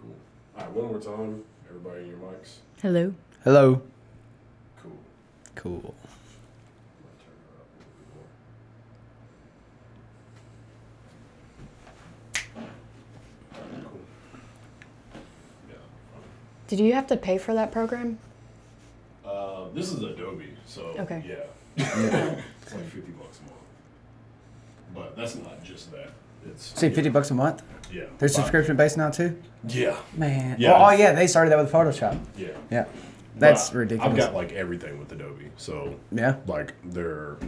Cool. All right, one more time. Everybody in your mics. Hello. Hello. Cool. Cool. I'm gonna turn it up a little bit more. Cool. Yeah. Did you have to pay for that program? Uh, this is Adobe, so Okay. yeah, it's like fifty bucks a month. But that's not just that. It's See, fifty bucks a month. Yeah. They're subscription based now too. Yeah. Man. Yeah. Well, oh, oh yeah, they started that with Photoshop. Yeah. Yeah. That's But ridiculous. I've got like everything with Adobe, so yeah. like their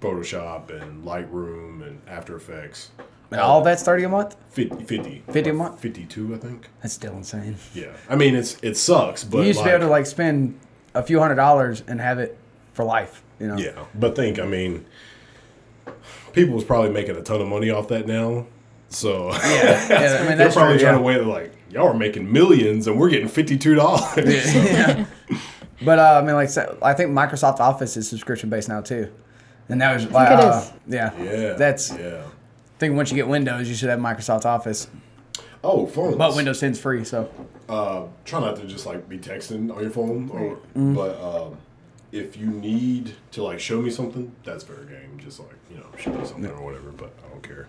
Photoshop and Lightroom and After Effects. And all that's thirty a month. 50, 50, 50 a month? 52, I think. That's still insane. Yeah. I mean, it's it sucks, but you used to be able to like spend a few hundred dollars and have it for life. You know. Yeah, but think, I mean, people was probably making a ton of money off that now. So Yeah. yeah I mean they're probably true, trying yeah. to wait like y'all are making millions and we're getting fifty two dollars. yeah. But uh, I mean, like, so- I think Microsoft Office is subscription based now too, and that was like, uh, yeah, yeah, That's yeah. I yeah. think once you get Windows, you should have Microsoft Office, Oh, phones. but Windows 10's free, so Uh, try not to just like be texting on your phone, or Mm-hmm. but um, if you need to like show me something, that's fair game. Just like you know, show me something or whatever. But I don't care.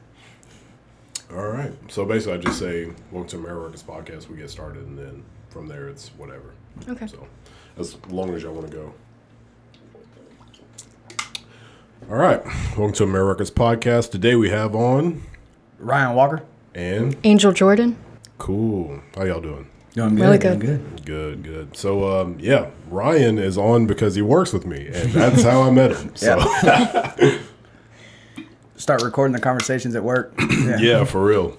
All right. So basically, I just say, "Welcome to America's podcast." We get started, and then from there, it's whatever. Okay. So as long as y'all want to go. All right. Welcome to America's podcast. Today we have on Ryan Walker. and Angel Jordan. cool. How y'all doing? Doing good. Really doing good. Good, good. So, um, yeah, Ryan is on because he works with me, and that's how I met him. So, Start recording the conversations at work. Yeah. yeah, for real.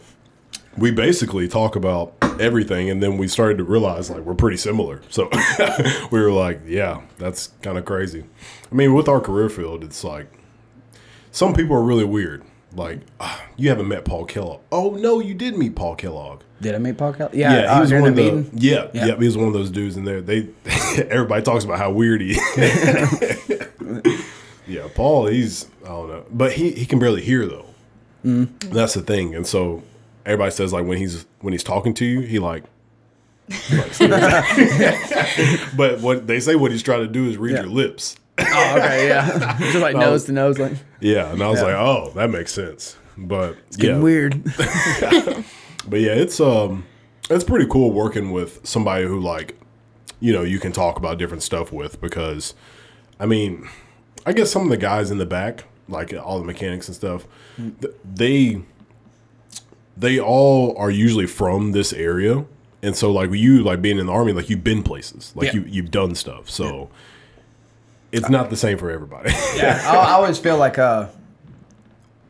We basically talk about everything, and then we started to realize like we're pretty similar. So we were like, yeah, that's kind of crazy. I mean, with our career field, it's like some people are really weird. Like, ah, you haven't met Paul Kellogg. Oh no, you did meet Paul Kellogg. Did I meet Paul Kelly? Yeah, Yeah, he uh, was one of the yeah, Yeah. yeah, he was one of those dudes in there. They everybody talks about how weird he is. yeah, Paul, he's I don't know, but he he can barely hear though. Mm-hmm. That's the thing, and so everybody says like when he's when he's talking to you, he like. but what they say, what he's trying to do is read Yeah. your lips. Oh, okay, yeah. Just like nose to nose, like Yeah, and I was Yeah. like, oh, that makes sense. But getting yeah, weird. But yeah, it's um it's pretty cool working with somebody who like you know, you can talk about different stuff with because I mean, I guess some of the guys in the back, like all the mechanics and stuff, they they all are usually from this area. And so like you like being in the army, like you've been places. Like Yeah. you you've done stuff. So it's not the same for everybody. yeah, I, I always feel like uh,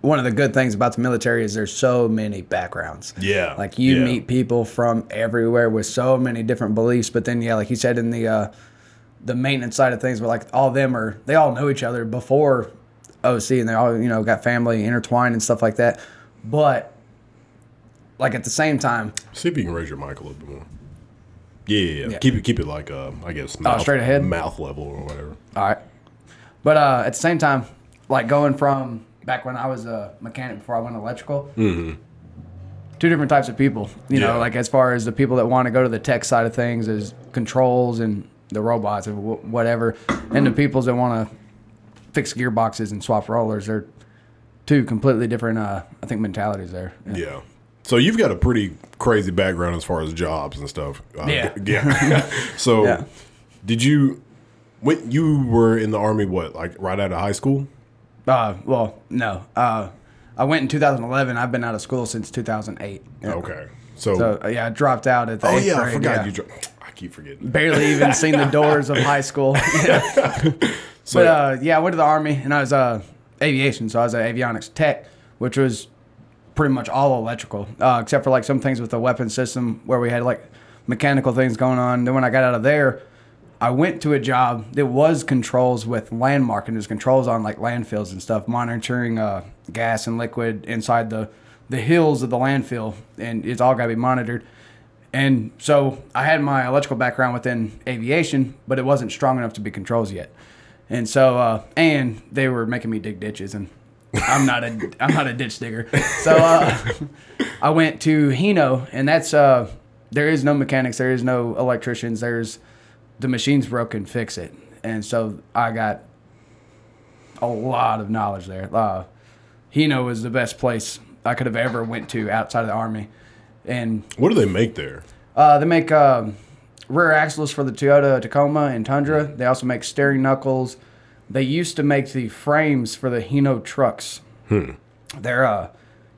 one of the good things about the military is there's so many backgrounds. Yeah, like you yeah. meet people from everywhere with so many different beliefs. But then, yeah, like you said in the uh, the maintenance side of things, but like all of them are they all know each other before OC, and they all you know got family intertwined and stuff like that. But like at the same time, See if you can raise your mic a little bit more. Yeah, yeah, yeah. Keep it keep it like uh I guess mouth, straight ahead? mouth level or whatever. All right. But uh, at the same time, like going from back when I was a mechanic before I went electrical, two different types of people. You Yeah. know, like as far as the people that want to go to the tech side of things, is controls and the robots and wh- whatever, and the peoples that want to fix gearboxes and swap rollers. They're two completely different, uh, I think, mentalities there. Yeah. So you've got a pretty crazy background as far as jobs and stuff. Uh, Yeah. yeah. so Yeah. did you when you were in the army what, like right out of high school? Uh, well, no. Uh, I went in 2011. I've been out of school since 2008. Yeah. Okay. So, So uh, yeah, I dropped out at the Oh eighth yeah, I forgot yeah. you dro- I keep forgetting. barely even seen the doors of high school. So but uh, yeah, I went to the army and I was uh, aviation, so I was an avionics tech, which was pretty much all electrical, uh, except for like some things with the weapon system where we had like mechanical things going on. Then when I got out of there, I went to a job that was controls with landmark and there's controls on like landfills and stuff, monitoring uh, gas and liquid inside the the hills of the landfill, and it's all got to be monitored. And so I had my electrical background within aviation, but it wasn't strong enough to be controls yet. And so, uh, and they were making me dig ditches, and I'm not a I'm not a ditch digger. So uh, I went to Hino, and that's uh, there is no mechanics, there is no electricians, there's the machine's broken, fix it. And so I got a lot of knowledge there. Uh, Hino was the best place I could have ever went to outside of the army, and What do they make there? uh, they make um, rear axles for the Toyota Tacoma and Tundra. They also make steering knuckles. They used to make the frames for the Hino trucks. Hmm. They're uh,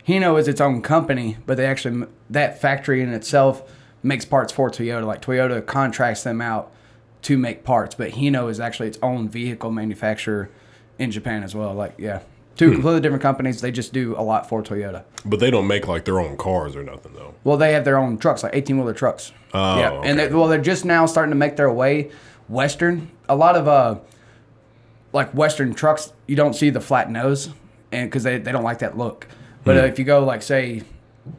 Hino is its own company, but they actually that factory in itself makes parts for Toyota. Like Toyota contracts them out to make parts, but Hino is actually its own vehicle manufacturer in Japan as well. Like yeah, two completely different companies. They just do a lot for Toyota. But they don't make like their own cars or nothing though. Well, they have their own trucks, like eighteen wheeler trucks. Oh, yeah, and they, well, they're just now starting to make their way western. A lot of uh, like western trucks, you don't see the flat nose, and because they, they don't like that look. But Hmm. uh, if you go like say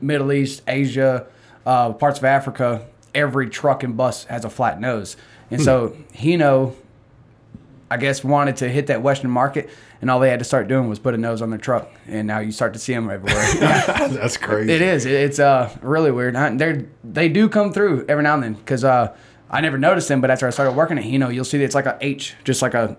Middle East, Asia, uh, parts of Africa, every truck and bus has a flat nose, and Hmm. so Hino, I guess, wanted to hit that western market. And all they had to start doing was put a nose on their truck, and now you start to see them everywhere. That's crazy. It is. It's uh really weird. They they do come through every now and then because uh I never noticed them, but after I started working at Hino, you'll see that it's like a H, just like a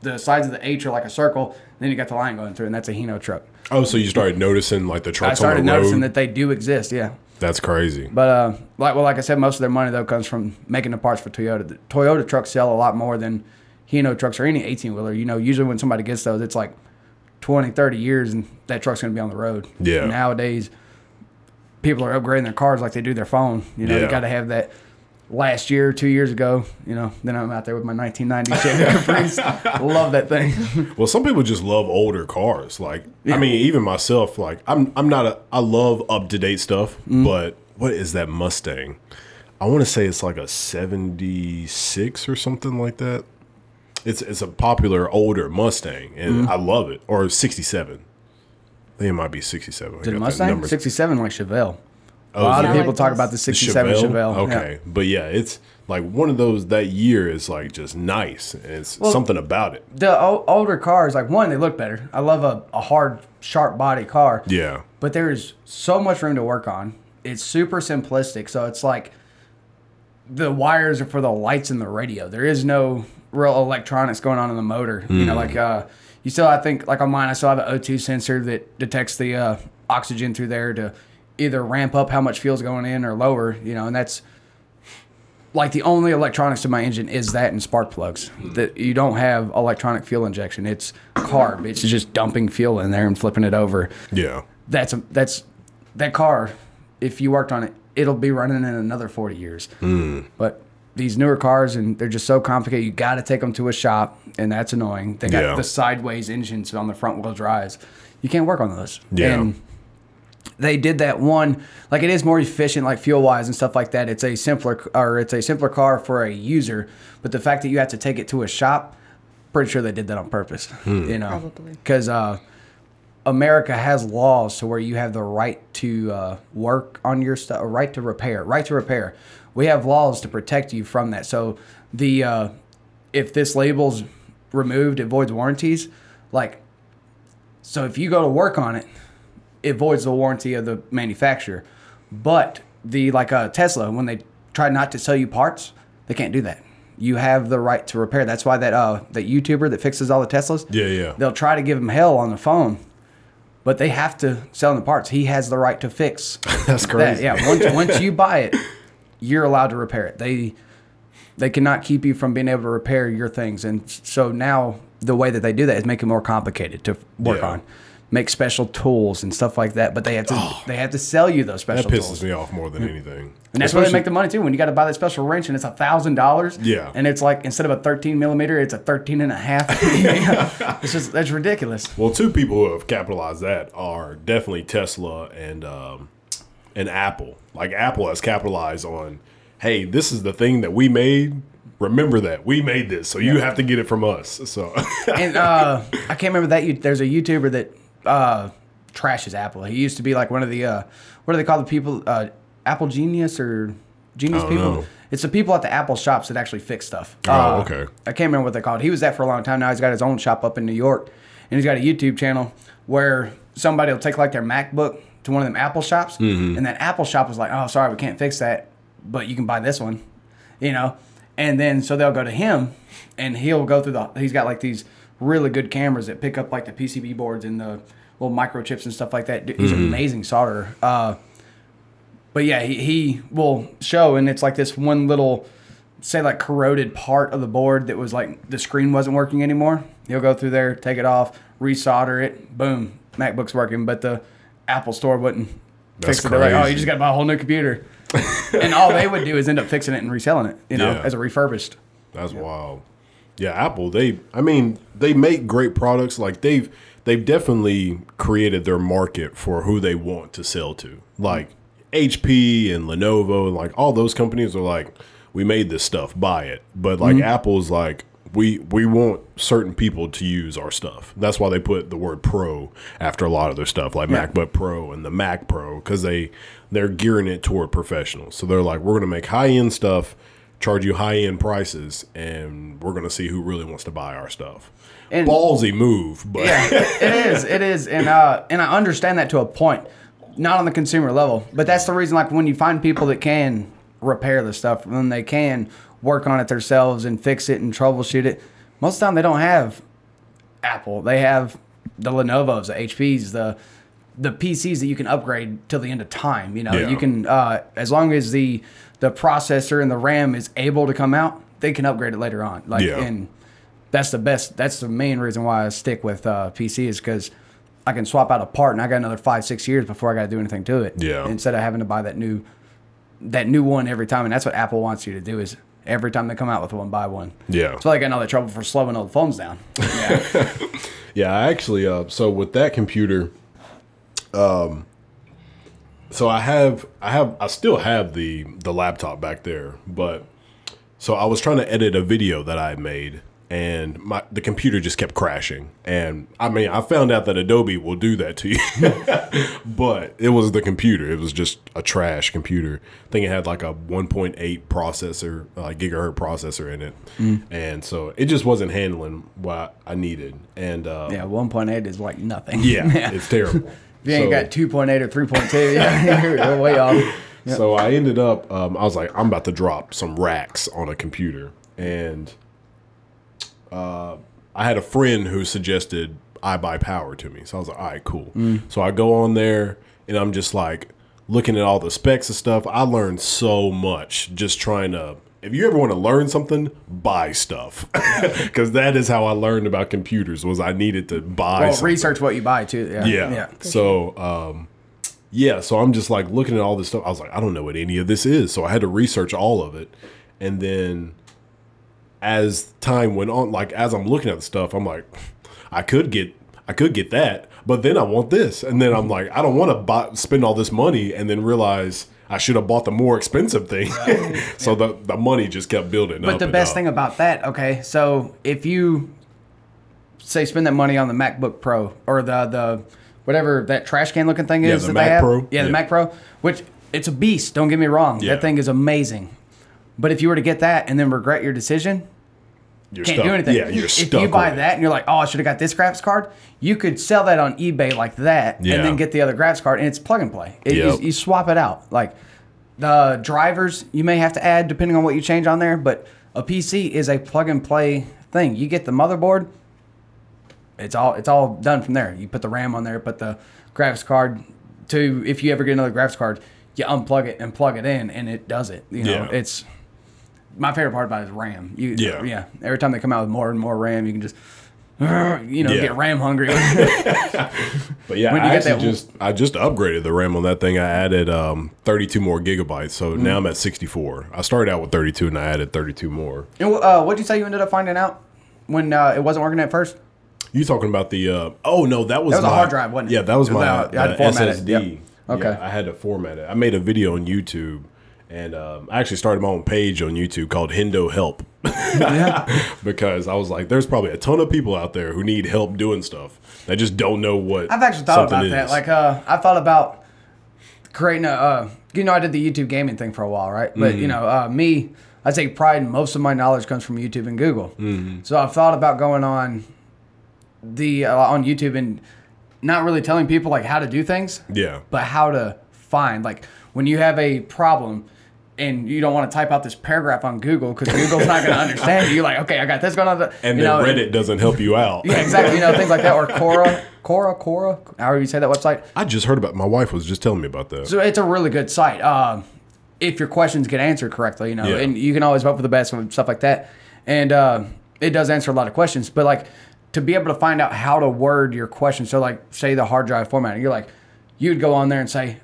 the sides of the H are like a circle. Then you got the line going through, and that's a Hino truck. Oh, so you started noticing like the trucks. I started on the road? noticing that they do exist. Yeah. That's crazy. But uh, like well, like I said, most of their money though comes from making the parts for Toyota. The Toyota trucks sell a lot more than Hino trucks or any 18 wheeler. You know, usually when somebody gets those, it's like 20, 30 years, and that truck's gonna be on the road. Yeah. Nowadays, people are upgrading their cars like they do their phone. You know, Yeah. you got to have that. Last year, two years ago, you know, then I'm out there with my 1990 Chevy. Love that thing. Well, some people just love older cars. Like, I mean, even myself. Like, I'm I'm not a. I love up to date stuff, Mm-hmm. but what is that Mustang? I want to say it's like a '76 or something like that. It's it's a popular older Mustang, and Mm-hmm. I love it. Or '67. I think it might be '67. Is it a Mustang? 67 like Chevelle. A Oh, lot is of people like talk those. about the 67 Chevelle? Chevelle. yeah. Okay, but yeah, it's like one of those. That year is like just nice, and it's something about it. the o- older cars, like one, they look better. I love a, a hard, sharp body car. Yeah. But there is so much room to work on. It's super simplistic. So it's like the wires are for the lights and the radio. There is no real electronics going on in the motor. You know, like uh, you still, I think, like on mine, I still have an O2 sensor that detects the uh, oxygen through there to either ramp up how much fuel's going in or lower. You know, and that's like the only electronics to my engine is that and spark plugs. That you don't have electronic fuel injection. It's carb. It's just dumping fuel in there and flipping it over. Yeah. That's a, that's that car. If you worked on it, it'll be running in another forty years. Hmm. But these newer cars and they're just so complicated. You got to take them to a shop, and that's annoying. They got Yeah. the sideways engines on the front wheel drives. You can't work on those. Yeah. And they did that one like it is more efficient like fuel wise and stuff like that. It's a simpler or it's a simpler car for a user but the fact that you have to take it to a shop pretty sure they did that on purpose you know? Because uh, america has laws to where you have the right to uh, work on your stuff a right to repair right to repair. We have laws to protect you from that. So the uh, if this label's removed it voids warranties like so if you go to work on it it voids the warranty of the manufacturer. But the like a Tesla, when they try not to sell you parts, they can't do that. You have the right to repair. That's why that uh that YouTuber that fixes all the Teslas, Yeah, yeah. they'll try to give him hell on the phone, but they have to sell him the parts. He has the right to fix. That's that. Yeah, once once you buy it, you're allowed to repair it. They they cannot keep you from being able to repair your things. And so now the way that they do that is make it more complicated to work Yeah. on. Make special tools and stuff like that, but they have to they have to sell you those special. That pisses tools. me off more than anything. And that's where they make the money too. When you got to buy that special wrench and it's a thousand dollars. Yeah. And it's like instead of a 13 millimeter, it's a 13 and a half. it's just that's ridiculous. Well, two people who have capitalized that are definitely Tesla and um, and Apple. Like Apple has capitalized on, hey, this is the thing that we made. Remember that we made this, so you have to get it from us. So and uh, I can't remember that. You, there's a YouTuber that uh, trashes Apple. He used to be like one of the uh, what do they call the people? Uh, Apple Genius or Genius people? know. It's the people at the Apple shops that actually fix stuff. Oh, Uh, okay. I can't remember what they called. He was that for a long time. Now he's got his own shop up in New York, and he's got a YouTube channel where somebody will take like their MacBook to one of them Apple shops, and that Apple shop was like, "Oh, sorry, we can't fix that, but you can buy this one," you know. And then so they'll go to him, and he'll go through the. He's got like these really good cameras that pick up like the PCB boards and the little microchips and stuff like that. Dude, He's an amazing solderer. Uh, but yeah, he, he will show, and it's like this one little, say like corroded part of the board that was like the screen wasn't working anymore. He'll go through there, take it off, resolder it, boom, MacBook's working. But the Apple store wouldn't That's fix it. They're like, oh, you just got to buy a whole new computer. and all they would do is end up fixing it and reselling it, you know, Yeah. as a refurbished. That's wild. Yeah, Apple. They, I mean, they make great products. Like they've, they've definitely created their market for who they want to sell to. Like HP and Lenovo and like all those companies are like, we made this stuff, buy it. But like mm-hmm. Apple's like, we we want certain people to use our stuff. That's why they put the word pro after a lot of their stuff, like Yeah. MacBook Pro and the Mac Pro, because they they're gearing it toward professionals. So they're like, we're gonna make high end stuff, charge you high end prices, and we're gonna see who really wants to buy our stuff. And- Ballsy move, but Yeah, it is. It is, and uh, and I understand that to a point, not on the consumer level, but that's the reason. Like when you find people that can repair the stuff, when they can work on it themselves and fix it and troubleshoot it, most of the time they don't have Apple. They have the Lenovo's, the HPs, the the PCs that you can upgrade till the end of time. You know, Yeah. you can uh, as long as the the processor and the RAM is able to come out, they can upgrade it later on. Like Yeah. and that's the best. That's the main reason why I stick with uh, PC is because I can swap out a part and I got another five six years before I got to do anything to it. Yeah. Instead of having to buy that new that new one every time, and that's what Apple wants you to do is every time they come out with one, buy one. Yeah. So they got in all that trouble for slowing the phones down. Yeah. Yeah, I actually uh so with that computer um so I have I have I still have the the laptop back there, but so I was trying to edit a video that I had made and my the computer just kept crashing. And I mean, I found out that Adobe will do that to you. but it was the computer. It was just a trash computer. I think it had like a 1.8 processor, uh, gigahertz processor in it. And so it just wasn't handling what I needed. And uh, yeah, one point eight is like nothing. yeah, it's terrible. If you ain't got two point eight or three point two, yeah, you're way off. So I ended up, um, I was like, I'm about to drop some racks on a computer. And uh, I had a friend who suggested iBuyPower to me. So I was like, all right, cool. So I go on there and I'm just like looking at all the specs and stuff. I learned so much just trying to. If you ever want to learn something, buy stuff, because that is how I learned about computers. Was I needed to buy. Well, something. research what you buy too. Yeah, Yeah. yeah. So, um, yeah, so I'm just like looking at all this stuff. I was like, I don't know what any of this is. So I had to research all of it. And then as time went on, like as I'm looking at the stuff, I'm like, I could get I could get that, but then I want this. And then I'm like, I don't want to buy spend all this money and then realize I should have bought the more expensive thing. so the the money just kept building up. But the best thing about that, okay, so if you say spend that money on the MacBook Pro or the the whatever that trash can looking thing Yeah, is the that Mac they have, Pro. yeah, the Yeah. Mac Pro, which it's a beast. Don't get me wrong, Yeah. that thing is amazing. But if you were to get that and then regret your decision, you're can't stuck. do anything. Yeah, you're if stuck. you buy that and you're like, oh, I should have got this graphics card, you could sell that on eBay like that, Yeah. and then get the other graphics card, and it's plug and play. It- you- you, swap it out. Like the drivers, you may have to add depending on what you change on there, but a PC is a plug and play thing. You get the motherboard, it's all it's all done from there. You put the RAM on there, put the graphics card to if you ever get another graphics card, you unplug it and plug it in, and it does it. You know, Yeah. it's my favorite part about it is RAM. You, Yeah. yeah. Every time they come out with more and more RAM, you can just, you know, Yeah. get RAM hungry. But yeah, I you get actually that- just I just upgraded the RAM on that thing. I added um, 32 more gigabytes, so Mm. now I'm at 64. I started out with 32, and I added 32 more. and uh, what'd you say you ended up finding out when uh, it wasn't working at first? You talking about the? Uh, oh no, that was That was a hard drive, wasn't it? Yeah, that was my Uh, I had to uh, SSD. yep. Okay. Yeah, I had to format it. I made a video on YouTube, and um, I actually started my own page on YouTube called Hendo Help because I was like, there's probably a ton of people out there who need help doing stuff. They just don't know what. I've actually thought about that. Like, uh, I thought about creating a, uh, you know, I did the YouTube gaming thing for a while, right? But Mm-hmm. you know, uh, me, I take pride in most of my knowledge comes from YouTube and Google. Mm-hmm. So I've thought about going on the uh, on YouTube and not really telling people like how to do things, Yeah. but how to find like when you have a problem and you don't want to type out this paragraph on Google because Google's not going to understand you. You're like, okay, I got this going on. And you then know, Reddit doesn't help you out. Yeah, exactly. You know, things like that, or Quora, Quora, Quora, however you say that website. I just heard about. My wife was just telling me about that. So it's a really good site. Um, if your questions get answered correctly, you know, Yeah. and you can always vote for the best and stuff like that. And uh, it does answer a lot of questions. But like to be able to find out how to word your question, so like say the hard drive format, you're like, you'd go on there and say,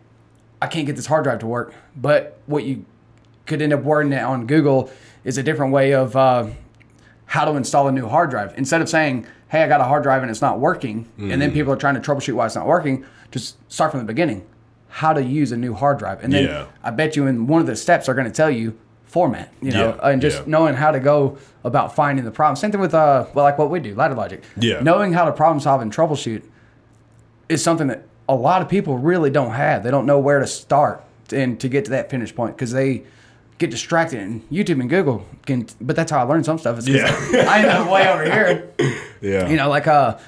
I can't get this hard drive to work. But what you could end up wording it on Google is a different way of uh, how to install a new hard drive. Instead of saying, hey, I got a hard drive and it's not working, and Mm-hmm. then people are trying to troubleshoot why it's not working, just start from the beginning. How to use a new hard drive. And then Yeah. I bet you in one of the steps are going to tell you format, you know, Yeah, and just yeah. knowing how to go about finding the problem. Same thing with, uh, well, like what we do, ladder logic. Yeah. Knowing how to problem solve and troubleshoot is something that a lot of people really don't have. They don't know where to start and to get to that finish point because they get distracted. And YouTube and Google can, but that's how I learned some stuff. Yeah. I end up way over here, Yeah. you know, like uh,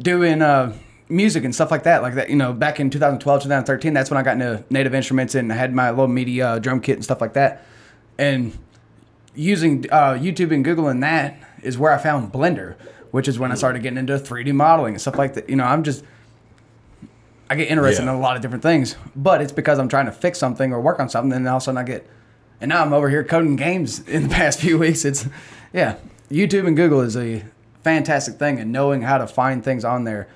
doing uh, music and stuff like that. Like that, you know, back in 2012, 2013, that's when I got into native instruments and I had my little MIDI uh, drum kit and stuff like that. And using uh, YouTube and Google and that is where I found Blender, which is when I started getting into 3D modeling and stuff like that. You know, I'm just I get interested Yeah. in a lot of different things, but it's because I'm trying to fix something or work on something, and all of a sudden I get, and now I'm over here coding games in the past few weeks. It's, yeah, YouTube and Google is a fantastic thing, and knowing how to find things on there.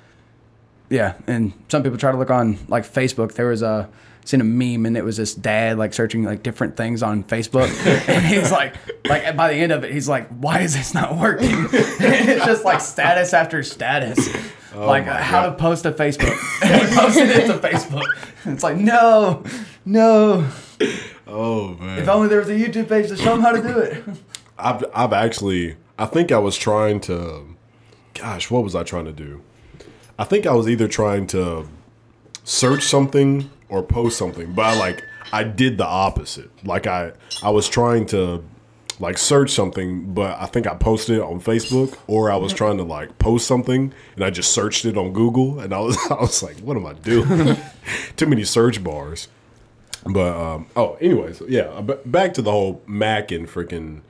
Yeah, and some people try to look on like Facebook. There was a seen a meme, and it was this dad like searching like different things on Facebook, and he's like, like by the end of it, he's like, "Why is this not working?" it's just like status after status, oh like Oh my how to post to Facebook. and he posted it to Facebook. It's like, no, no. Oh man. If only there was a YouTube page to show him how to do it. I've I've actually I think I was trying to gosh, what was I trying to do? I think I was either trying to search something or post something, but I like I did the opposite. Like I I was trying to like search something, but I think I posted it on Facebook or I was trying to like post something and I just searched it on Google and I was I was like, what am I doing? Too many search bars. But um, oh, anyways, yeah. Back to the whole Mac and freaking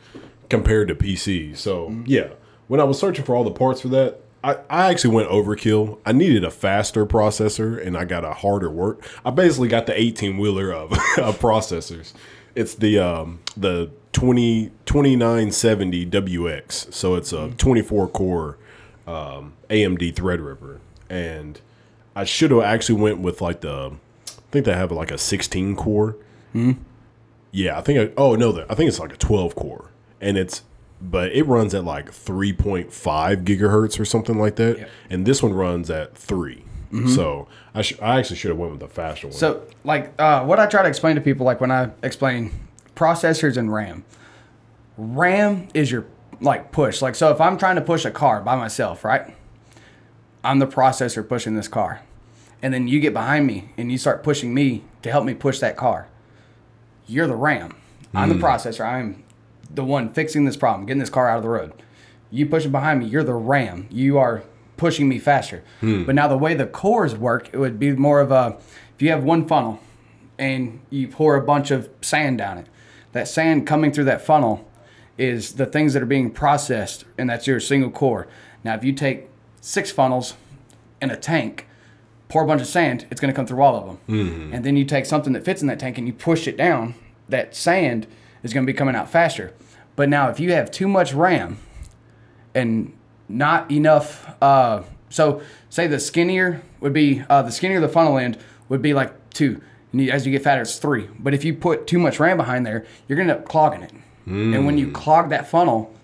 compared to PC. So yeah, when I was searching for all the parts for that, I, I actually went overkill. I needed a faster processor, and I got a harder work. I basically got the eighteen wheeler of, of processors. It's the um, the 20, 2970 WX. So it's a twenty four core um, AMD Threadripper, and I should have actually went with like the think they have like a 16 core. Hmm. Yeah, I think. I, oh no, the- I think it's like a 12 core, and it's but it runs at like 3.5 gigahertz or something like that, Yeah. and this one runs at 3 So I sh- I actually should have went with the faster one. So, like, uh, what I try to explain to people, like when I explain processors and RAM, RAM is your like push. Like, so if I'm trying to push a car by myself, right? I'm the processor pushing this car, and then you get behind me and you start pushing me to help me push that car. You're the RAM. I'm the hmm. processor. I'm the one fixing this problem, getting this car out of the road. You pushing behind me, you're the RAM. You are pushing me faster. Hmm. But now the way the cores work, it would be more of a if you have one funnel and you pour a bunch of sand down it, that sand coming through that funnel is the things that are being processed, and that's your single core. Now, if you take six funnels and a tank, pour a bunch of sand, it's going to come through all of them. And then you take something that fits in that tank and you push it down, that sand is going to be coming out faster. But now, if you have too much RAM and not enough, uh, so say the skinnier would be uh, the skinnier the funnel end would be like two. And you, as you get fatter, it's three. But if you put too much RAM behind there, you're going to end up clogging it. And when you clog that funnel,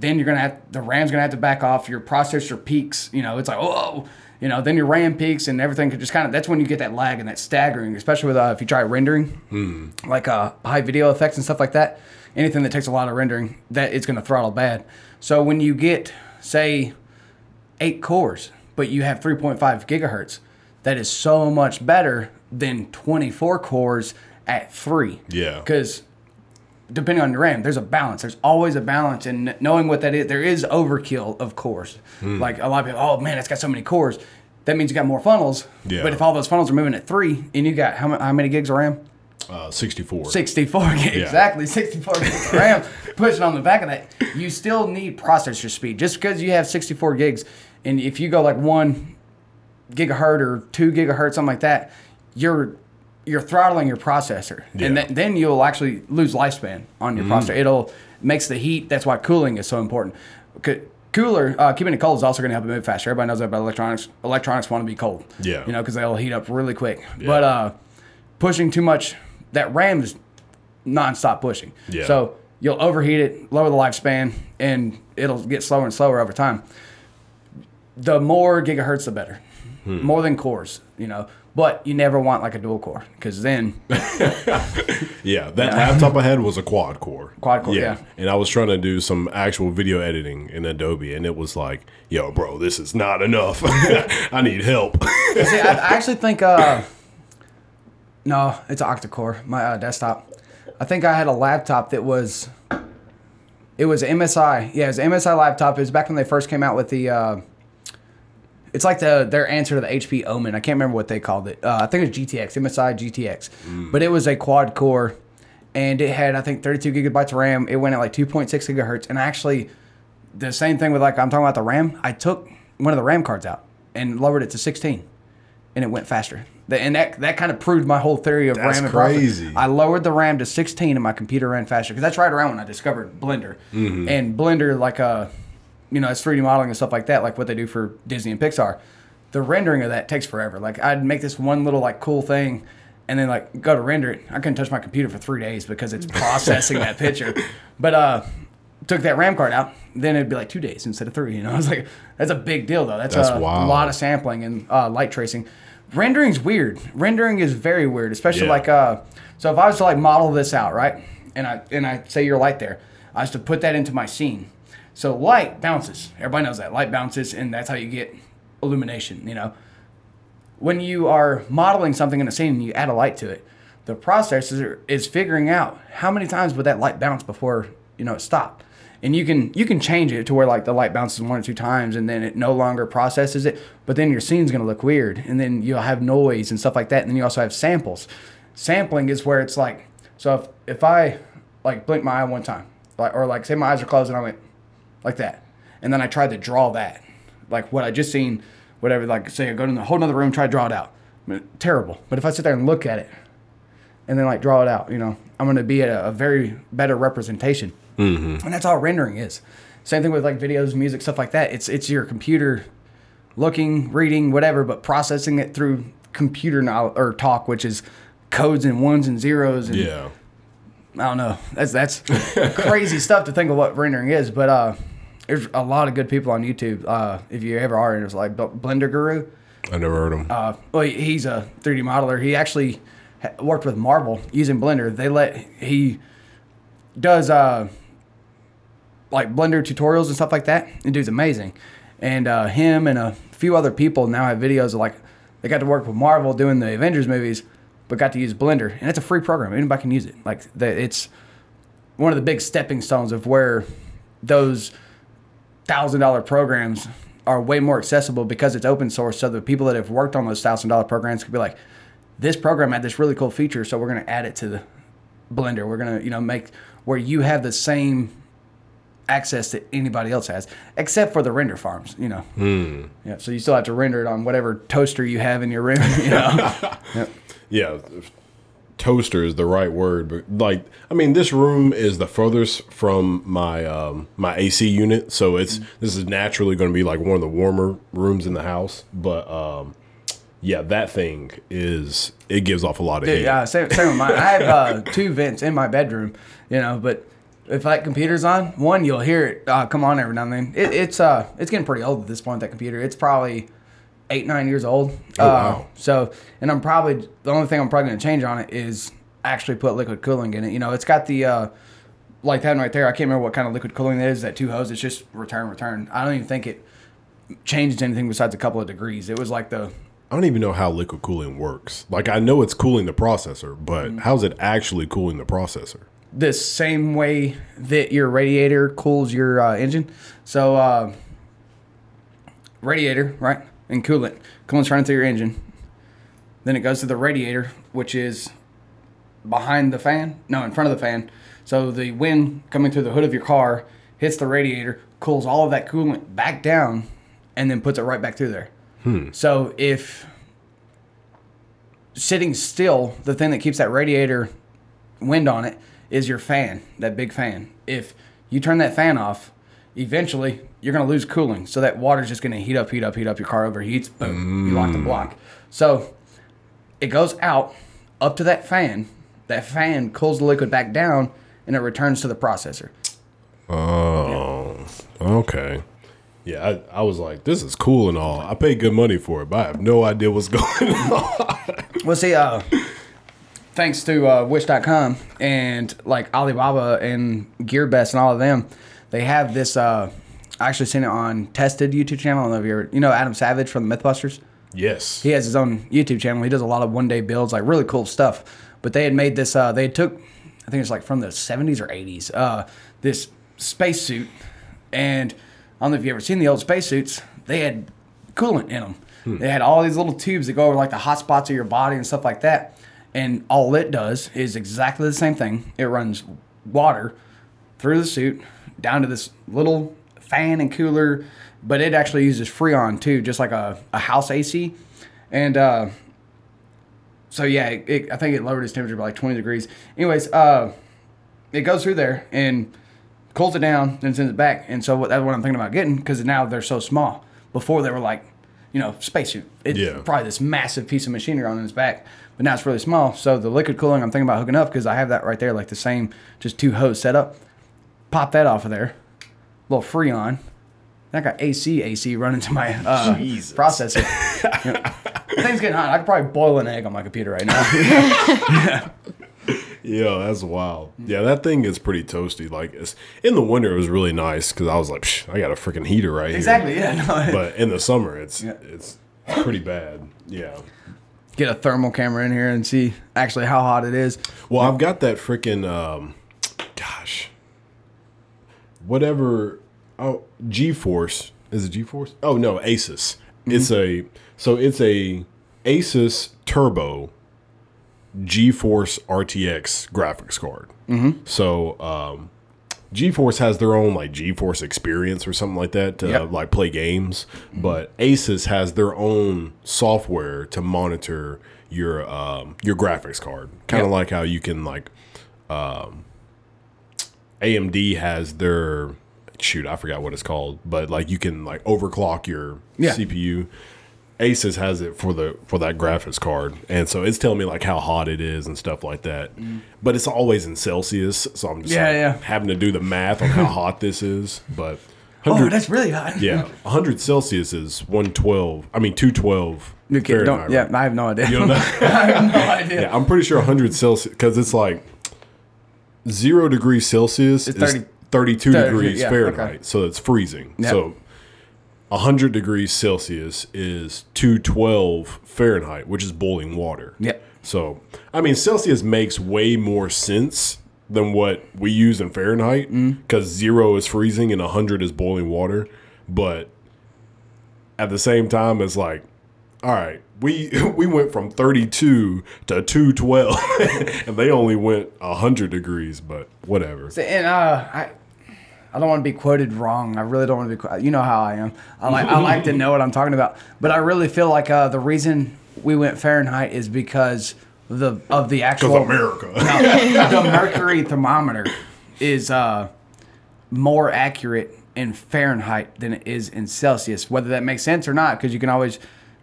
then you're gonna have the RAM's gonna have to back off. Your processor peaks. You know, it's like oh, you know, then your RAM peaks and everything could just kind of. That's when you get that lag and that staggering, especially with uh, if you try rendering, like uh, high video effects and stuff like that. Anything that takes a lot of rendering, that it's gonna throttle bad. So when you get say eight cores, but you have 3.5 gigahertz, that is so much better than 24 cores at three. Yeah. Because depending on your RAM, there's a balance. There's always a balance, and knowing what that is, there is overkill, of course. Like a lot of people, oh man, it's got so many cores. that means you got more funnels. Yeah. But if all those funnels are moving at three, and you got how, how many gigs of RAM? Uh, 64. 64 gigs, Yeah. exactly 64 gigs of RAM pushing on the back of that. You still need processor speed just because you have 64 gigs, and if you go like one gigahertz or two gigahertz, something like that, you're you're throttling your processor, and Yeah. Mm-hmm. then then you'll actually lose lifespan on your processor. It'll makes the heat. That's why cooling is so important. C- Cooler, uh, keeping it cold is also going to help it move faster. Everybody knows that about electronics. Electronics want to be cold. Yeah. You know, because they'll heat up really quick. But uh, pushing too much, that RAM is nonstop pushing. Yeah. So you'll overheat it, lower the lifespan, and it'll get slower and slower over time. The more gigahertz, the better. Hmm. More than cores, you know. But you never want like a dual core because then Yeah, that laptop I had was a quad core. Quad core, yeah. And I was trying to do some actual video editing in Adobe, and it was like, yo, bro, this is not enough. I need help. See, I, I actually think uh, no, it's an octa-core. My uh, desktop. I think I had a laptop that was. It was MSI. Yeah, it was an MSI laptop. It was back when they first came out with the. Uh, it's like the their answer to the HP Omen. I can't remember what they called it. Uh, I think it was GTX, MSI GTX. But it was a quad core, and it had I think 32 gigabytes of RAM. It went at like 2.6 gigahertz, and actually, the same thing with like I'm talking about the RAM. I took one of the RAM cards out and lowered it to 16, and it went faster. And that that kind of proved my whole theory of That's RAM and process- crazy. I lowered the RAM to 16, and my computer ran faster because that's right around when I discovered Blender. And Blender, like uh, you know, it's 3D modeling and stuff like that, like what they do for Disney and Pixar. The rendering of that takes forever. Like I'd make this one little like cool thing, and then like go to render it. I couldn't touch my computer for three days because it's processing that picture. But uh, took that RAM card out, then it'd be like two days instead of three. You know, I was like, that's a big deal though. That's, That's a wild. lot of sampling and uh, light tracing. Rendering's weird. Rendering is very weird, especially Yeah. like uh. So if I was to like model this out, right, and I and I say your light there, I was to put that into my scene. So light bounces. Everybody knows that light bounces, and that's how you get illumination. You know, when you are modeling something in a scene and you add a light to it, the processor is figuring out how many times would that light bounce before you know it stopped. And you can you can change it to where like the light bounces one or two times and then it no longer processes it, but then your scene's gonna look weird and then you'll have noise and stuff like that. And then you also have samples. Sampling is where it's like so if if I like blink my eye one time, like or like say my eyes are closed and I went like that. And then I tried to draw that. Like what I just seen, whatever, like say I go to a whole other room, try to draw it out. Terrible. But if I sit there and look at it and then like draw it out, you know, I'm gonna be at a, a very better representation. Mm-hmm. And that's all rendering is. Same thing with like videos, music, stuff like that. It's it's your computer looking, reading, whatever, but processing it through computer knowledge or talk, which is codes and ones and zeros and yeah. I don't know. That's that's crazy stuff to think of what rendering is. But uh, there's a lot of good people on YouTube. Uh, if you ever are, and it's like Blender Guru. I never heard him. Uh, well, he's a 3D modeler. He actually worked with Marvel using Blender. They let he does uh, like Blender tutorials and stuff like that. And dude's amazing. And uh, him and a few other people now have videos of like they got to work with Marvel doing the Avengers movies, but got to use Blender, and it's a free program. Anybody can use it. Like the, it's one of the big stepping stones of where those thousand dollar programs are way more accessible because it's open source. So the people that have worked on those thousand dollar programs could be like, this program had this really cool feature, so we're going to add it to the Blender. We're going to you know make where you have the same access that anybody else has, except for the render farms. You know, hmm. yeah. So you still have to render it on whatever toaster you have in your room. You know, Yep. yeah. Toaster is the right word, but like, I mean, this room is the furthest from my um, my AC unit, so it's this is naturally going to be like one of the warmer rooms in the house. But um, yeah, that thing is it gives off a lot of heat. Yeah, same, same with mine. I have uh, two vents in my bedroom, you know, but if that computer's on, one you'll hear it uh, come on every now and then. It, it's uh, it's getting pretty old at this point. That computer, it's probably eight nine years old. Oh, uh, wow. So, and I'm probably the only thing I'm probably going to change on it is actually put liquid cooling in it. You know, it's got the uh, like that one right there. I can't remember what kind of liquid cooling that is. That two hose. It's just return return. I don't even think it changed anything besides a couple of degrees. It was like the I don't even know how liquid cooling works. Like, I know it's cooling the processor, but how's it actually cooling the processor? the same way that your radiator cools your uh, engine. So, uh, radiator, right? And coolant. Coolant's running through your engine. Then it goes to the radiator, which is behind the fan. No, in front of the fan. So the wind coming through the hood of your car hits the radiator, cools all of that coolant back down, and then puts it right back through there. Hmm. So if sitting still, the thing that keeps that radiator wind on it is your fan, that big fan. If you turn that fan off, eventually you're going to lose cooling. So that water's just going to heat up, heat up, heat up. Your car overheats. Boom. You lock the block. So it goes out up to that fan. That fan cools the liquid back down and it returns to the processor. Oh, okay. Yeah, I, I was like, this is cool and all. I paid good money for it, but I have no idea what's going on. Well, see, uh, thanks to uh, Wish.com and like Alibaba and GearBest and all of them, they have this. Uh, I actually seen it on Tested YouTube channel. I don't know if you ever, you know, Adam Savage from the Mythbusters. yes. He has his own YouTube channel. He does a lot of one day builds, like really cool stuff. But they had made this. Uh, they took, I think it's like from the '70s or '80s. Uh, this spacesuit, and I don't know if you ever seen the old spacesuits. They had coolant in them. They had all these little tubes that go over like the hot spots of your body and stuff like that. And all it does is exactly the same thing. It runs water through the suit down to this little fan and cooler, but it actually uses Freon too, just like a, a house AC. And uh, so yeah, it, it, I think it lowered its temperature by like 20 degrees. Anyways, uh, it goes through there and cools it down, then sends it back. And so what, that's what I'm thinking about getting because now they're so small. Before they were like, you know, spacesuit. It's Yeah. probably this massive piece of machinery on its back, but now it's really small. So the liquid cooling, I'm thinking about hooking up because I have that right there, like the same, just two hose setup. Pop that off of there, A little Freon. I got AC AC running to my uh, processor. Thing's getting hot. I could probably boil an egg on my computer right now. Yeah, that's wild. Yeah, that thing is pretty toasty. Like it's, in the winter, it was really nice because I was like, Psh, I got a freaking heater right exactly. here. Exactly. Yeah. No, But in the summer, it's Yeah. it's pretty bad. Yeah. get a thermal camera in here and see actually how hot it is. Well, I've got that freaking um, gosh, whatever. Oh, GeForce is it GeForce? Oh no, Asus. It's a so it's a Asus Turbo GeForce RTX graphics card. Mm-hmm. So um, GeForce has their own like GeForce experience or something like that to Yep. like play games, but Asus has their own software to monitor your um, your graphics card. Kind of Yep. like how you can like um, AMD has their shoot, I forgot what it's called, but like you can like overclock your Yeah. CPU. Asus has it for the for that graphics card, and so it's telling me like how hot it is and stuff like that. But it's always in Celsius, so I'm just Mm. Yeah, like, yeah. having to do the math on how hot this is. But Oh, that's really hot. yeah, 100 Celsius is 112. I mean 212 You can't, Fahrenheit. don't, yeah. I have no idea. You don't know? I have no idea. Yeah, I'm pretty sure 100 Celsius because it's like zero degrees Celsius It's is 32 30, degrees yeah, Fahrenheit, okay. so it's freezing. Yep. So 100 degrees Celsius is 212 Fahrenheit, which is boiling water. Yep. So I mean, Celsius makes way more sense than what we use in Fahrenheit Mm. because zero is freezing and 100 is boiling water, but at the same time, it's like, all right, we we went from 32 to 212, and they only went 100 degrees, but whatever. And uh, I, I don't want to be quoted wrong. I really don't want to be. You know how I am. I like I like to know what I'm talking about. But I really feel like uh, the reason we went Fahrenheit is because of the of the actual America. No, the mercury thermometer is uh, more accurate in Fahrenheit than it is in Celsius. Whether that makes sense or not, because you can always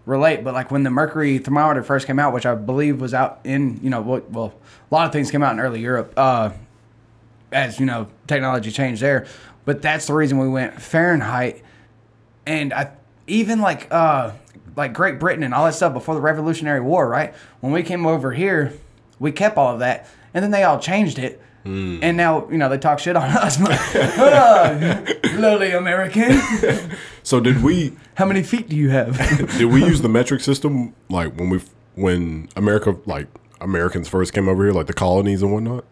relate. But like when the mercury thermometer first came out, which I believe was out in you know well, well a lot of things came out in early Europe. Uh, as you know, technology changed there. But that's the reason we went Fahrenheit. And I even like uh like Great Britain and all that stuff before the Revolutionary War, right? When we came over here, we kept all of that, and then they all changed it. And now, you know, they talk shit on us. uh, lowly American. so did we How many feet do you have? did we use the metric system like when we when America like Americans first came over here, like the colonies and whatnot?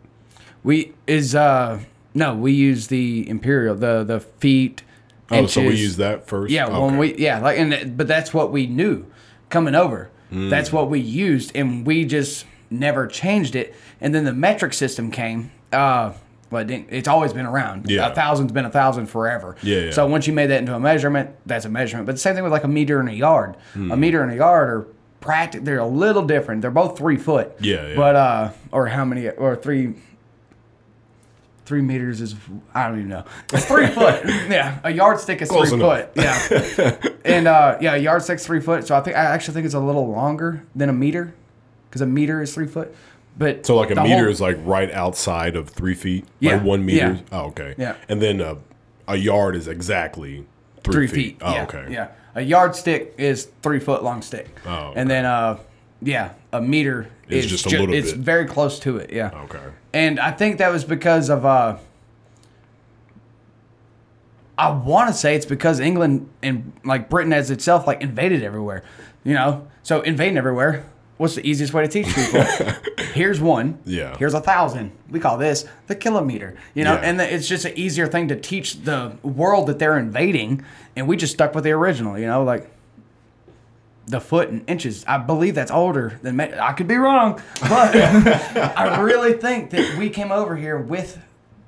we is uh no, we use the imperial, the the feet Oh, so we use that first. Yeah, when we yeah, like and but that's what we knew coming over. Mm. That's what we used, and we just never changed it. And then the metric system came. Uh, it it's always been around. Yeah. a thousand's been a thousand forever. Yeah, yeah. So once you made that into a measurement, that's a measurement. But the same thing with like a meter and a yard. Hmm. A meter and a yard are practic. They're a little different. They're both three foot. Yeah, yeah. But uh, or how many? Or three. Three meters is I don't even know. It's three foot. Yeah, a yardstick is Close three enough. foot. Yeah, and uh, yeah, a yardstick's three foot. So I think I actually think it's a little longer than a meter, because a meter is three foot. But So like a meter whole- is like right outside of three feet. Yeah, Like one meter. yeah. Oh, okay. Yeah. And then uh, a yard is exactly three, three feet. feet. Oh, yeah, okay. Yeah, a yardstick is three foot long stick. Oh, okay. and then uh, yeah, a meter It's is just a ju- little It's bit. very close to it. Yeah. Okay. And I think that was because of uh I want to say it's because England and like Britain as itself like invaded everywhere. You know? So invading everywhere, what's the easiest way to teach people? Here's one. Yeah. Here's a thousand. We call this the kilometer. You know, Yeah. and the, it's just an easier thing to teach the world that they're invading and we just stuck with the original, you know, like the foot and inches. I believe that's older than me- I could be wrong, but I really think that we came over here with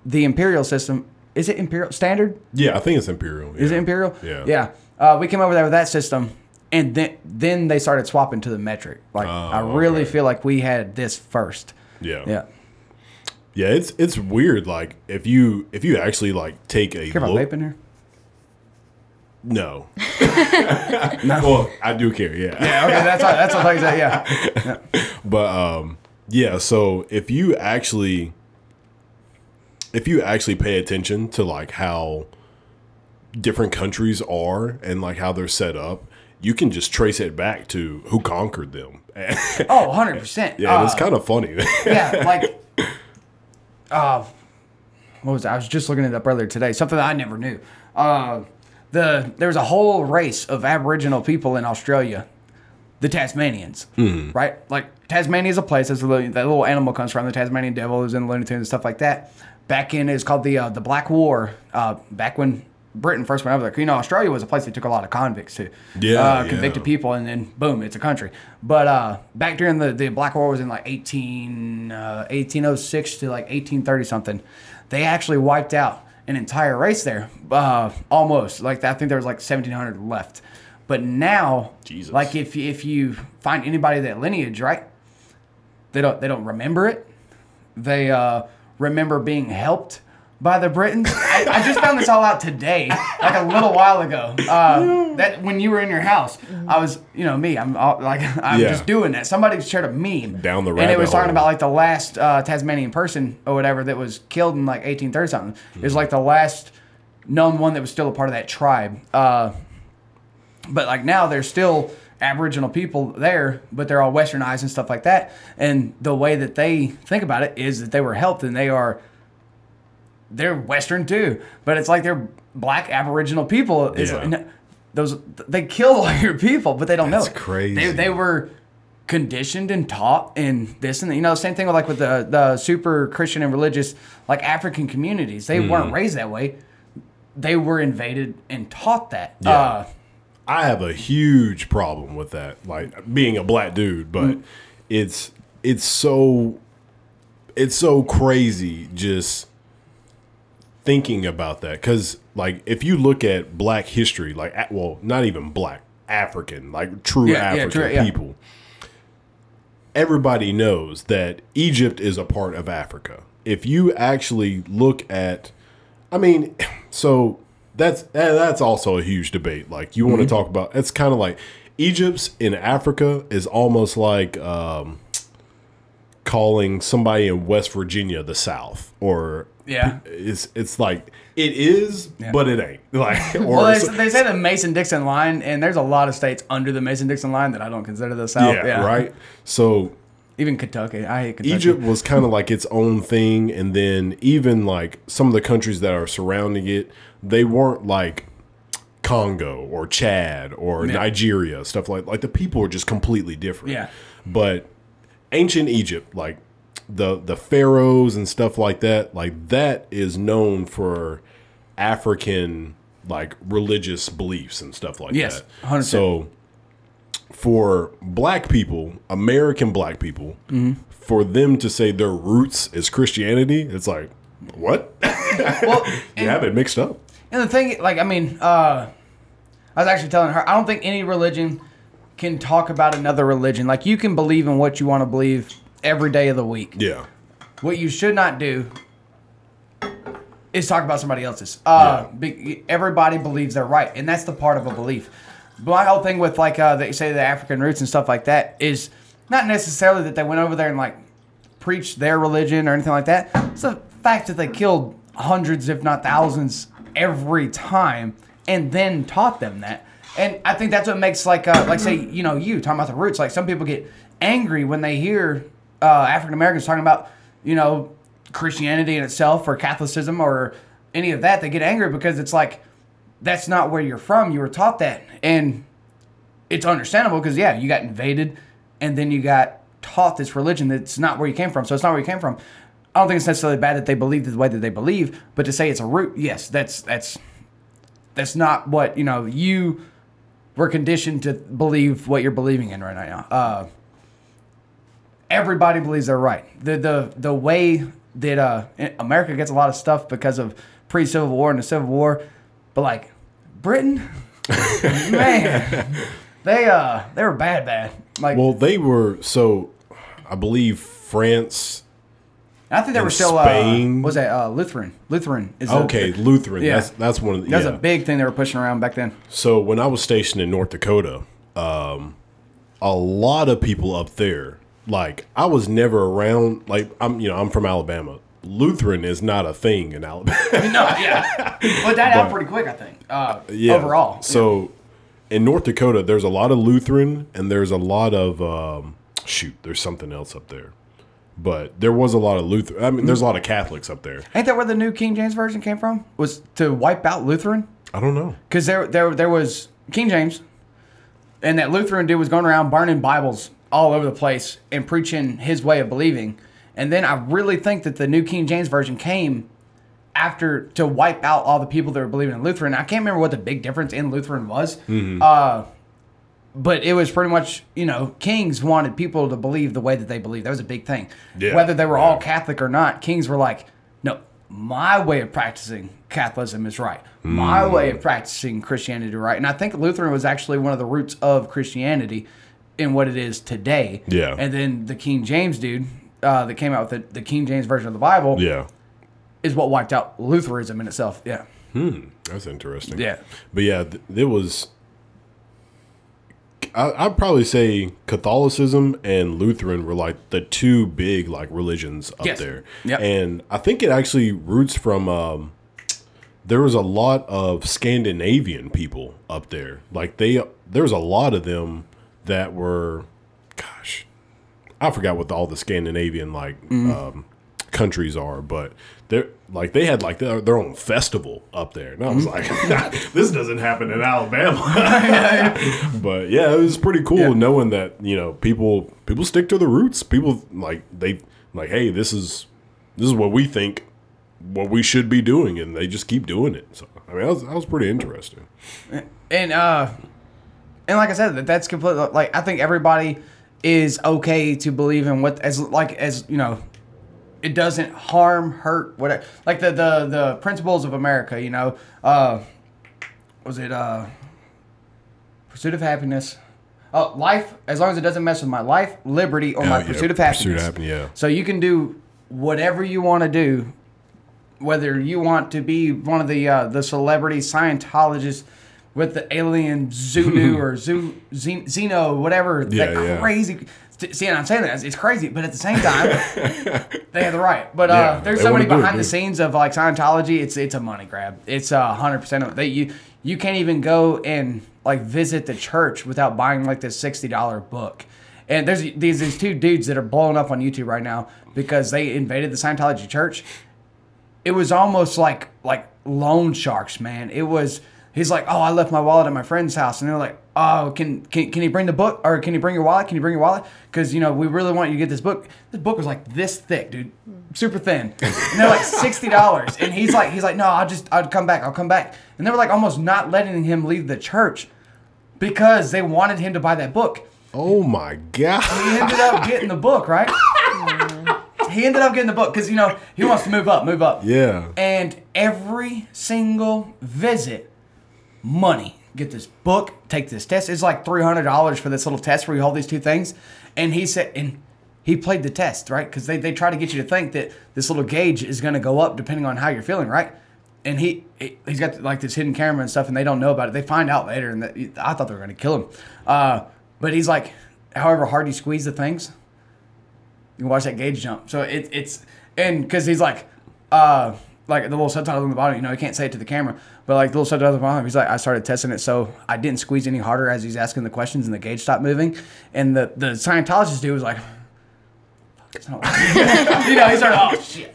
the imperial system. Is it imperial standard? Yeah, I think it's imperial. Is it imperial? Yeah. Yeah. Uh, we came over there with that system, and then then they started swapping to the metric. Like I really Oh, okay. feel like we had this first. Yeah. Yeah. Yeah, it's it's weird. Like if you if you actually like take a Care about look. vaping here? No. Well, I do care. Yeah. Yeah. Okay. That's all, that's all things that. Yeah. But um, yeah. So if you actually, if you actually pay attention to like how different countries are and like how they're set up, you can just trace it back to who conquered them. Oh, 100 percent. yeah, and it's kind of funny. yeah, like, uh, what was it? I was just looking it up earlier today. Something that I never knew. Uh, the there was a whole race of Aboriginal people in Australia, the Tasmanians, right? Like Tasmania is a place. That's the that little animal comes from. The Tasmanian devil is in the Looney Tunes and stuff like that. Back in it's called the uh, the Black War. Uh, back when Britain first went over there, you know, Australia was a place they took a lot of convicts to. Yeah, uh, convicted yeah. people, and then boom, it's a country. But uh, back during the, the Black War was in like 18, uh, 1806 to like 1830 something. They actually wiped out an entire race there, uh, almost. Like I think there was like 1700 left. But now, Jesus. like if if you find anybody that lineage, right? They don't they don't remember it. They uh, remember being helped by the Britons. I, I just found this all out today, like a little while ago. Uh, that when you were in your house, I was, you know, me. I'm all, like I'm Yeah. just doing that. Somebody shared a meme Down the and it was talking hole. about like the last uh, Tasmanian person or whatever that was killed in like 1830 something. It was like the last known one that was still a part of that tribe. Uh, but like now there's still aboriginal people there but they're all westernized and stuff like that and the way that they think about it is that they were helped and they are they're western too but it's like they're black aboriginal people is Yeah. those they killed all your people but they don't know That's crazy. they, they were conditioned and taught and this and that. you know same thing with like with the the super christian and religious like african communities they Hmm. weren't raised that way they were invaded and taught that Yeah. uh I have a huge problem with that, like being a black dude, but it's it's so it's so crazy just thinking about that cuz like if you look at black history, like well, not even black, African, like true Yeah, yeah, African true, yeah. people. Everybody knows that Egypt is a part of Africa. If you actually look at I mean, so that's that's also a huge debate. Like you want to talk about it's kind of like Egypt's in Africa is almost like um, calling somebody in West Virginia the South, or Yeah. it's it's like it is, but it ain't. Like or Well, they, say the Mason Dixon line, and there's a lot of states under the Mason Dixon line that I don't consider the South. yeah, right. So Even Kentucky. I hate Kentucky. Egypt was kind of like its own thing, and then even like some of the countries that are surrounding it, they weren't like Congo or Chad or Nigeria, stuff like like the people are just completely different. Yeah. But ancient Egypt, like the the pharaohs and stuff like that, like that is known for African like religious beliefs and stuff like Yes, that. 100%. So for black people, American black people, Mm-hmm. for them to say their roots is Christianity, it's like what? Well, you have it mixed up. and the thing, like, I mean, uh, I was actually telling her, I don't think any religion can talk about another religion. Like, you can believe in what you want to believe every day of the week. Yeah. What you should not do is talk about somebody else's. Uh, be, everybody believes they're right, and that's the part of a belief. But my whole thing with like uh, they say the African roots and stuff like that is not necessarily that they went over there and like preached their religion or anything like that. It's the fact that they killed hundreds, if not thousands, every time, and then taught them that. And I think that's what makes like uh, like say you know you talking about the roots. Like some people get angry when they hear uh, African Americans talking about you know Christianity in itself or Catholicism or any of that. They get angry because it's like that's not where you're from. You were taught that, and it's understandable because yeah, you got invaded, and then you got taught this religion that's not where you came from. So it's not where you came from. I don't think it's necessarily bad that they believe the way that they believe, but to say it's a root, yes, that's that's that's not what you know. You were conditioned to believe what you're believing in right now. Uh, everybody believes they're right. The the the way that uh, America gets a lot of stuff because of pre Civil War and the Civil War, but like Britain, man, they uh they were bad bad. Like Well, they were so. I believe France. I think they were still Spain- uh, was that uh, Lutheran? Lutheran is a- Okay, Lutheran. Yeah. That's that's one of the. That was yeah. a big thing they were pushing around back then. So when I was stationed in North Dakota, um, a lot of people up there, like I was never around. Like I'm, you know, I'm from Alabama. Lutheran is not a thing in Alabama. No, yeah, but that out pretty quick, I think. Uh, Yeah. overall, So in North Dakota, there's a lot of Lutheran and there's a lot of um, shoot. There's something else up there, but there was a lot of Lutheran. I mean, there's a lot of Catholics up there. ain't that where the new King James version came from? Was to wipe out Lutheran? I don't know. because there, there, there was King James, and that Lutheran dude was going around burning Bibles all over the place and preaching his way of believing. And then I really think that the new King James version came after to wipe out all the people that were believing in Lutheran. I can't remember what the big difference in Lutheran was, uh, but it was pretty much you know kings wanted people to believe the way that they believed. That was a big thing. Yeah. Whether they were all Catholic or not, kings were like, no, my way of practicing Catholicism is right. My way of practicing Christianity is right. And I think Lutheran was actually one of the roots of Christianity in what it is today. Yeah. And then the King James dude uh, that came out with the, the King James version of the Bible Yeah, is what wiped out Lutheranism in itself. Yeah. Hmm. that's interesting. Yeah. But yeah, th- there was. I, I'd probably say Catholicism and Lutheran were like the two big like religions up Yes. there, Yep. and I think it actually roots from. Um, there was a lot of Scandinavian people up there. Like they, there was a lot of them that were, gosh, I forgot what all the Scandinavian like um, countries are, but they're like they had like their, their own festival up there, and I was like, this doesn't happen in Alabama. but yeah, it was pretty cool Yeah. knowing that you know people people stick to the roots. People like they like, hey, this is this is what we think what we should be doing, and they just keep doing it. So I mean, that was, that was pretty interesting. and uh and like i said that that's completely like i think everybody is okay to believe in what as like as you know it doesn't harm hurt whatever like the the the principles of america you know? Uh was it uh pursuit of happiness? Uh, life as long as it doesn't mess with my life liberty or my Oh, yeah, pursuit of pursuit happiness. happiness, yeah. so you can do whatever you want to do whether you want to be one of the uh, the celebrity Scientologists with the alien Zulu or Zoo Zen- Xenu, whatever Yeah, that yeah. crazy. See, and I'm saying that it's crazy, but at the same time, they have the right. But uh, Yeah, there's they so many wanna it, behind the scenes of like Scientology. It's it's a money grab. It's a hundred percent of they you you can't even go and like visit the church without buying like this sixty dollar book. And there's these these two dudes that are blowing up on YouTube right now because they invaded the Scientology church it was almost like like loan sharks, man. It was he's like, "Oh, I left my wallet at my friend's house," and they're like, "Oh, can can can you bring the book or can you bring your wallet? Can you bring your wallet? Because you know we really want you to get this book. This book was like this thick, dude, super thin, and they're like sixty dollars. And he's like, he's like, no, I'll just I'll come back, I'll come back. And they were like almost not letting him leave the church because they wanted him to buy that book. Oh my god. He ended up getting the book, right? he ended up getting the book because you know he wants to move up, move up. Yeah. And every single visit, money. Get this book, take this test. It's like three hundred dollars for this little test where you hold these two things. And he said, and he played the test, right? Because they, they try to get you to think that this little gauge is going to go up depending on how you're feeling, right? And he he- he's got like this hidden camera and stuff, and they don't know about it. They find out later, and that, I thought they were going to kill him. Uh, but he's like, however hard you squeeze the things, you can watch that gauge jump. So it, it's and because he's like, uh, like the little subtitle on the bottom, you know, he can't say it to the camera, but like the little on the bottom, he's like, I started testing it, so I didn't squeeze any harder as he's asking the questions, and the gauge stopped moving. And the the Scientologist dude was like. "It's not working." you know, he started, oh shit.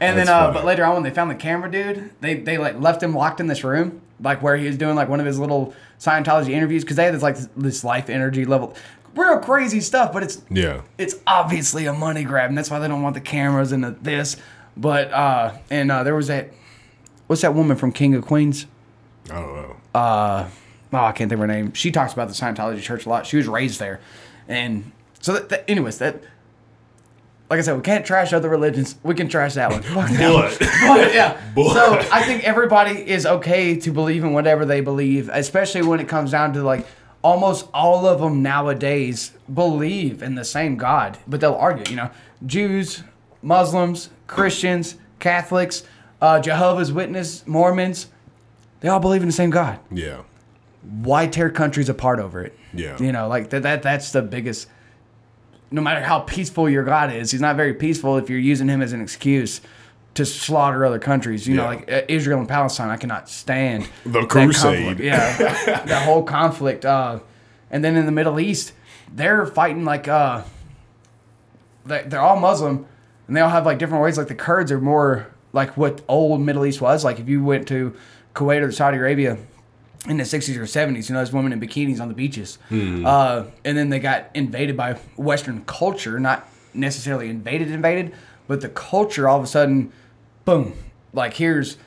And then, uh, but later on, when they found the camera dude, they they like left him locked in this room, like where he was doing like one of his little Scientology interviews, because they had this like this, this life energy level, real crazy stuff. But it's Yeah. it's obviously a money grab, and that's why they don't want the cameras and the this. But uh, and uh, there was that, what's that woman from King of Queens? I don't know. oh, I can't think of her name. She talks about the Scientology church a lot. She was raised there, and so that, that anyways, that like I said, we can't trash other religions. We can trash that one. Fuck that one. But yeah, so I think everybody is okay to believe in whatever they believe, especially when it comes down to like almost all of them nowadays believe in the same God, but they'll argue. You know, Jews, Muslims, Christians, Catholics, uh, Jehovah's Witness, Mormons, they all believe in the same God yeah. why tear countries apart over it? Yeah. You know, like that, that that's the biggest no matter how peaceful your God is, he's not very peaceful if you're using him as an excuse to slaughter other countries. You know, like uh, Israel and Palestine, I cannot stand The crusade. conflict. Yeah, that whole conflict. Uh, and then in the Middle East, they're fighting like uh, they- they're all Muslim, and they all have like different ways. Like the Kurds are more like what old Middle East was. Like if you went to Kuwait or Saudi Arabia in the 60s or 70s, you know, those women in bikinis on the beaches. Uh, and then they got invaded by Western culture, not necessarily invaded, invaded, but the culture all of a sudden, boom, like here's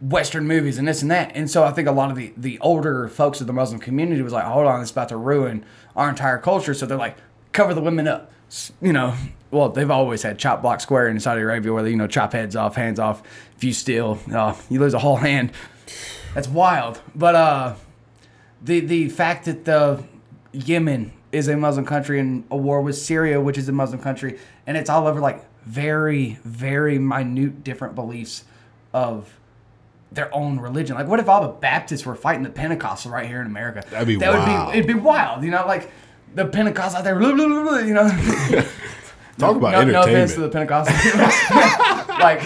Western movies and this and that. And so I think a lot of the, the older folks of the Muslim community was like, hold on, it's about to ruin our entire culture. So they're like, cover the women up. You know, well, they've always had chop block square in Saudi Arabia where they, you know, chop heads off, hands off. If you steal, uh, you lose a whole hand. That's wild. But uh, the the fact that the Yemen is a Muslim country and a war with Syria, which is a Muslim country, and it's all over like very, very minute different beliefs of their own religion. Like, what if all the Baptists were fighting the Pentecostals right here in America? That'd be that wild. Would be, it'd be wild, you know, like the Pentecostals out there, blah, blah, blah, blah, you know. Talk about no, no entertainment. offense to the Pentecostals. like,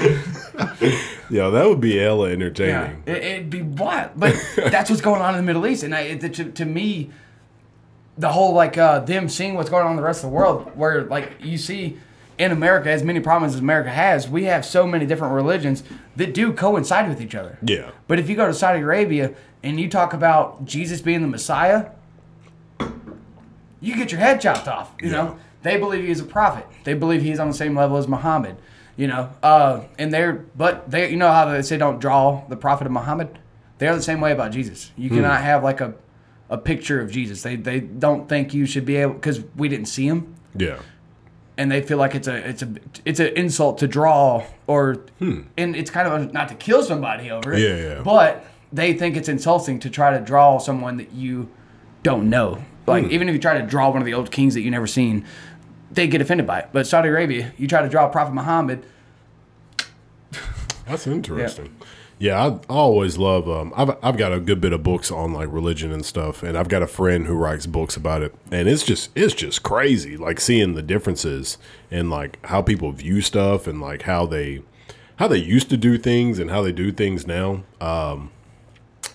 yeah, that would be hella yeah, entertaining. it, it'd be wild. But that's what's going on in the Middle East, and I, it, to, to me, the whole like uh, them seeing what's going on in the rest of the world, where like you see in America, as many problems as America has, we have so many different religions that do coincide with each other. Yeah. But if you go to Saudi Arabia and you talk about Jesus being the Messiah, you get your head chopped off. You Yeah. know, they believe he's a prophet. They believe he's on the same level as Muhammad. You know, uh, and they're but they you know how they say don't draw the prophet of Muhammad. They're the same way about Jesus. You hmm. cannot have like a a picture of Jesus. They they don't think you should be able because we didn't see him Yeah. and they feel like it's a it's a it's an insult to draw or hmm. and it's kind of a, not to kill somebody over it. Yeah, yeah. But they think it's insulting to try to draw someone that you don't know. Like hmm. even if you try to draw one of the old kings that you never seen, they get offended by it. But Saudi Arabia, you try to draw Prophet Muhammad. That's interesting. Yeah, I, I always love. Um, I've I've got a good bit of books on like religion and stuff, and I've got a friend who writes books about it, and it's just it's just crazy, like seeing the differences in like how people view stuff and like how they how they used to do things and how they do things now. Um,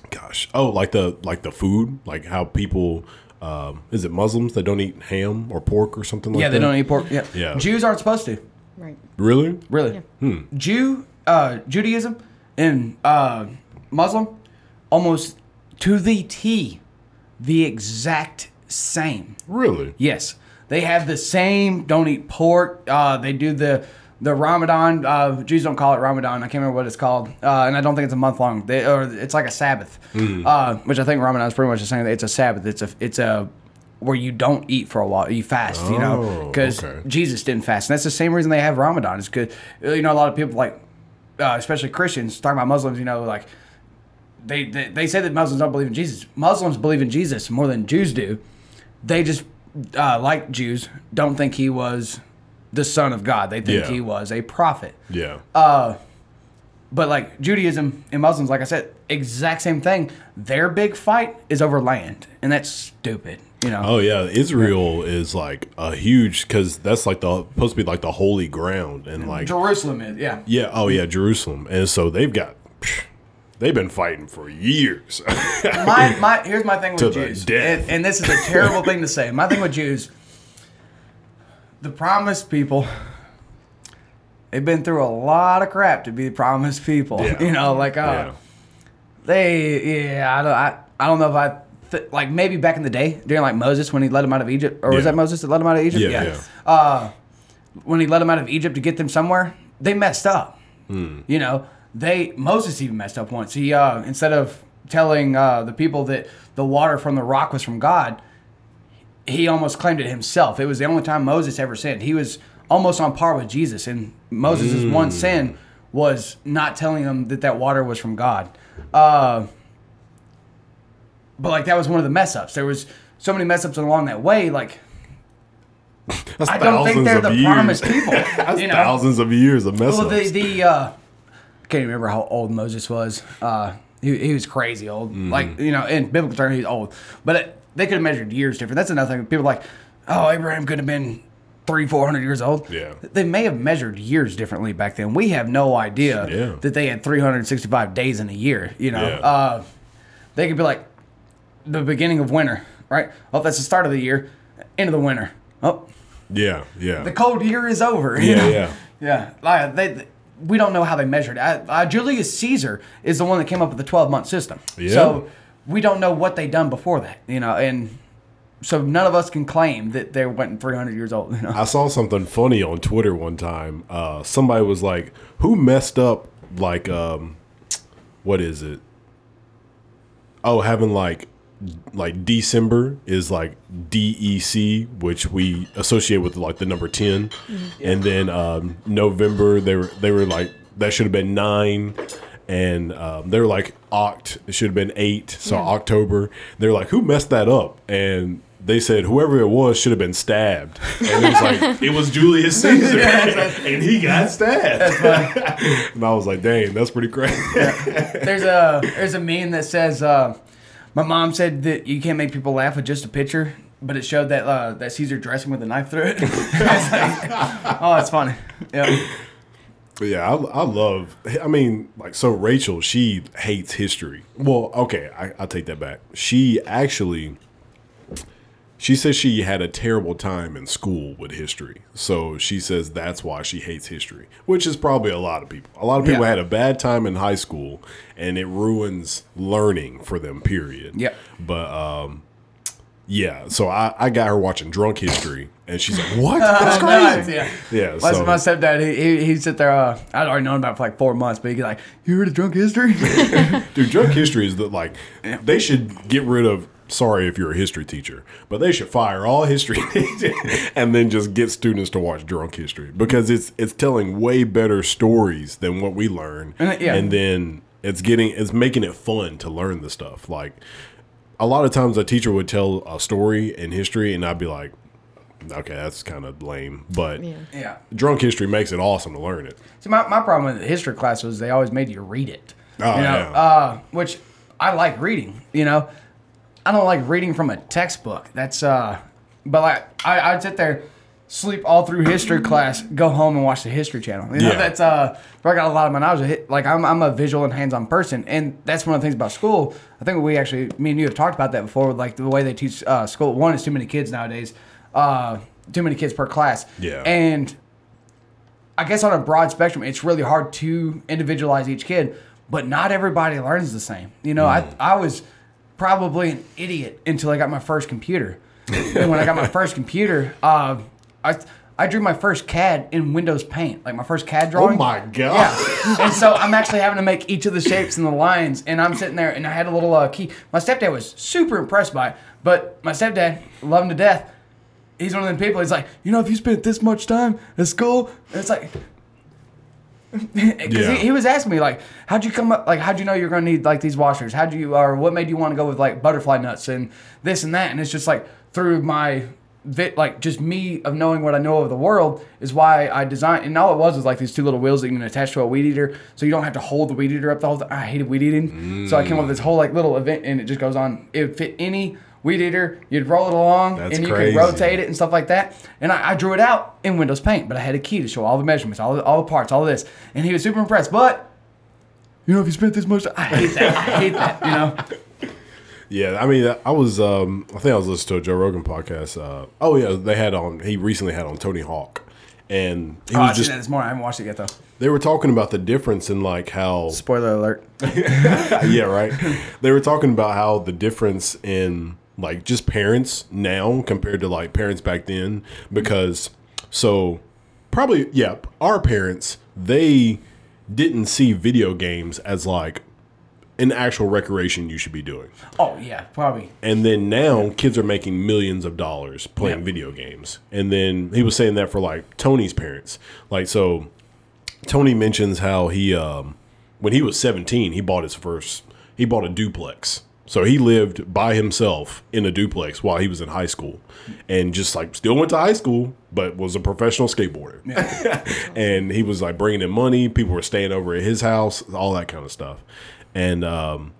gosh, oh, like the like the food, like how people. Um, is it Muslims that don't eat ham or pork or something like yeah, that? Yeah, they don't eat pork. Yeah. Yeah. Jews aren't supposed to. Right. Really? Really. Hmm. Jew, uh, Judaism, and uh, Muslim almost to the T, the exact same. Really? Yes, they have the same. Don't eat pork. Uh, they do the the Ramadan. Uh, Jews don't call it Ramadan. I can't remember what it's called, uh, and I don't think it's a month long. They, or it's like a Sabbath, uh, which I think Ramadan is pretty much the same. It's a Sabbath. It's a it's a where you don't eat for a while. You fast, you know, Oh, because okay. Jesus didn't fast, and that's the same reason they have Ramadan. It's because you know a lot of people like, uh, especially Christians, talking about Muslims. You know, like they, they they say that Muslims don't believe in Jesus. Muslims believe in Jesus more than Jews do. They just uh, like Jews don't think he was the son of God. They think Yeah. he was a prophet. Yeah. Uh, but like Judaism and Muslims, like I said, exact same thing. Their big fight is over land, and that's stupid. You know. Oh yeah, Israel is like a huge because that's like the supposed to be like the holy ground and like Jerusalem is yeah. yeah oh yeah Jerusalem and so they've got they've been fighting for years. my, my here's my thing with Jews, and, and this is a terrible thing to say. My thing with Jews, the promised people, they've been through a lot of crap to be the promised people. Yeah. You know, like uh, yeah. they, yeah, I don't, I, I don't know if I. Th- like maybe back in the day during like Moses when he led them out of Egypt or was that Moses that led them out of Egypt Yeah, yeah. Uh, when he led them out of Egypt to get them somewhere they messed up Hmm. you know, they Moses even messed up once. He uh, instead of telling uh, the people that the water from the rock was from God, he almost claimed it himself. It was the only time Moses ever sinned. He was almost on par with Jesus, and Moses' one sin was not telling them that that water was from God. Uh, but like that was one of the mess ups. There was so many mess ups along that way. Like That's I don't think they're the years. promised people. That's you know? thousands of years of mess Well, the ups. the uh, I can't remember how old Moses was. Uh, he, he was crazy old. Mm-hmm. Like you know, in biblical terms, he's old. But it, they could have measured years different. That's another thing. People are like, oh, Abraham could have been three, four hundred years old. Yeah. they may have measured years differently back then. We have no idea Yeah. that they had three hundred sixty-five days in a year. You know, Yeah. uh, they could be like the beginning of winter, right? Oh, that's the start of the year. End of the winter. Oh, yeah, yeah, the cold year is over. yeah, know? yeah. Yeah, like they, we don't know how they measured. Uh, uh, Julius Caesar is the one that came up with the twelve month system. Yeah. So we don't know what they done before that, you know, and so none of us can claim that they went three hundred years old. You know, I saw something funny on Twitter one time. Uh, somebody was like, "Who messed up? Like, um, what is it? Oh, having like, like December is like DEC, which we associate with like the number 10 and then um, November they were they were like that should have been nine. And um, they were like Oct, it should have been eight. So Yeah. October, they're like, who messed that up? And they said whoever it was should have been stabbed. And it was like it was Julius Caesar, and he got stabbed. and I was like, dang, that's pretty crazy. there's a there's a meme that says uh, my mom said that you can't make people laugh with just a picture, but it showed that uh, that Caesar dressing with a knife through it. Like, oh, that's funny. Yeah. But yeah, I, I love. I mean, like, so Rachel, she hates history. Well, okay, I, I'll take that back. She actually, she says she had a terrible time in school with history. So she says that's why she hates history, which is probably a lot of people. A lot of people Yeah. had a bad time in high school, and it ruins learning for them. Period. Yeah. But um, yeah. So I, I got her watching Drunk History, and she's like, "What? That's crazy." yeah. Yeah. My, so- my stepdad, he, he he'd sit there. Uh, I'd already known about it for like four months, but he'd be like, "You heard of drunk history?" Dude, drunk history is that like they should get rid of. Sorry if you're a history teacher, but they should fire all history and then just get students to watch drunk history because it's it's telling way better stories than what we learn, And yeah. and then it's getting it's making it fun to learn the stuff. Like a lot of times, a teacher would tell a story in history, and I'd be like, "Okay, that's kind of lame," but Yeah. yeah. drunk history makes it awesome to learn it. See, my, my problem with the history class was they always made you read it. Oh, you know, yeah. uh, which I like reading. You know, I don't like reading from a textbook. That's uh, but like I, I'd sit there, sleep all through history class, go home and watch the History Channel. You know, Yeah. that's uh, where I got a lot of my knowledge. Like I'm, I'm a visual and hands-on person, and that's one of the things about school. I think we actually, me and you have talked about that before. Like the way they teach uh, school. One is too many kids nowadays. Uh, too many kids per class. Yeah. And I guess on a broad spectrum, it's really hard to individualize each kid. but not everybody learns the same. You know, I I was probably an idiot until I got my first computer. and when I got my first computer, uh, I I drew my first CAD in Windows Paint, like my first CAD drawing. Oh my god. Yeah. and so I'm actually having to make each of the shapes and the lines, and I'm sitting there, and I had a little uh, key. My stepdad was super impressed by it, but my stepdad, love him to death. He's one of them people. He's like, you know, if you spent this much time at school, it's like, because Yeah. he, he was asking me like, how'd you come up? Like, how'd you know you're gonna need like these washers? How'd you, or what made you want to go with like butterfly nuts and this and that? And it's just like through my like just me of knowing what I know of the world is why I designed. And all it was was like these two little wheels that you can attach to a weed eater, so you don't have to hold the weed eater up the whole. time. I hated weed eating, so I came up with this whole like little event, and it just goes on. It would fit any weed eater. You'd roll it along, That's and you crazy. could rotate it and stuff like that. And I, I drew it out in Windows Paint, but I had a key to show all the measurements, all the, all the parts, all of this. And he was super impressed. But, you know, if you spent this much time, I hate that. I hate that, you know? Yeah, I mean, I was, um, I think I was listening to a Joe Rogan podcast. Uh, oh yeah, they had on. He recently had on Tony Hawk, and he Oh, I was seen just. that this morning. I haven't watched it yet, though. They were talking about the difference in like how. Spoiler alert. yeah, right. They were talking about how the difference in like just parents now compared to like parents back then because so probably yeah, our parents they didn't see video games as like an actual recreation you should be doing. Oh, yeah, probably. And then now kids are making millions of dollars playing Yeah. video games. And then he was saying that for like Tony's parents. Like so Tony mentions how he um when he was 17, he bought his first he bought a duplex. So he lived by himself in a duplex while he was in high school and just like still went to high school but was a professional skateboarder. Yeah. and he was like bringing in money, people were staying over at his house, all that kind of stuff. And um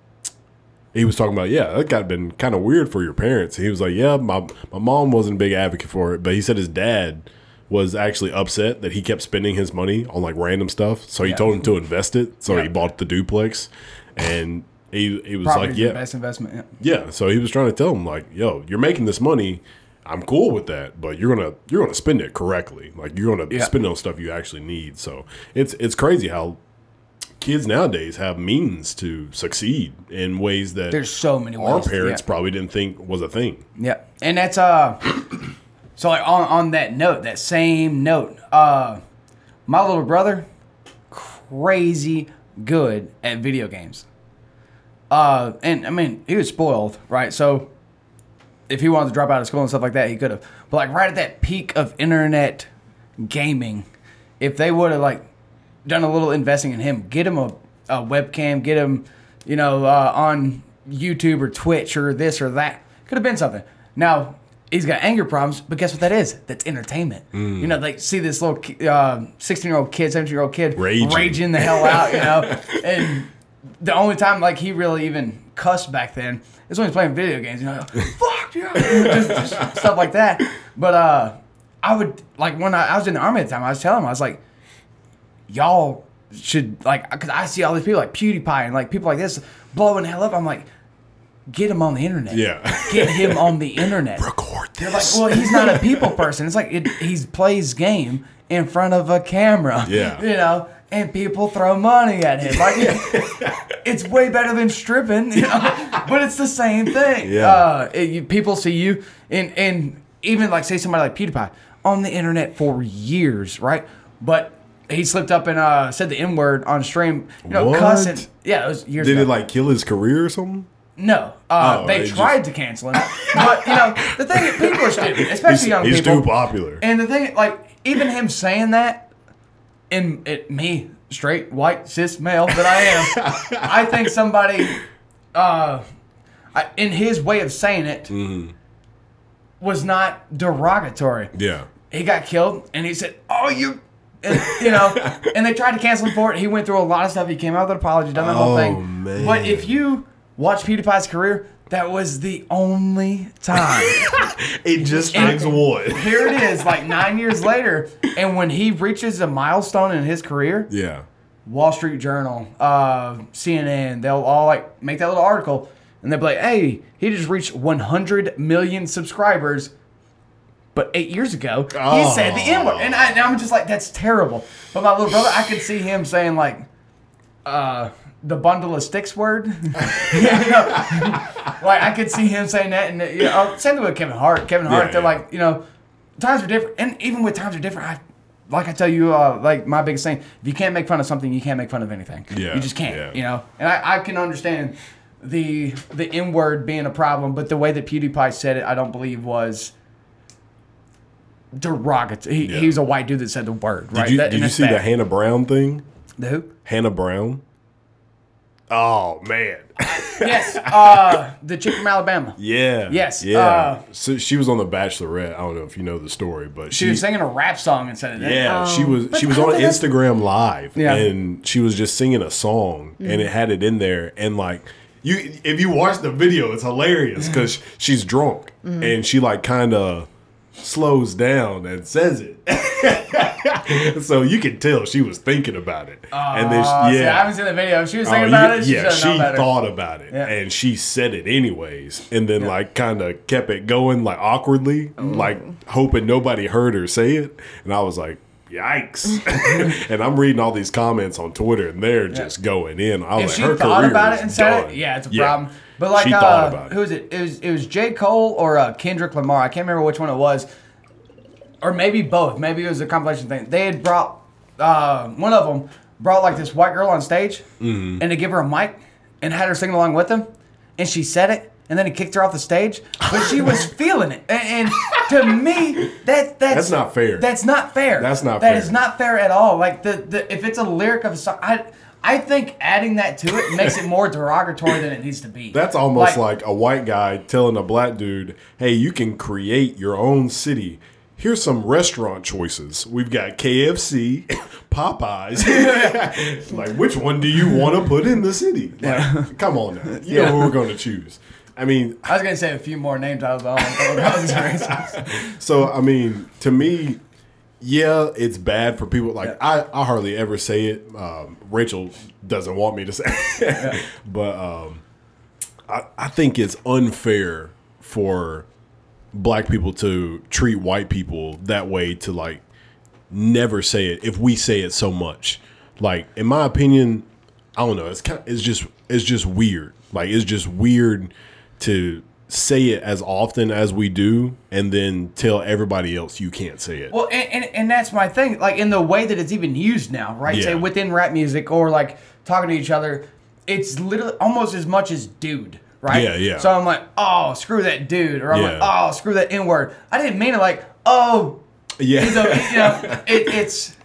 he was talking about, yeah, that got been kind of weird for your parents. He was like, yeah, my my mom wasn't a big advocate for it, but he said his dad was actually upset that he kept spending his money on like random stuff. So he Yeah. told him to invest it. So he bought the duplex, and he he was Probably like, the yeah, best investment. Yeah. yeah. So he was trying to tell him like, yo, you're making this money. I'm cool with that, but you're gonna you're gonna spend it correctly. Like you're gonna Yeah. spend on stuff you actually need. So it's it's crazy how kids nowadays have means to succeed in ways that There's so many our ways. parents yeah. probably didn't think was a thing. Yeah, and that's uh, so like on on that note, that same note, uh, my little brother, crazy good at video games. Uh, and I mean, he was spoiled, right? So if he wanted to drop out of school and stuff like that, he could have. But like right at that peak of internet gaming, if they would have like done a little investing in him, get him a, a webcam, get him, you know, uh, on YouTube or Twitch or this or that, could have been something. Now he's got anger problems, but guess what that is? That's entertainment. You know, they see this little sixteen year old kid, seventeen year old kid Raging. raging the hell out, you know, and the only time like he really even cussed back then is when he's playing video games. You know, like, fuck you, just, just stuff like that. But uh, I would like when I, I was in the army at the time. I was telling him I was like, y'all should like because I see all these people like PewDiePie and like people like this blowing the hell up. I'm like, get him on the internet. Yeah. get him on the internet. Record They're like, this. well, he's not a people person. It's like it, he plays game in front of a camera. Yeah. You know, and people throw money at him. Like, it's way better than stripping, you know, but it's the same thing. Yeah. Uh, it, you, people see you, and, and even like, say somebody like PewDiePie on the internet for years, right? But he slipped up and uh, said the N word on stream, you know, What? cussing. Yeah, it was years ago. Did ago. it like kill his career or something? No, uh, Oh, they tried to cancel him, but you know the thing, is, people are stupid, especially He's, young he's people. He's too popular. And the thing, like even him saying that, and it, me, straight white cis male that I am, I think somebody, uh, I, in his way of saying it, Mm-hmm. was not derogatory. yeah. He got killed, and he said, "Oh, you." And, you know, and they tried to cancel him for it. He went through a lot of stuff. He came out with an apology, done whole Oh, thing. man. But if you watch PewDiePie's career, that was the only time. It just takes wood. Here it is, like nine years later, and when he reaches a milestone in his career, Yeah. Wall Street Journal, uh, CNN, they'll all like make that little article, and they'll be like, "Hey, he just reached 100 million subscribers." But eight years ago, he Oh. said the N word, and, I, and I'm just like, "That's terrible." But my little brother, I could see him saying like, uh, the bundle of sticks word. Like I could see him saying that, and you know, oh, same thing with Kevin Hart. Kevin Hart, Yeah, they're yeah. like, you know, times are different, and even with times are different, I. Like I tell you, uh, like my biggest thing, if you can't make fun of something, you can't make fun of anything. Yeah, you just can't. yeah. You know, and I, I can understand the the N word being a problem, but the way that PewDiePie said it, I don't believe was derogatory. He, Yeah. he was a white dude that said the word, right? Did you, That- did you that's see the. Hannah Brown thing? The who? Hannah Brown. Oh man. Yes, uh, the chick from Alabama. Yeah. Yes, Yeah. uh, so she was on the Bachelorette. I don't know if you know the story, but She was singing a rap song instead of that. Yeah, she was she was on Instagram live Yeah. and she was just singing a song and it had it in there and like you if you watch the video it's hilarious cuz she's drunk and she like kind of slows down and says it. so you can tell she was thinking about it. and then Uh, she, see, I yeah. haven't seen the video. If she was thinking you- about it, she yeah, she have known better. thought about it Yeah. and she said it anyways, and then like kind of kept it going like awkwardly, like hoping nobody heard her say it. And I was like, "Yikes!" and I'm reading all these comments on Twitter, and they're just going in. I was if like, she "Her thought career about it and said it, yeah, it's a problem. But like, she uh, thought about it. who was it? It was it was J Cole or uh, Kendrick Lamar. I can't remember which one it was, or maybe both. Maybe it was a compilation thing. They had brought uh, one of them brought like this white girl on stage, Mm-hmm. and they give her a mic and had her sing along with them, and she said it. And then he kicked her off the stage, but she was feeling it. And, and to me, that that's, That's not fair. That's not fair. That's not That fair. is not fair at all. Like the, the if it's a lyric of a song, I I think adding that to it makes it more derogatory than it needs to be. That's almost like, a white guy telling a black dude, "Hey, you can create your own city. Here's some restaurant choices. We've got KFC, Popeyes. like, which one do you want to put in the city? Like, come on now. You Yeah. know who we're going to choose. I mean, I was gonna say a few more names. I was on. I was racist. so I mean, to me, yeah, it's bad for people. Like I, I hardly ever say it. Um, Rachel doesn't want me to say, it. but um, I, I think it's unfair for black people to treat white people that way. To like never say it if we say it so much. Like in my opinion, I don't know. It's kind. It's just. It's just weird. Like it's just weird to say it as often as we do, and then tell everybody else you can't say it. Well, and, and, and that's my thing. Like in the way that it's even used now, right? Yeah. Say within rap music or like talking to each other, it's literally almost as much as dude, right? Yeah, yeah. So I'm like, oh, screw that dude, or I'm like, oh, screw that n word. I didn't mean it like, oh, yeah, you know, it, it's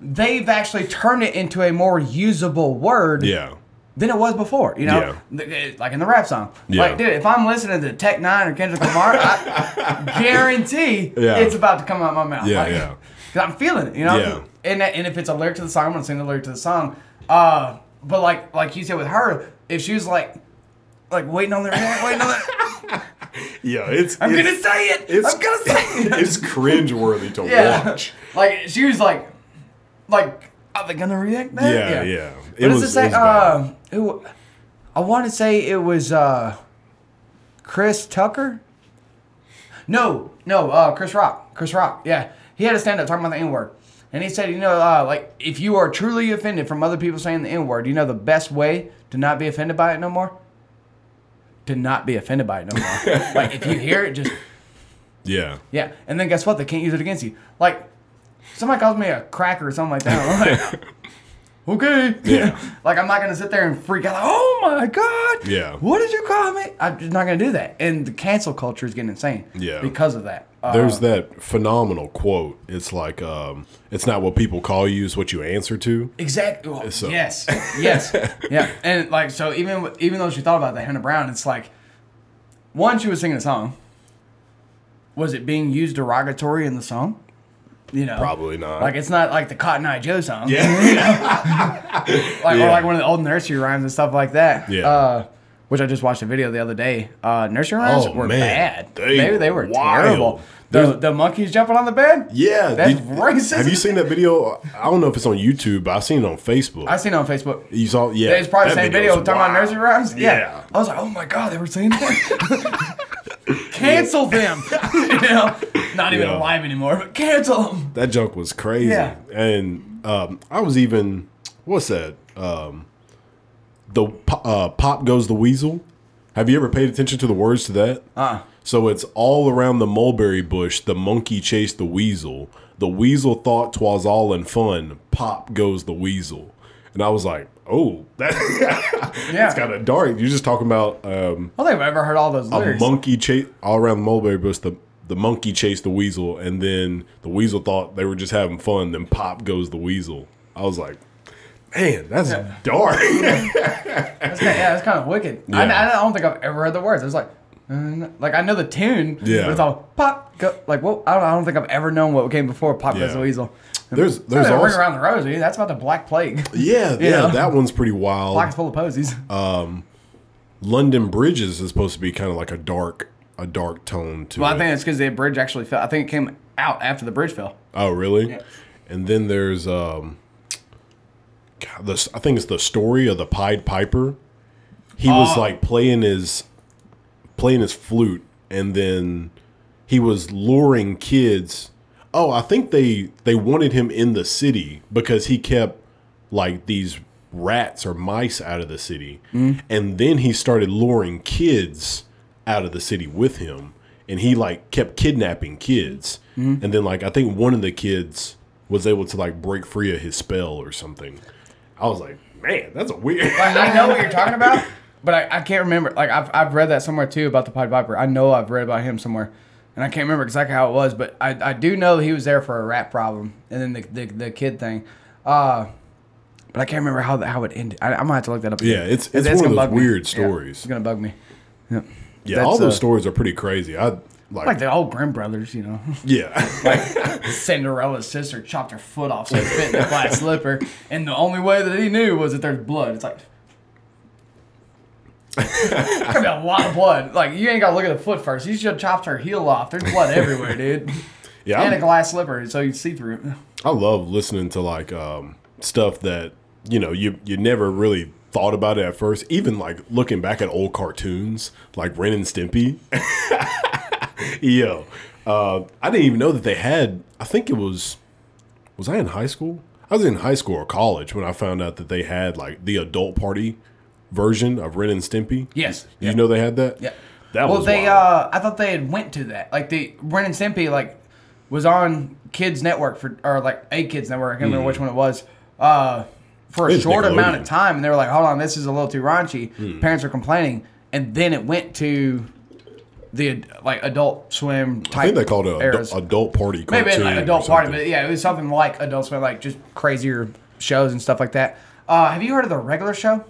they've actually turned it into a more usable word yeah, than it was before. You know, Th- like in the rap song. Yeah. Like, dude, if I'm listening to Tech N9ne or Kendrick Lamar, I guarantee Yeah. it's about to come out my mouth. Yeah, like, yeah. Cause I'm feeling it. You know, Yeah. and and if it's a lyric to the song, I'm gonna sing the lyric to the song. Uh, but like like you said with her, if she was like like waiting on the waiting on the, yeah. It's I'm it's, gonna say it. it's I'm gonna say it. it's cringeworthy to Yeah. watch. Like she was like, like, are they gonna react that? Yeah, yeah. What It does was- it say? It was bad. Who? I want to say it was uh, Chris Tucker. No, no, uh, Chris Rock. Chris Rock. Yeah, he had a stand up talking about the N word, and he said, you know, uh, like if you are truly offended from other people saying the N word, you know the best way to not be offended by it no more. To not be offended by it no more. like if you hear it, just Yeah, yeah, and then guess what? They can't use it against you. Like, somebody calls me a cracker or something like that. Okay. Yeah. like, I'm not going to sit there and freak out. Like, oh my God. Yeah. What did you call me? I'm just not going to do that. And the cancel culture is getting insane. Yeah. Because of that. Uh, there's that phenomenal quote. It's like, um, it's not what people call you; it's what you answer to. Exactly. So- Yes. Yes. yeah. And like, so even even though she thought about that Hannah Brown, it's like, one, she was singing a song. Was it being used derogatory in the song? You know, Probably not. Like it's not like the Cotton Eye Joe song. yeah, like Yeah. or like one of the old nursery rhymes and stuff like that. Yeah. Uh, which I just watched a video the other day. Uh, nursery rhymes Oh, were man. bad. They They, were they were wild. terrible. The, the monkeys jumping on the bed. yeah. That's Did- racist. Have you seen that video? I don't know if it's on YouTube, but I've seen it on Facebook. I've seen it on Facebook. you saw? Yeah, It's probably the same video talking about nursery rhymes. Yeah. Yeah. I was like, oh my god, they were saying that. cancel them. you know, not even Yeah. alive anymore, but cancel them. That joke was crazy. Yeah. And um, I was even what's that? Um, the uh, pop goes the weasel. Have you ever paid attention to the words to that? Uh. So it's all around the mulberry bush. The monkey chased the weasel. The weasel thought 'twas all in fun. Pop goes the weasel. And I was like, oh, that, Yeah. that's kind of dark. You're just talking about um, I don't think I've ever heard all those a lyrics. monkey chase all around the mulberry bush. The the monkey chased the weasel, and then the weasel thought they were just having fun. Then pop goes the weasel. I was like, man, that's dark. That's kinda, yeah, that's kind of wicked. I, Yeah. I don't think I've ever heard the words. It was like, uh, like I know the tune. Yeah. But it's all pop. Go, like, well, I don't, I don't think I've ever known what came before Pop Yeah. Goes the Weasel. There's There's ring also around the rosy. That's about the Black Plague. yeah yeah know? that one's pretty wild. Black is full of posies. London Bridges is supposed to be kind of like a dark a dark tone to well, it. I think it's because the bridge actually fell. I think it came out after the bridge fell. oh really? Yeah. And then there's um, God, this I think it's the story of the Pied Piper. He was Oh. like playing his playing his flute, and then he was luring kids. Oh, I think they they wanted him in the city because he kept like these rats or mice out of the city, mm-hmm. and then he started luring kids out of the city with him, and he like kept kidnapping kids, mm-hmm. and then like I think one of the kids was able to like break free of his spell or something. I was like, man, that's a weird. Like, I know what you're talking about, but I, I can't remember. Like I've, I've read that somewhere too about the Pied Piper. I know I've read about him somewhere, and I can't remember exactly how it was, but I, I do know he was there for a rat problem, and then the the, the kid thing. Uh, but I can't remember how the, how it ended. I, I'm gonna have to look that up. Again. Yeah, it's- it's one gonna of those bug me. weird Yeah, stories. it's gonna bug me. yeah, that's, all those uh, stories are pretty crazy. I like, Like the old Grimm brothers, you know. yeah. Like Cinderella's sister chopped her foot off so it fit in the black slipper, and the only way that he knew was that there's blood. It's like. Could be a lot of blood. Like you ain't gotta look at the foot first. You should have chopped her heel off. There's blood everywhere, dude. yeah, And a glass slipper, so you see through it. I love listening to like um, stuff that you know you you never really thought about it at first. Even like looking back at old cartoons like Ren and Stimpy. Yo, uh, I didn't even know that they had. I think it was. Was I in high school? I was in high school or college when I found out that they had like the adult party version of Ren and Stimpy. Yes. You know they had that. Yeah. That well, was they. wild. uh I thought they had went to that. Like the Ren and Stimpy like was on Kids Network for or like a Kids Network. I can't remember which one it was. Uh, for a. It's short amount of time, and they were like, "Hold on, this is a little too raunchy." Hmm. Parents are complaining, and then it went to the like Adult Swim type. I think they called it eras. adult party. Maybe like adult party, but yeah, it was something like Adult Swim, like just crazier shows and stuff like that. Uh, have you heard of the regular show?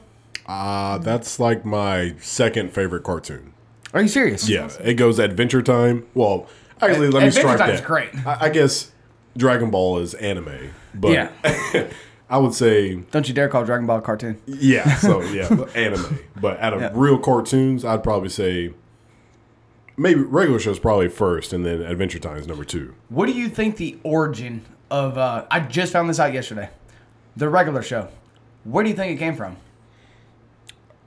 Uh, that's like my second favorite cartoon. Are you serious? Yeah, it goes Adventure Time. Well, actually, let me Adventure strike Time's that. great. I, I guess Dragon Ball is anime, but Yeah. I would say Don't you dare call Dragon Ball a cartoon. yeah. So yeah, anime. But out of Yeah. real cartoons, I'd probably say maybe regular show's probably first, and then Adventure Time is number two. What do you think the origin of? Uh, I just found this out yesterday. The regular show. Where do you think it came from?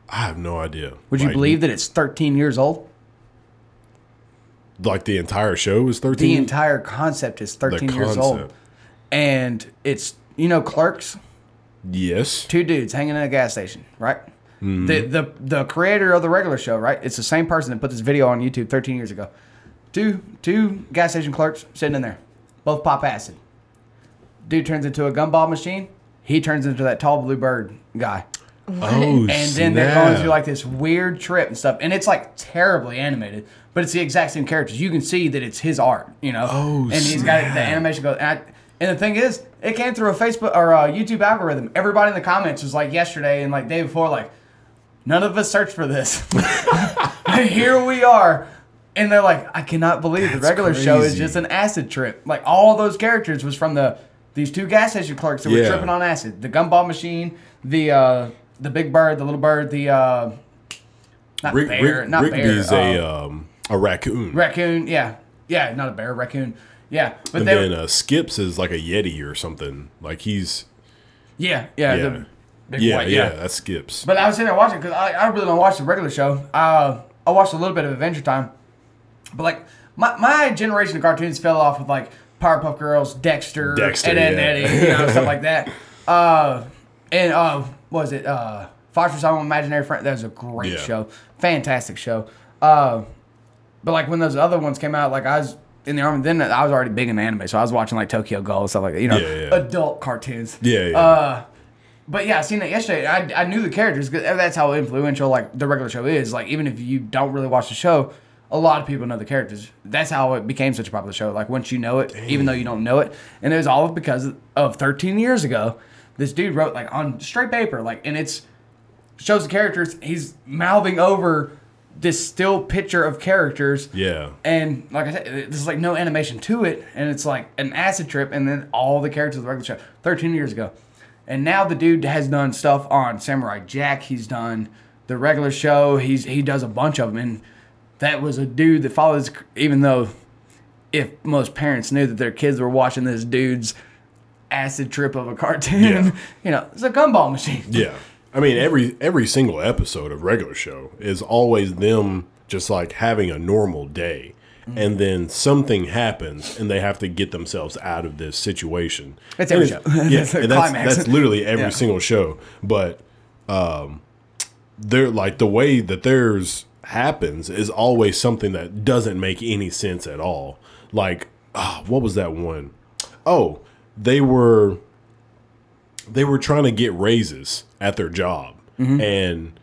I have no idea. Would you Like- believe that it's 13 years old? like the entire show is 13? The entire concept is 13 years old, and it's you know Clerks. yes. two dudes hanging in a gas station, right? Mm-hmm. The, the the creator of the regular show, right? It's the same person that put this video on YouTube 13 years ago. Two two gas station clerks sitting in there, both pop acid. Dude turns into a gumball machine. He turns into that tall blue bird guy, Oh, and then they're going through like this weird trip and stuff. And it's like terribly animated, but it's the exact same characters. You can see that it's his art, you know. Oh, and he's got it, the animation goes. And, I, and the thing is, it came through a Facebook or a YouTube algorithm. Everybody in the comments was like yesterday and like day before, like none of us searched for this. Here we are. And they're like, I cannot believe the That's regular show is just an acid trip. Like all those characters was from the these two gas station clerks that were tripping on acid. The gumball machine, the uh the big bird, the little bird, the uh not Rick, bear, Rick, not Rigby's bear. a uh, um, a raccoon. raccoon, yeah. Yeah, not a bear, raccoon. Yeah. But and they then uh, Skips is like a Yeti or something. Like he's yeah, yeah, yeah, the big yeah, white, yeah, That's Skips. But I was sitting there watching because I, I really don't watch the regular show. Uh, I watched a little bit of Adventure Time, but like my, my generation of cartoons fell off with like Powerpuff Girls, Dexter, Dexter, Ed, Ed, and yeah. Eddie, you know, stuff like that. Uh, and uh, was it uh, Foster Someone Imaginary Friend. That was a great Yeah. show, fantastic show. Uh, but like when those other ones came out, like I was in the army then. I was already big into anime, so I was watching like Tokyo Ghoul and stuff like that. You know, Yeah, yeah. adult cartoons. Yeah, yeah. Uh, but yeah, I seen that yesterday. I, I knew the characters. 'cause that's how influential like the regular show is. Like even if you don't really watch the show, a lot of people know the characters. That's how it became such a popular show. Like once you know it, even though you don't know it, and it was all because of 13 years ago. This dude wrote like on straight paper, like, and it's shows the characters. He's mouthing over this still picture of characters. Yeah. And like I said, there's like no animation to it, and it's like an acid trip, and then all the characters of the regular show. 13 years ago, and now the dude has done stuff on Samurai Jack. He's done the regular show. He's he does a bunch of them, and that was a dude that follows. Even though, if most parents knew that their kids were watching this dude's acid trip of a cartoon, Yeah. you know, it's a gumball machine. Yeah. I mean, every every single episode of regular show is always them just like having a normal day. Mm-hmm. And then something happens and they have to get themselves out of this situation. It's And every show. Yeah, It's a and that's, that's literally every Yeah. single show. But um they're like the way that theirs happens is always something that doesn't make any sense at all. Like, ah, what was that one? Oh, they were they were trying to get raises at their job. And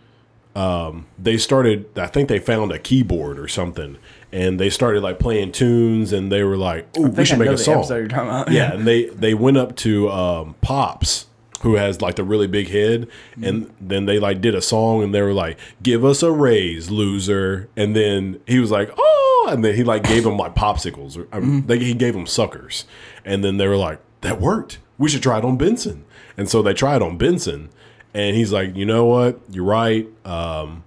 um, they started i think they found a keyboard or something and they started like playing tunes and they were like oh we should I make a song. episode you're talking about. yeah and they they went up to um, pops who has like the really big head and then they like did a song and they were like give us a raise loser. And then he was like oh and then he like gave them like popsicles or um, they, he gave them suckers. And then they were like that worked we should try it on benson and so they tried on benson and he's like you know what you're right um,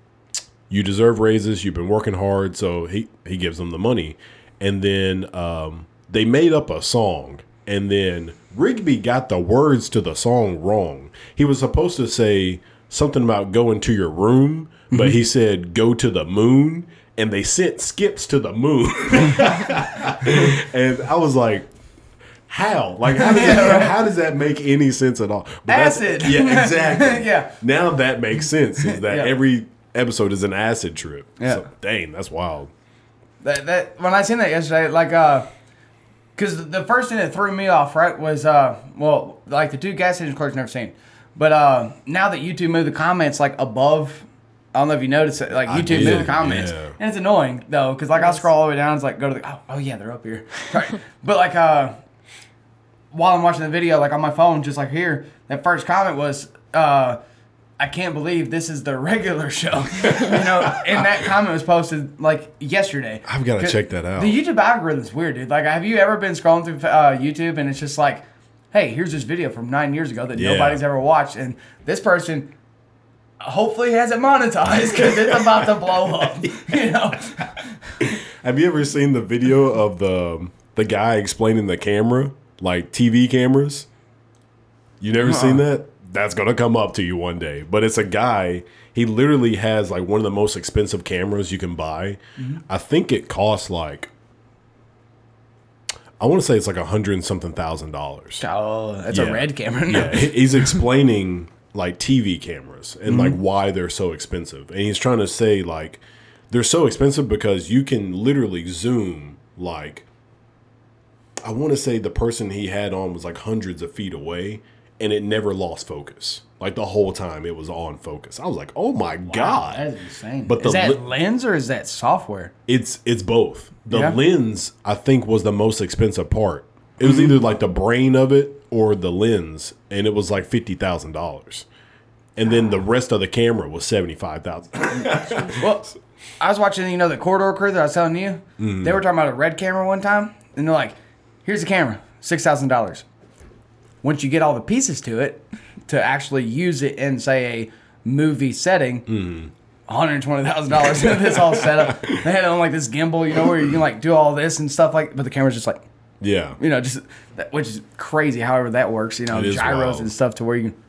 you deserve raises. You've been working hard. So he, he gives them the money. And then um, they made up a song. And then Rigby got the words to the song wrong. He was supposed to say something about going to your room, but he said go to the moon. And they sent skips to the moon. and I was like, how? Like, how does, that, how does that make any sense at all? But that's- Acid. Yeah, exactly. Yeah. Now that makes sense. Is that Yeah. every episode is an acid trip? Yeah. So, dang, that's wild. That, that when I seen that yesterday, like uh, because the first thing that threw me off right was uh, well, like the two gas station clerks never seen, but uh, now that YouTube moved the comments like above. I don't know if you noticed it. Like YouTube did, moved the comments, yeah. and it's annoying though, because like I scroll all the way down, it's like go to the oh, oh yeah, they're up here. Right. but like uh, while I'm watching the video, like on my phone, just like here, that first comment was uh. I can't believe this is the regular show. you know, and that comment was posted like yesterday. I've got to check that out. The YouTube algorithm's weird, dude. Like, have you ever been scrolling through uh, YouTube and it's just like, hey, here's this video from nine years ago that Yeah. nobody's ever watched, and this person hopefully has it monetized because it's about to blow up. You know? Have you ever seen the video of the the guy explaining the camera, like TV cameras? You never seen that? That's gonna come up to you one day. But it's a guy. He literally has like one of the most expensive cameras you can buy. I think it costs like. I want to say it's like a hundred and something thousand dollars. Oh, that's Yeah. a red camera. Yeah, he's explaining like TV cameras and like Mm-hmm. why they're so expensive. And he's trying to say like they're so expensive because you can literally zoom like I want to say the person he had on was like hundreds of feet away and it never lost focus. Like the whole time it was on focus. I was like, "Oh my god." That is insane. But is the that li- lens or is that software? It's it's both. The Yeah. lens I think was the most expensive part. It Mm-hmm. was either like the brain of it or the lens, and it was like fifty thousand dollars. And then the rest of the camera was seventy five thousand. Well, I was watching, you know, the corridor crew that I was telling you. Mm-hmm. They were talking about a red camera one time, and they're like, "Here's the camera, six thousand dollars. Once you get all the pieces to it, to actually use it in say a movie setting, Mm-hmm. one hundred twenty thousand dollars. This all set up. They had it on like this gimbal, you know, where you can like do all this and stuff like. But the camera's just like, yeah, you know, just which is crazy. However that works, you know, gyros wild. and stuff to where you can,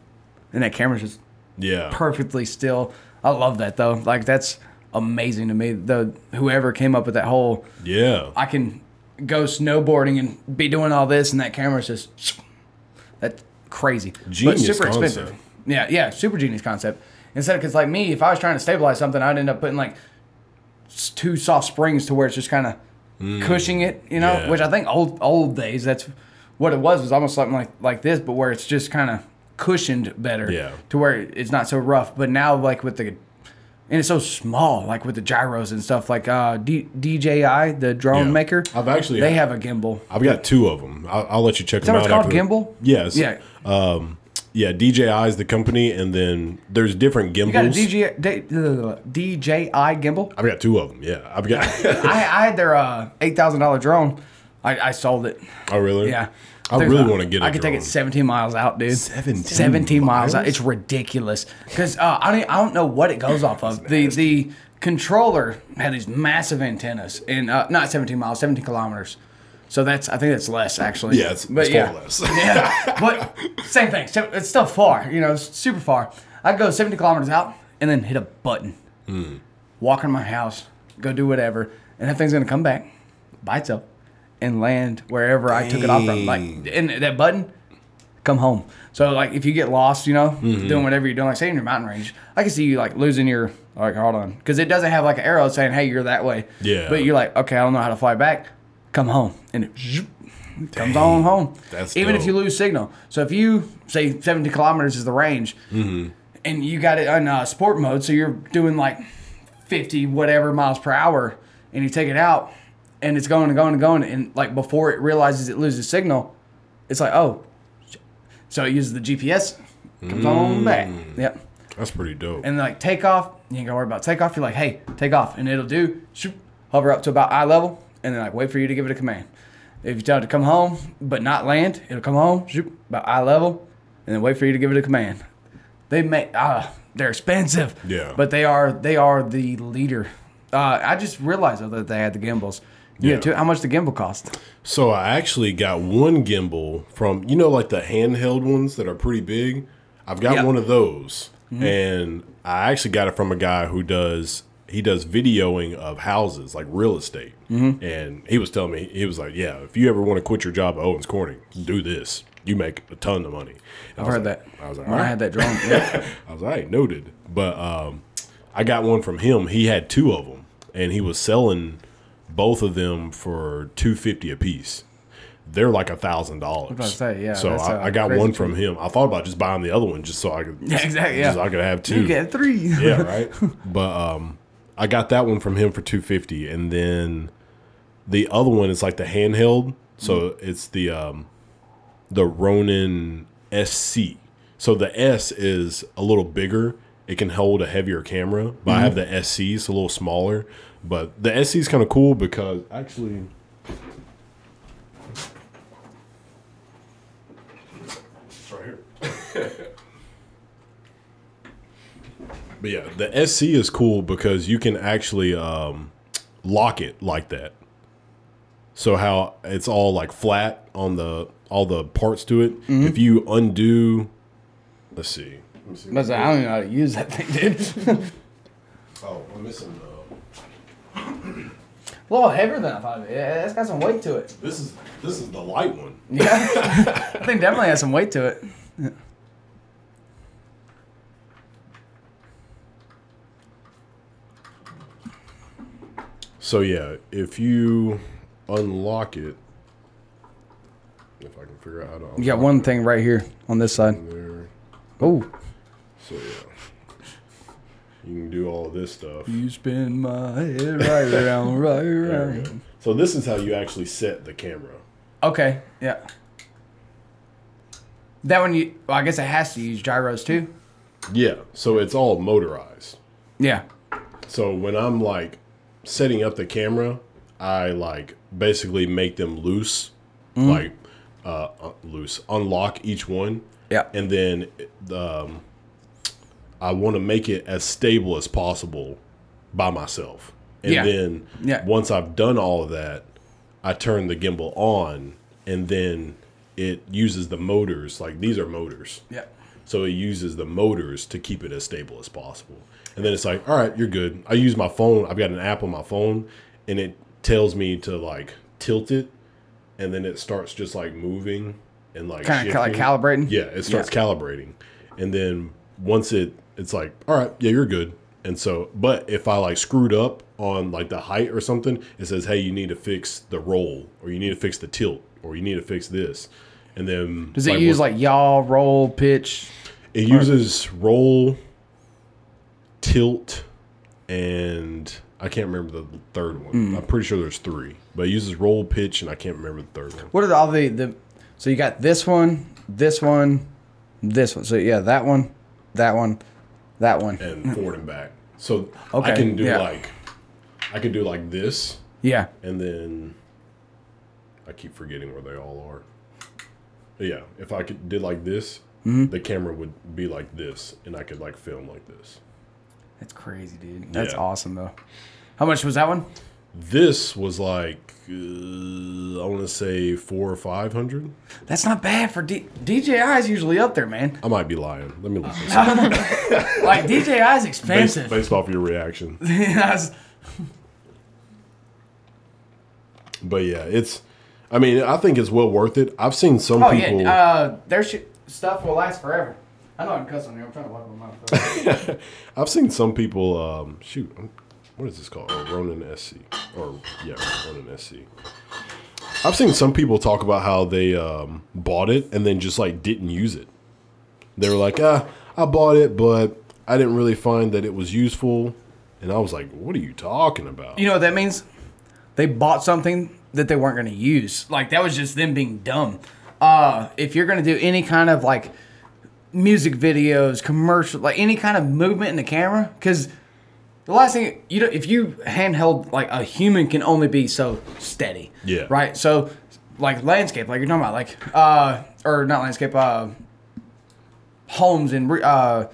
and that camera's just yeah. perfectly still. I love that though. Like that's amazing to me. The whoever came up with that whole yeah. I can go snowboarding and be doing all this and that camera's just that's crazy. Genius but super concept. expensive. Yeah, yeah, super genius concept. instead of because like me, if I was trying to stabilize something, I'd end up putting like two soft springs to where it's just kind of mm. cushioning it, you know. yeah. Which I think old old days that's what it was was almost something like like this, but where it's just kind of cushioned better, Yeah. to where it's not so rough. But now like with the and it's so small, like with the gyros and stuff, like uh, D- DJI, the drone Yeah. maker. I've actually they have a gimbal. I've got two of them. I'll, I'll let you check Is them that out. it's called? Gimbal? Yes. Yeah. Um, yeah. DJI is the company, and then there's different gimbals. You got a gimbals. DJ, D, DJI gimbal. I've got two of them. Yeah. I've got. I, I had their uh, eight thousand dollar drone. I, I sold it. oh really? Yeah. I There's really a- want to get. I I could take it 17 miles out, dude. 17 17 miles out. It's ridiculous. Because uh, I don't I don't know what it goes off of. The the controller had these massive antennas and uh, not 17 miles, 17 kilometers. So that's I think that's less actually. Yeah, it's, but it's yeah. less. yeah, but same thing. It's still far, you know, super far. I'd go 70 kilometers out and then hit a button, walk in my house, go do whatever, and that thing's gonna come back by itself and land wherever I took it off from. Like, and that button, come home. So like, if you get lost, you know, doing whatever you're doing, like say in your mountain range, I can see you like losing your like hold on because it doesn't have like an arrow saying hey you're that way. Yeah. But you're like okay I don't know how to fly back. Come home and it zoop, comes on home. That's even if you lose signal. So if you say 70 kilometers is the range, Mm-hmm. and you got it on uh, sport mode, so you're doing like 50 whatever miles per hour, and you take it out, and it's going and going and going, and like before it realizes it loses signal, it's like oh, so it uses the GPS, comes on back. Yep. That's pretty dope. And like takeoff, you ain't gotta worry about takeoff. You're like, hey, take off, and it'll do. Shoop, hover up to about eye level, and then like wait for you to give it a command. If you tell it to come home but not land, it'll come home, shoop, about eye level, and then wait for you to give it a command. They make ah, they're expensive. Yeah. But they are they are the leader. Uh, I just realized though that they had the gimbals. Yeah. Yeah. too, how much the gimbal cost? So I actually got one gimbal from you know like the handheld ones that are pretty big. I've got Yeah. one of those, and I actually got it from a guy who does he does videoing of houses like real estate. And he was telling me he was like, yeah, if you ever want to quit your job at Owens Corning, do this. You make a ton of money. And I I've heard like- that. I was like, when I had that drone. Yeah. I was like, I noted. But um, I got one from him. He had two of them, and he was selling both of them for two fifty a piece. They're like a thousand dollars. say, yeah, So I, I got one from him. I thought about just buying the other one just so I could. Yeah, exactly, just yeah. so I could have two. you get three. yeah, right. But um, I got that one from him for two fifty, and then the other one is like the handheld. So it's the um, the Ronin SC. So the S is a little bigger. It can hold a heavier camera, but I have the SC. It's a little smaller. But the SC is kind of cool because actually. It's right here. But yeah, the SC is cool because you can actually um, lock it like that. So how it's all like flat on the all the parts to it. If you undo, let's see. Let me see. I don't even know how to use that thing, dude. Oh, I'm missing. Uh, A little heavier than I thought. Yeah, it's got some weight to it. this is this is the light one. Yeah, I think definitely has some weight to it. So yeah, if you unlock it, if I can figure out how to. You got one thing right here on this side. Oh, So yeah, you can do all of this stuff. you spin my head right around, right around. So this is how you actually set the camera. Okay, yeah. That one, you. Well, I guess it has to use gyros too. Yeah, so it's all motorized. Yeah. So when I'm like setting up the camera, I like basically make them loose, like uh, uh, loose, unlock each one, Yeah. and then um, I want to make it as stable as possible by myself. And Yeah. then Yeah. once I've done all of that, I turn the gimbal on, and then it uses the motors. Like these are motors. Yeah. So it uses the motors to keep it as stable as possible. And then it's like, all right, you're good. I use my phone. I've got an app on my phone, and it tells me to like tilt it, and then it starts just like moving and like Kind of like calibrating. Yeah, it starts calibrating, and then once it it's like, all right, yeah, you're good. And so, but if I like screwed up on like the height or something, it says, hey, you need to fix the roll, or you need to fix the tilt, or you need to fix this. And then Does it use what- like yaw, roll, pitch? it uses roll, tilt, and I can't remember the third one. Hmm. I'm pretty sure there's three, but it uses roll, pitch, and I can't remember the third one. What are the, all the the? So you got this one, this one, this one. So yeah, that one, that one, that one. And forward and back. So Okay, I can do yeah. like, I can do like this, Yeah. and then I keep forgetting where they all are. But yeah, if I could did like this, Mm-hmm. the camera would be like this, and I could like film like this. That's crazy, dude. That's Yeah. awesome though. How much was that one? This was like uh, I want to say four or five hundred. That's not bad for D- DJI is usually up there, man. I might be lying. Let me look this. Like DJI is expensive. based off your reaction. But yeah, it's. I mean, I think it's well worth it. I've seen some oh people. yeah, uh, their sh- stuff will last forever. I know I can cuss on here. I'm trying to wipe my mouth. I've seen some people. Um, shoot, um, what is this called? Oh, Ronin SC, or yeah, Ronin SC. I've seen some people talk about how they um, bought it and then just like didn't use it. They were like, ah, I bought it, but I didn't really find that it was useful. And I was like, what are you talking about? you know what that means? They bought something that they weren't going to use. Like that was just them being dumb. Uh, if you're going to do any kind of like music videos, commercial, like any kind of movement in the camera, because the last thing you know, if you handheld like a human can only be so steady. Yeah. Right. So like landscape, like you're talking about, like uh, or not landscape, uh, homes and re- uh,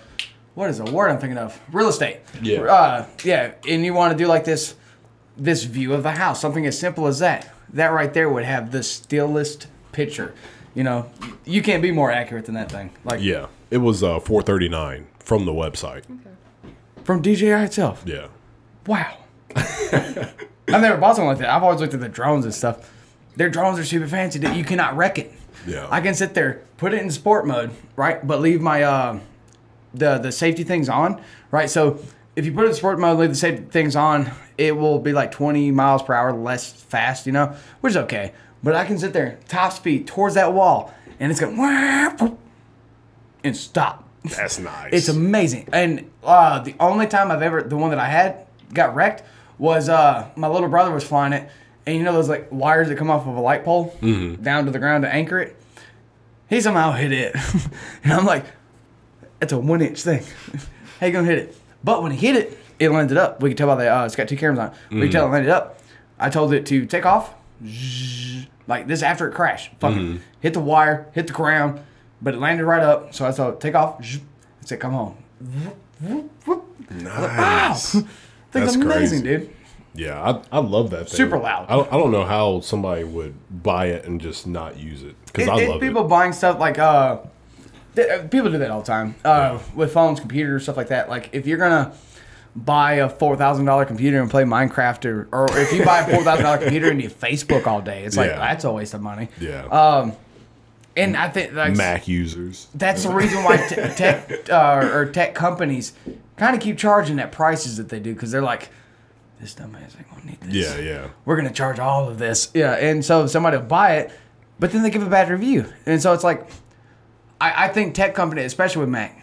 what is the word I'm thinking of? Real estate. Yeah. Uh, yeah, and you want to do like this this view of the house, something as simple as that. That right there would have the stillest picture. You know, you can't be more accurate than that thing. Like yeah, it was uh, four thirty nine from the website. From DJI itself. Yeah, Wow. I've never bought something like that. I've always looked at the drones and stuff. Their drones are super fancy that you cannot wreck it. Yeah. I can sit there, put it in sport mode, right? But leave my uh the the safety things on, right? So if you put it in sport mode, leave the safety things on, it will be like 20 miles per hour less fast, you know, which is okay. But I can sit there, top speed towards that wall, and it's going and stop. That's nice. It's amazing. And uh, the only time I've ever, the one that I had got wrecked was uh, my little brother was flying it. And you know those like wires that come off of a light pole down to the ground to anchor it? He somehow hit it. and I'm like, it's a one inch thing. How you gonna hit it? But when he hit it, it landed up. We could tell by the, uh, it's got two cameras on. it. We could tell it landed up. I told it to take off, zzz, like this after it crashed. Fucking hit the wire, hit the ground, but it landed right up. So I it, take off, zzz, said, come home. nice. Thing's That's amazing, crazy. dude. Yeah, I, I love that thing. Super loud. I I don't know how somebody would buy it and just not use it because It- I it- love people it. buying stuff like uh, th- uh, people do that all the time uh, with phones, computers, stuff like that. Like if you're gonna buy a four thousand dollar computer and play Minecraft, or, or if you buy a four thousand dollar computer and you Facebook all day, it's like Yeah. that's a waste of money. Yeah, And I think like Mac users. that's the reason why te- tech uh, or tech companies kind of keep charging at prices that they do because they're like, this dumbass ain't gonna need this. Yeah, yeah, we're gonna charge all of this. Yeah, and so somebody will buy it, but then they give a bad review, and so it's like, I, I think tech company, especially with Mac,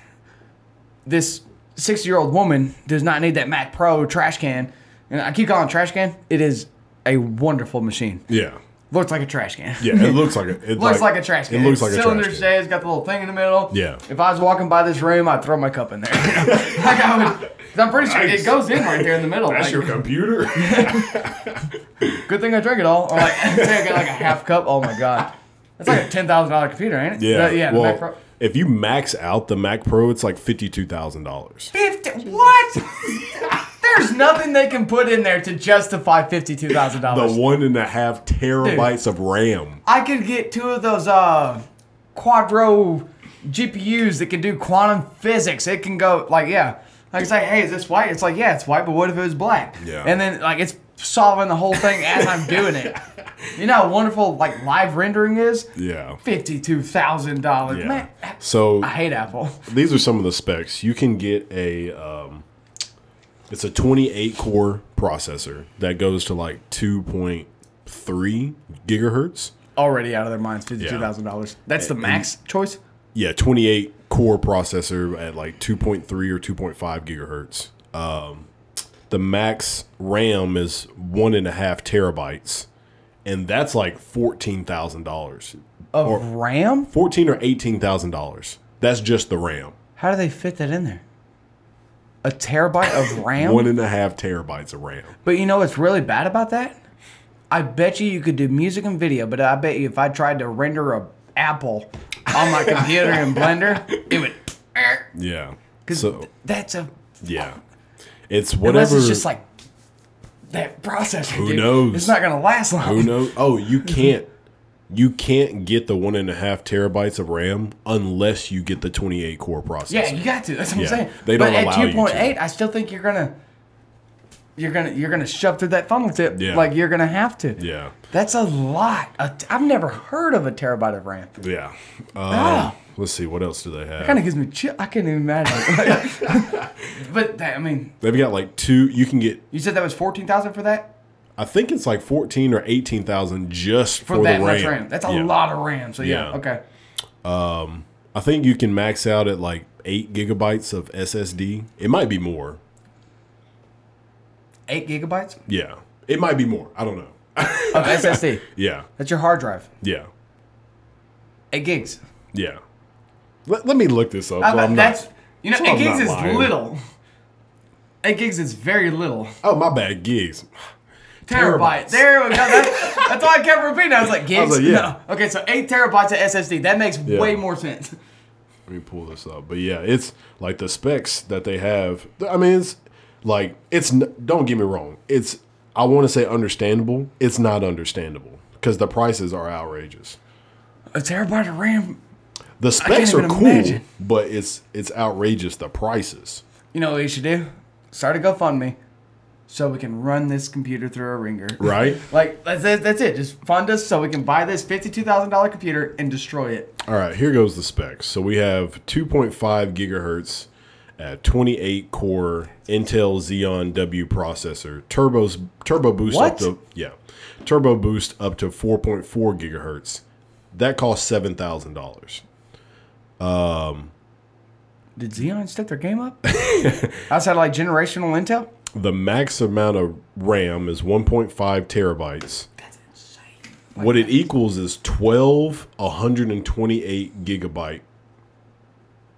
this sixty year old woman does not need that Mac Pro trash can, and I keep calling it trash can. It is a wonderful machine. yeah, Looks like a trash can. yeah. It looks like a. It Looks like, a trash can. It looks like a cylinder trash can. It's got the little thing in the middle. Yeah. If I was walking by this room, I'd throw my cup in there. like I would, I'm pretty sure Nice. it goes in right there in the middle. That's like, your computer. Good thing I drank it all. Or like, say I got like a half cup. Oh my god, that's like a ten thousand dollar computer, ain't it? yeah, yeah. Well, Mac Pro. if you max out the Mac Pro, it's like fifty two thousand dollars. Fifty. What? There's nothing they can put in there to justify fifty-two thousand dollars. The one and a half terabytes of RAM. I could get two of those uh quadro GPUs that can do quantum physics. It can go like yeah. Like it's like, hey, is this white? It's like, yeah, it's white, but what if it was black? Yeah. And then like it's solving the whole thing as I'm doing it. You know how wonderful like live rendering is? Yeah. Fifty-two thousand dollars, Yeah. man. So I hate Apple. these are some of the specs. You can get a um, it's a 28 core processor that goes to like 2.3 gigahertz. Already out of their minds, fifty-two thousand dollars. That's the max choice. Yeah, 28 core processor at like 2.3 or 2.5 gigahertz. Um, the max RAM is one and a half terabytes, and that's like fourteen thousand dollars, Of RAM? fourteen or eighteen thousand dollars. That's just the RAM. How do they fit that in there? A terabyte of RAM? One and a half terabytes of RAM. But you know what's really bad about that? I bet you you could do music and video, but I bet you if I tried to render a apple on my computer in Blender, it would. Yeah. Because So that's a. yeah, it's whatever. Unless it's just like that processor. Who dude. knows? It's not gonna last long. Who knows? Oh, you can't. You can't get the one and a half terabytes of RAM unless you get the 28 core processor. Yeah, you got to. That's what Yeah, I'm saying. they don't at allow to. 2.8, I still think you're gonna. You're gonna you're gonna shove through that funnel tip Yeah. like you're gonna have to. Yeah. That's a lot. T- I've never heard of a terabyte of RAM. Yeah. Um, Ah. Let's see. What else do they have? Kind of gives me chill. I can't even imagine. but that, I mean, They've got like two. You can get. you said that was fourteen thousand for that I think it's like 14 or 18,000 just for, for, that the RAM. RAM. That's a Yeah. lot of RAM. So yeah, Yeah. okay. Um, I think you can max out at like eight gigabytes of SSD. It might be more. Eight gigabytes Yeah. It might be more. I don't know. Oh, of SSD. Yeah. That's your hard drive. Yeah. Eight gigs. Yeah. Let, let me look this up. I so I'm that's not, you know, so eight I'm gigs is lying. little. Eight gigs is very little. oh, my bad. Gigs. Terabyte. Terabytes. There we go. That's, that's why I kept repeating. I was like, gigs. like, yeah. No. Okay, so eight terabytes of SSD. That makes Yeah. way more sense. Let me pull this up. But yeah, it's like the specs that they have. I mean, it's like it's. Don't get me wrong. It's. I want to say understandable. It's not understandable because the prices are outrageous. A terabyte of RAM. The specs are cool, imagine. but it's it's outrageous the prices. You know what you should do? Start a GoFundMe so we can run this computer through a ringer. Right? Like that's it, that's it. Just fund us so we can buy this fifty-two thousand dollar computer and destroy it. All right, here goes the specs. So we have 2.5 gigahertz at 28 core Intel Xeon W processor, turbos turbo boost What? up to yeah, turbo boost up to 4.4 gigahertz. That costs seven thousand dollars. Um, Did Xeon step their game up? Outside of like generational Intel. The max amount of RAM is 1.5 terabytes. That's insane. What it equals is 12 128 gigabyte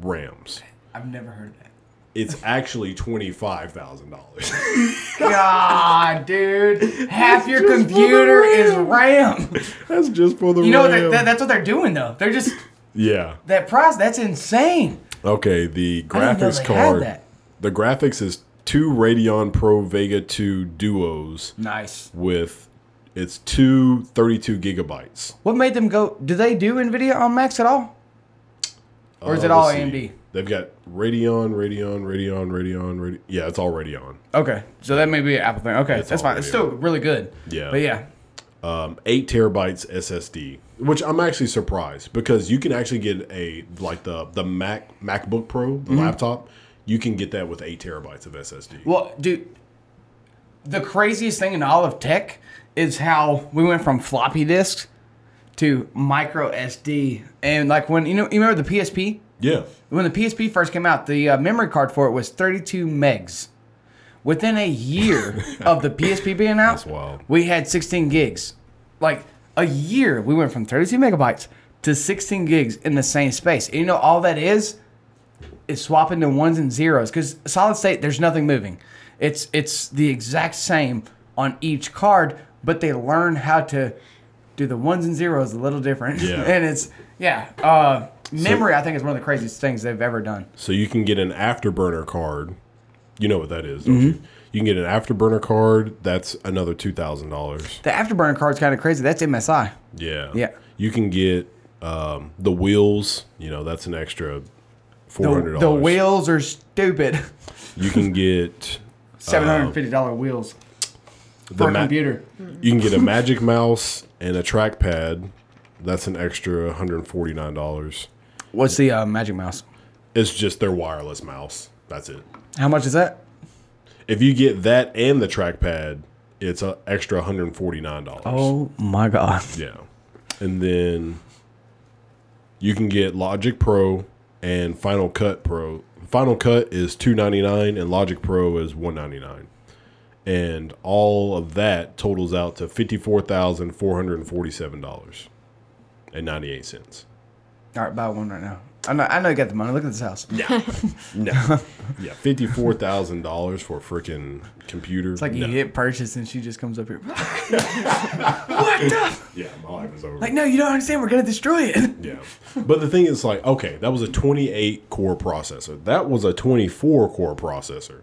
RAMs. I've never heard of that. It's actually $25,000. God, dude, half your computer is RAM. That's just for the You know what? RAM. They're, that, that's what they're doing though. They're just yeah. that price. That's insane. Okay, the I didn't know graphics they had card. that. The graphics is two Radeon Pro Vega 2 Duos Nice. with it's two 32 gigabytes. What made them go? Do they do Nvidia on Macs at all? Or is Uh, it all see. AMD? They've got Radeon, Radeon, Radeon, Radeon, Radeon. Yeah, it's all Radeon. Okay, so that may be an Apple thing. Okay, It's that's fine. It's still really good. Yeah. But yeah, Um, eight terabytes SSD, which I'm actually surprised because you can actually get a like the the Mac MacBook Pro, the Mm-hmm. laptop. You can get that with eight terabytes of SSD. Well, dude, the craziest thing in all of tech is how we went from floppy disks to micro SD. And like when you know, you remember the PSP? Yeah. When the PSP first came out, the uh, memory card for it was 32 megs. Within a year of the PSP being out, That's wild. we had 16 gigs. Like a year, we went from 32 megabytes to 16 gigs in the same space. And you know all that is is swapping to ones and zeros because solid state there's nothing moving. It's it's the exact same on each card, but they learn how to do the ones and zeros a little different. Yeah. and it's yeah. Uh, memory I think is one of the craziest things they've ever done. So you can get an afterburner card. You know what that is, don't Mm-hmm. you? You can get an afterburner card. That's another two thousand dollars. The afterburner card's kind of crazy. That's MSI. Yeah. Yeah. You can get um, the wheels. You know that's an extra four The, the wheels are stupid. You can get Seven hundred and fifty dollar wheels. The for a ma- computer. You can get a Magic Mouse and a trackpad. That's an extra one hundred forty nine dollars. What's the uh, Magic Mouse? It's just their wireless mouse. That's it. How much is that? If you get that and the trackpad, it's an extra one hundred forty nine dollars. Oh my god! Yeah. And then you can get Logic Pro and Final Cut Pro. Final Cut is two ninety nine and Logic Pro is one ninety nine. And all of that totals out to fifty four thousand four hundred forty seven dollars and ninety eight cents. All right, buy one right now. I know, I know you got the money. Look at this house. Yeah. No. yeah, fifty four thousand dollars for a freaking computer. It's like you no. hit purchase and she just comes up here. What the? Yeah, my life is over. Like, no, you don't understand. We're gonna destroy it. Yeah. But the thing is, like, okay, that was a 28 core processor. That was a 24 core processor.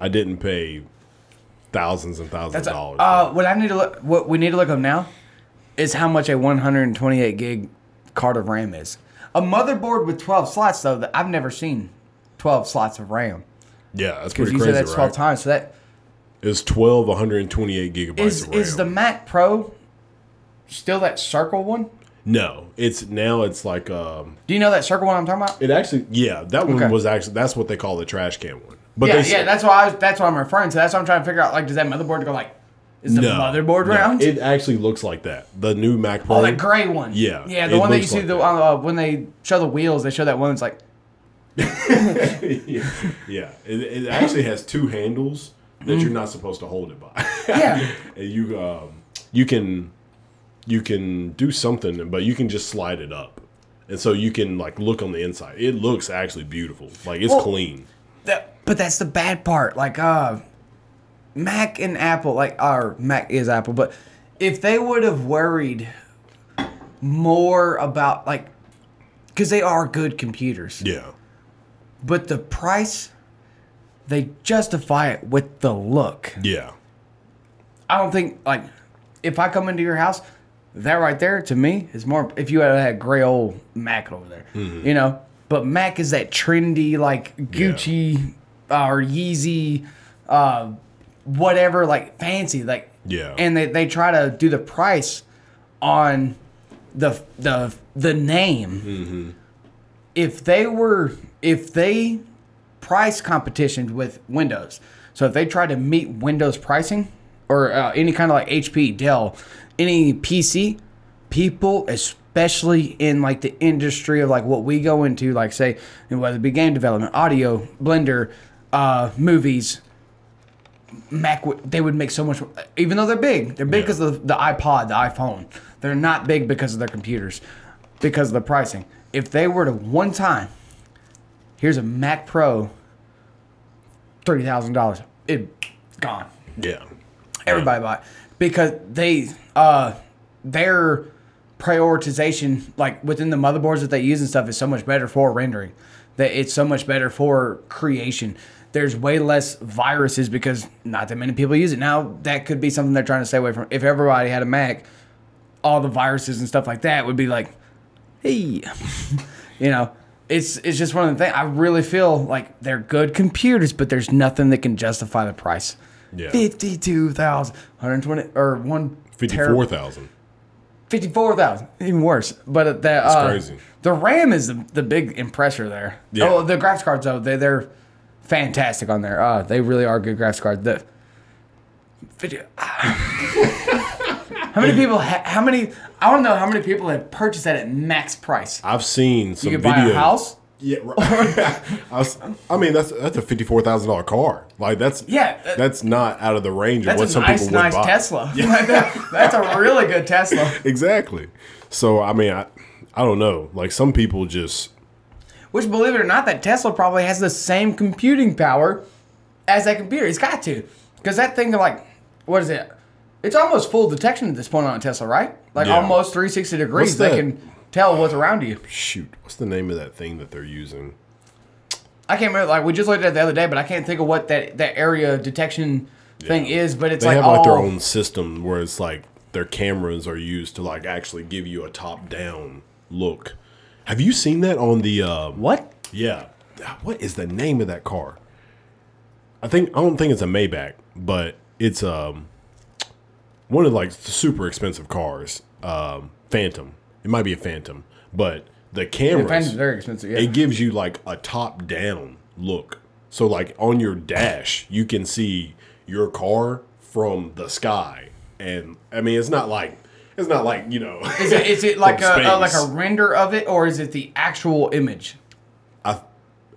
I didn't pay thousands and thousands of dollars. uh, what I need to look. What we need to look up now is how much a 128 gig card of RAM is. A motherboard with 12 slots, though, that I've never seen 12 slots of RAM. yeah, that's Because pretty you crazy, said that's 12 right? times. So that It's 12 128 gigabytes is of RAM. is the Mac Pro still that circle one? no, it's now it's like um Do you know that circle one I'm talking about? it actually yeah, that one Okay. was actually that's what they call the trash can one. But yeah, they yeah, that's why I was, that's what I'm referring to. That's what I'm trying to figure out. Like, does that motherboard go like? Is the no, motherboard no, round? It actually looks like that. The new Mac Pro. oh, that gray one. Yeah, yeah, the one that you see like the that. uh, when they show the wheels. They show that one. It's like yeah, yeah. It, it actually has two handles that Mm. you're not supposed to hold it by. yeah. and you um, you can you can do something, but you can just slide it up, and so you can like look on the inside. It looks actually beautiful. Like it's Well- clean. That, but that's the bad part. Like, uh, Mac and Apple, like, our Mac is Apple, but if they would have worried more about, like, because they are good computers, Yeah, but the price, they justify it with the look. yeah, I don't think, like, if I come into your house, that right there to me is more. If you had that gray old Mac over there, you know. But Mac is that trendy, like Gucci uh, or Yeezy, uh, whatever, like fancy, like. Yeah. And they, they try to do the price on the the the name. If they were if they price competition with Windows, so if they try to meet Windows pricing or uh, any kind of like HP, Dell, any PC, people, especially in like the industry of like what we go into, like say, whether it be game development, audio, Blender, uh, movies, Mac, would- they would make so much. Even though they're big, they're big Yeah. because of the iPod, the iPhone. They're not big because of their computers, because of the pricing. If they were to one time, here's a Mac Pro, thirty thousand dollars, it gone. yeah, Everybody buy it because they uh their prioritization like within the motherboards that they use and stuff is so much better for rendering. That it's so much better for creation. There's way less viruses because not that many people use it. Now that could be something they're trying to stay away from. If everybody had a Mac, all the viruses and stuff like that would be like, hey, you know. It's, it's just one of the things. I really feel like they're good computers, but there's nothing that can justify the price. yeah. Fifty-two thousand, one hundred twenty, or one Fifty-four thousand. Fifty-four thousand, even worse. But uh, the uh, crazy. The RAM is the, the big impressor there. Yeah. Oh, the graphics cards though, they they're fantastic on there. Uh, they really are good graphics cards. The video. how many people? Ha- how many? I to know how many people have purchased that at max price. I've seen some You could buy a house. Yeah, right. I, was, I mean that's that's a fifty-four thousand dollar car. Like that's Yeah, that- that's not out of the range of what some nice, people would nice buy. Tesla. Like that- that's a really good Tesla. Exactly. So I mean, I I don't know. Like some people just Which, believe it or not, that Tesla probably has the same computing power as that computer. It's got to, because that thing, like, what is it? It's almost full detection at this point on a Tesla, right? Like Yeah. almost 360 degrees. They can tell what's around you. shoot. What's the name of that thing that they're using? I can't remember. Like we just looked at it the other day, but I can't think of what that that area detection thing Yeah. is. But it's They like They have like their own system where it's like their cameras are used to like actually give you a top-down look. Have you seen that on the? Uh, what? yeah. What is the name of that car? I think I don't think it's a Maybach, but it's um one of like the super expensive cars, um, Phantom. It might be a Phantom, but the cameras Phantom's very expensive. Yeah. it gives you like a top down look. So like on your dash, you can see your car from the sky, and I mean it's not like it's not like you know. Is it, is it like a, a like a render of it, or is it the actual image?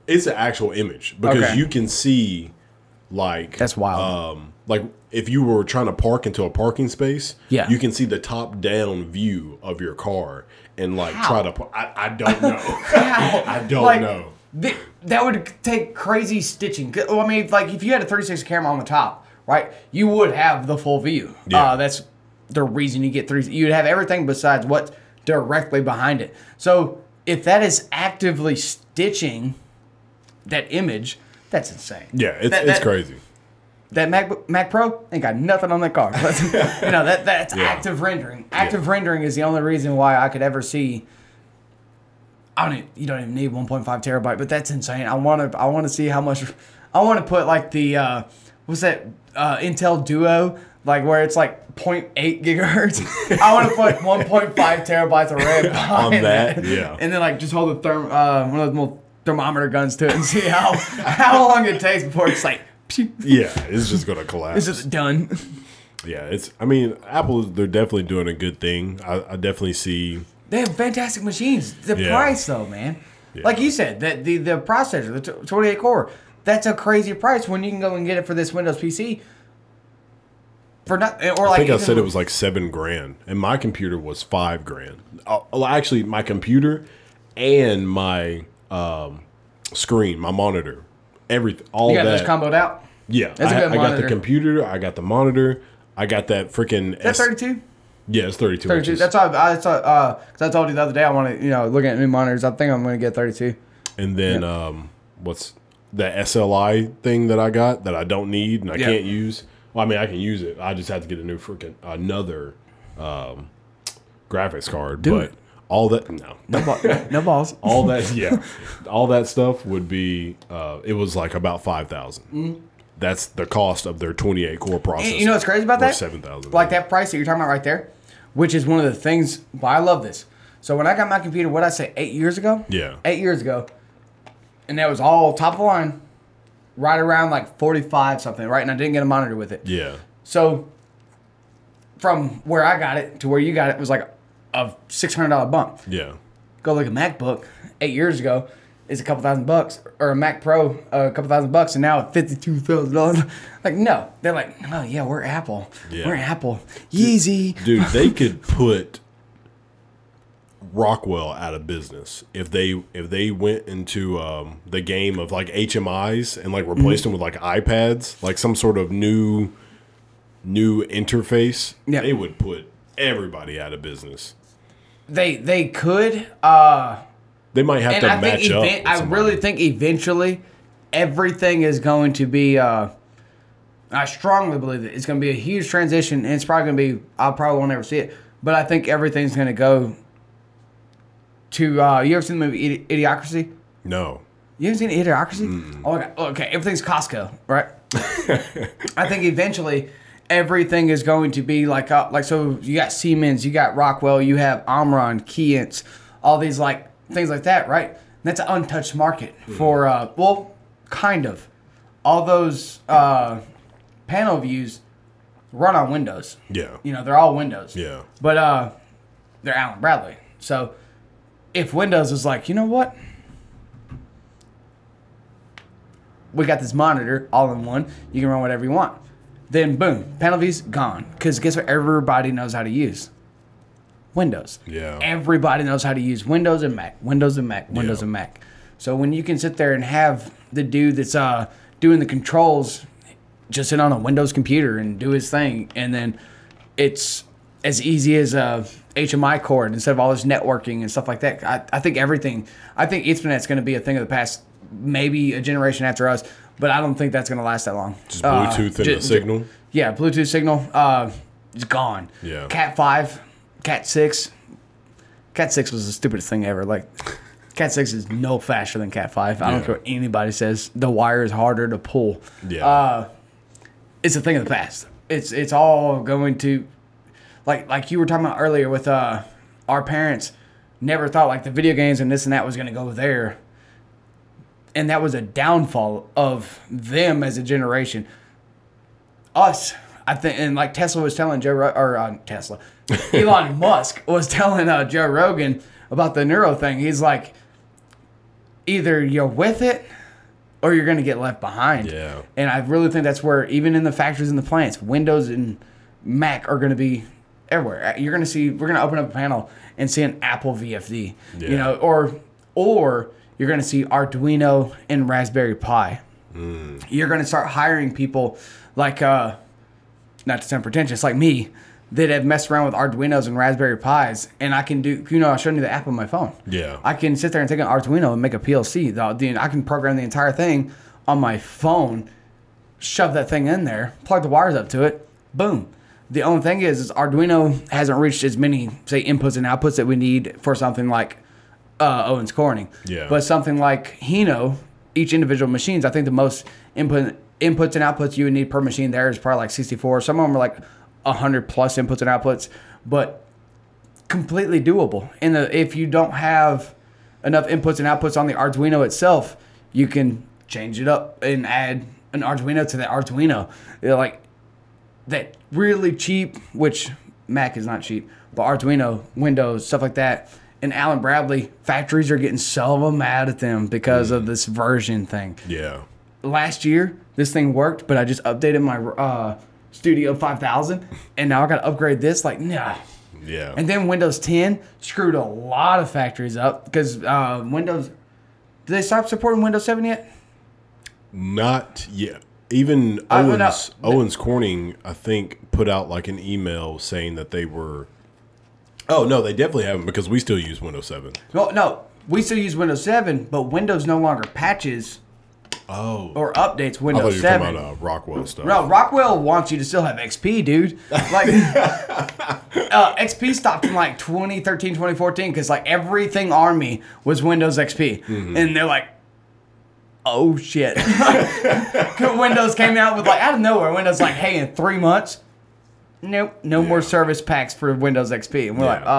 it's an actual image because Okay. you can see like That's wild. Um, like if you were trying to park into a parking space, Yeah. you can see the top down view of your car and like How? try to. par- I, I don't know. I don't Like, know. th- that would take crazy stitching. Well, I mean, like if you had a 36 camera on the top, right, you would have the full view. Yeah. Uh, that's the reason you get three. You'd have everything besides what's directly behind it. So if that is actively stitching that image, that's insane. Yeah, it's That- it's that- crazy. That Mac Mac Pro ain't got nothing on that car. You know that that's Yeah. active rendering. Active rendering is the only reason why I could ever see. I don't. Even, you don't even need 1.5 terabyte, but that's insane. I want to. I want to see how much. I want to put like the uh, what's that uh, Intel Duo like where it's like 0.8 gigahertz. I want to put 1.5 terabytes of RAM behind that, yeah. and then like just hold the therm uh, one of those little thermometer guns to it and see how how long it takes before it's like. Yeah, it's just gonna collapse. Is it done? yeah, it's. I mean, Apple they're definitely doing a good thing. I, I definitely see. They have fantastic machines. The Yeah. price, though, man. Yeah. Like you said, that the the processor, the 28 core, that's a crazy price when you can go and get it for this Windows PC. For not, or like I think I said it was like seven grand, and my computer was five grand. Uh, actually, my computer and my um, screen, my monitor, everything, all You got that. those comboed out. yeah, I, I got the computer, I got the monitor, I got that freaking. That's 32. Yeah, it's thirty-two 32. inches. That's all. I saw. Uh, because I told you the other day I want to, you know, look at new monitors. I think I'm going to get 32. and then um, what's the SLI thing that I got that I don't need and I Yeah. can't use? Well, I mean, I can use it. I just have to get a new freaking another um, graphics card. Do but it. all that no, No, ball, no balls. all that yeah, all that stuff would be. Uh, it was like about five That's the cost of their 28 core processor. You know what's crazy about that? 7,000. Like that price that you're talking about right there, which is one of the things why I love this. So when I got my computer, what did I say, eight years ago? Yeah. Eight years ago. And that was all top of the line, right around like 45 something, right? And I didn't get a monitor with it. Yeah. So from where I got it to where you got it was like a $600 bump. Yeah. Go look at MacBook eight years ago. It's a couple thousand bucks, or a Mac Pro, uh, a couple thousand bucks, and now it's fifty-two thousand dollars. Like, no, they're like, oh yeah, we're Apple, Yeah. we're Apple, Yeezy. Dude, they could put Rockwell out of business if they if they went into um, the game of like HMIs and like replaced them with like iPads, like some sort of new new interface. Yeah. They would put everybody out of business. They they could, uh, They might have to I think match up. event, with I really think eventually everything is going to be. Uh, I strongly believe that it's going to be a huge transition, and it's probably going to be. I probably won't ever see it, but I think everything's going to go to. Uh, you ever seen the movie Idi- Idiocracy? no. You haven't seen Idiocracy? Oh, okay. okay. Everything's Costco, right? I think eventually everything is going to be like, uh, like so. You got Siemens, you got Rockwell, you have Omron, Keyence, all these like things like that, right? And that's an untouched market for, uh, well, kind of. All those uh, panel views run on Windows. Yeah. You know, they're all Windows. Yeah. But uh, they're Allen Bradley. So if Windows is like, you know what? We got this monitor all in one. You can run whatever you want. Then boom, panel views gone. Because guess what? Everybody knows how to use Windows. Yeah. Everybody knows how to use Windows and Mac. Windows and Mac. Windows Yeah. and Mac. So when you can sit there and have the dude that's uh doing the controls just sit on a Windows computer and do his thing, and then it's as easy as a HMI cord instead of all this networking and stuff like that. I, I think everything. I think Ethernet's going to be a thing of the past, maybe a generation after us, but I don't think that's going to last that long. Just Uh, Bluetooth and ju- the signal. yeah, Bluetooth signal, uh, it's gone. Yeah. Cat five, Cat six. Cat six was the stupidest thing ever. Like, Cat six is no faster than Cat five. I don't care what anybody says. The wire is harder to pull. Yeah. Uh, it's a thing of the past. It's it's all going to like like you were talking about earlier with uh our parents never thought like the video games and this and that was going to go there. And that was a downfall of them as a generation. Us, I think, and like Tesla was telling Joe, Ro- or uh, Tesla, Elon Musk was telling uh, Joe Rogan about the neuro thing. He's like, either you're with it or you're going to get left behind. Yeah. And I really think that's where, even in the factories and the plants, Windows and Mac are going to be everywhere. You're going to see, we're to open up a panel and see an Apple VFD, Yeah. you know, or, or you're to see Arduino and Raspberry Pi. You're going to start hiring people like, uh, not to sound pretentious, like me, that have messed around with Arduinos and Raspberry Pis, and I can do, you know, I showed you the app on my phone. Yeah. I can sit there and take an Arduino and make a PLC. The, I can program the entire thing on my phone, shove that thing in there, plug the wires up to it, boom. The only thing is, is Arduino hasn't reached as many, say, inputs and outputs that we need for something like uh, Owens Corning. Yeah. But something like Hino, each individual machines, I think the most input inputs and outputs you would need per machine there is probably like 64. Some of them are like 100 plus inputs and outputs, but completely doable. And the, if you don't have enough inputs and outputs on the Arduino itself, you can change it up and add an Arduino to the Arduino. They're like that really cheap, which Mac is not cheap, but Arduino, Windows, stuff like that. And Allen Bradley factories are getting so mad at them because of this version thing. Yeah. Last year, this thing worked, but I just updated my uh, Studio 5000, and now I got to upgrade this. Like, nah. Yeah. And then Windows 10 screwed a lot of factories up because uh, Windows. Did they stop supporting Windows 7 yet? Not yet. Even I- Owens. Owens Corning, I think, put out like an email saying that they were. Oh no, they definitely haven't because we still use Windows Seven. No, no. We still use Windows 7, but Windows no longer patches Oh, or updates Windows you were talking 7. about uh, Rockwell stuff. No, Rockwell wants you to still have XP, dude. Like, uh, XP stopped in like 2013, 2014 because like everything Army was Windows XP, Mm-hmm. and they're like, oh shit. Windows came out with like out of nowhere. Windows like, hey, in three months. Nope, no more service packs for Windows XP. And we're like, Yeah.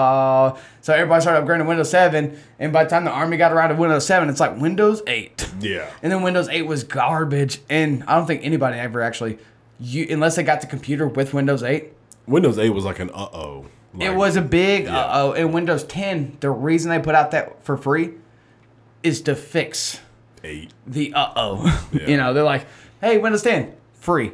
oh. So everybody started upgrading to Windows 7. And by the time the Army got around to Windows 7, it's like Windows 8. Yeah. And then Windows 8 was garbage. And I don't think anybody ever actually, you, unless they got the computer with Windows 8, Windows 8 was like an uh oh. it was a big Yeah. uh oh. And Windows 10, the reason they put out that for free is to fix eight. the uh oh. Yeah. you know, they're like, hey, Windows 10, free.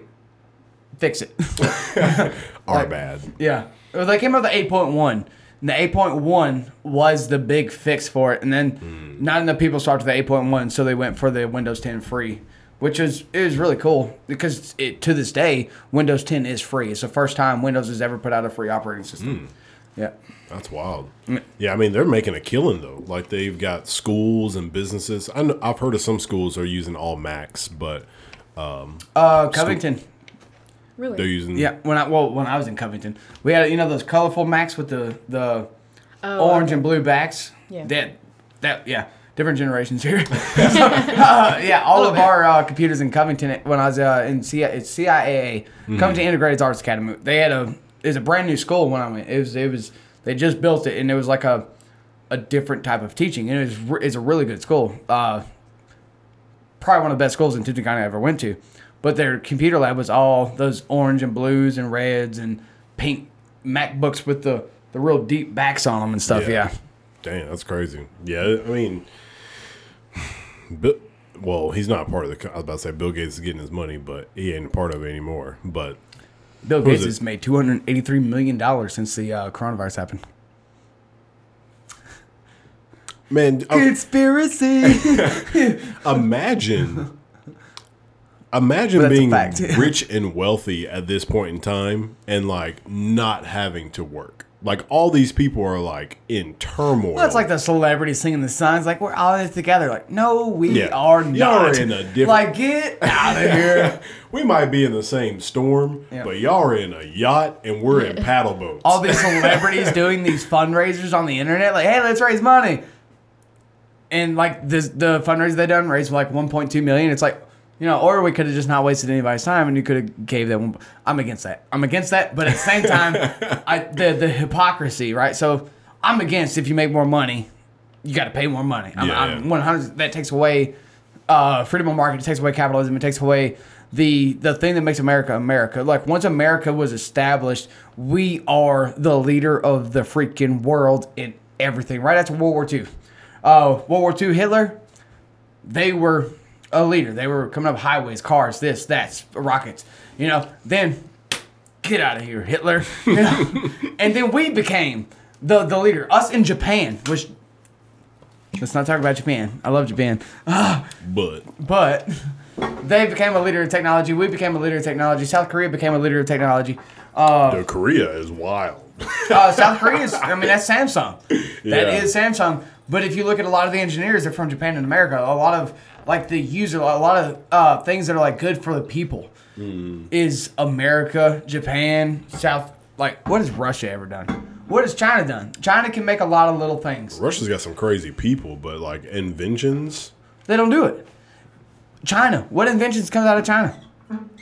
Fix it. Are bad. yeah. Well, they came out with the 8.1. And the 8.1 was the big fix for it. And then Hmm. not enough people started the 8.1, so they went for the Windows 10 free, which is it was really cool because it, to this day, Windows 10 is free. It's the first time Windows has ever put out a free operating system. Hmm. Yeah. That's wild. Yeah, I mean they're making a killing though. Like they've got schools and businesses. I know, I've heard of some schools are using all Macs, but Uh, Covington. Really? they're using Yeah, when I well when I was in Covington, we had you know those colorful Macs with the the Oh, orange okay. and blue backs. Yeah. That that yeah, different generations here. So, uh, yeah, all of our uh, computers in Covington when I was uh, in C- it's CIAA, Covington Integrated Arts Academy. They had a it was a brand new school when I went. It was it was they just built it and it was like a a different type of teaching and it was re- it's a really good school. Uh, probably one of the best schools in County I ever went to. But their computer lab was all those orange and blues and reds and pink MacBooks with the, the real deep backs on them and stuff. Yeah. Damn, that's crazy. Yeah, I mean, Bill, well, he's not part of the. I was about to say Bill Gates is getting his money, but he ain't a part of it anymore. But Bill Gates has made $283 million since the uh, coronavirus happened. man, uh, Conspiracy. imagine, imagine But that's a being rich and wealthy at this point in time, and like not having to work. Like all these people are like in turmoil. well, it's like the celebrities singing the songs like we're all in this together. Like, no, we Yeah. are Y'all not. are in a different- Like, get out of here. we might be in the same storm, Yeah. but y'all are in a yacht and we're in paddle boats. all these celebrities doing these fundraisers on the internet, like, hey, let's raise money. And like this, the fundraiser they done raised like 1.2 million. It's like, You know, or we could have just not wasted anybody's time, and you could have gave that one. I'm against that. I'm against that, but at the same time, I the the hypocrisy, right? So I'm against if you make more money, you got to pay more money. I'm, Yeah, I'm yeah. 100. That takes away uh, freedom of market. It takes away capitalism. It takes away the the thing that makes America America. Like once America was established, we are the leader of the freaking world in everything. Right after World War II, uh, World War II, Hitler, they were a leader. They were coming up highways, cars, this, that, rockets. You know, then get out of here, Hitler. You know? and then we became the the leader. Us in Japan, which let's not talk about Japan. I love Japan. But But they became a leader in technology. We became a leader in technology. South Korea became a leader in technology. the Korea is wild. Uh, South Korea is, I mean, that's Samsung. That Yeah. is Samsung. But if you look at a lot of the engineers, they're from Japan and America. A lot of like the user, a lot of uh, things that are like good for the people is America, Japan, South. Like, what has Russia ever done? What has China done? China can make a lot of little things. Russia's got some crazy people, but like inventions. They don't do it. China. What inventions comes out of China?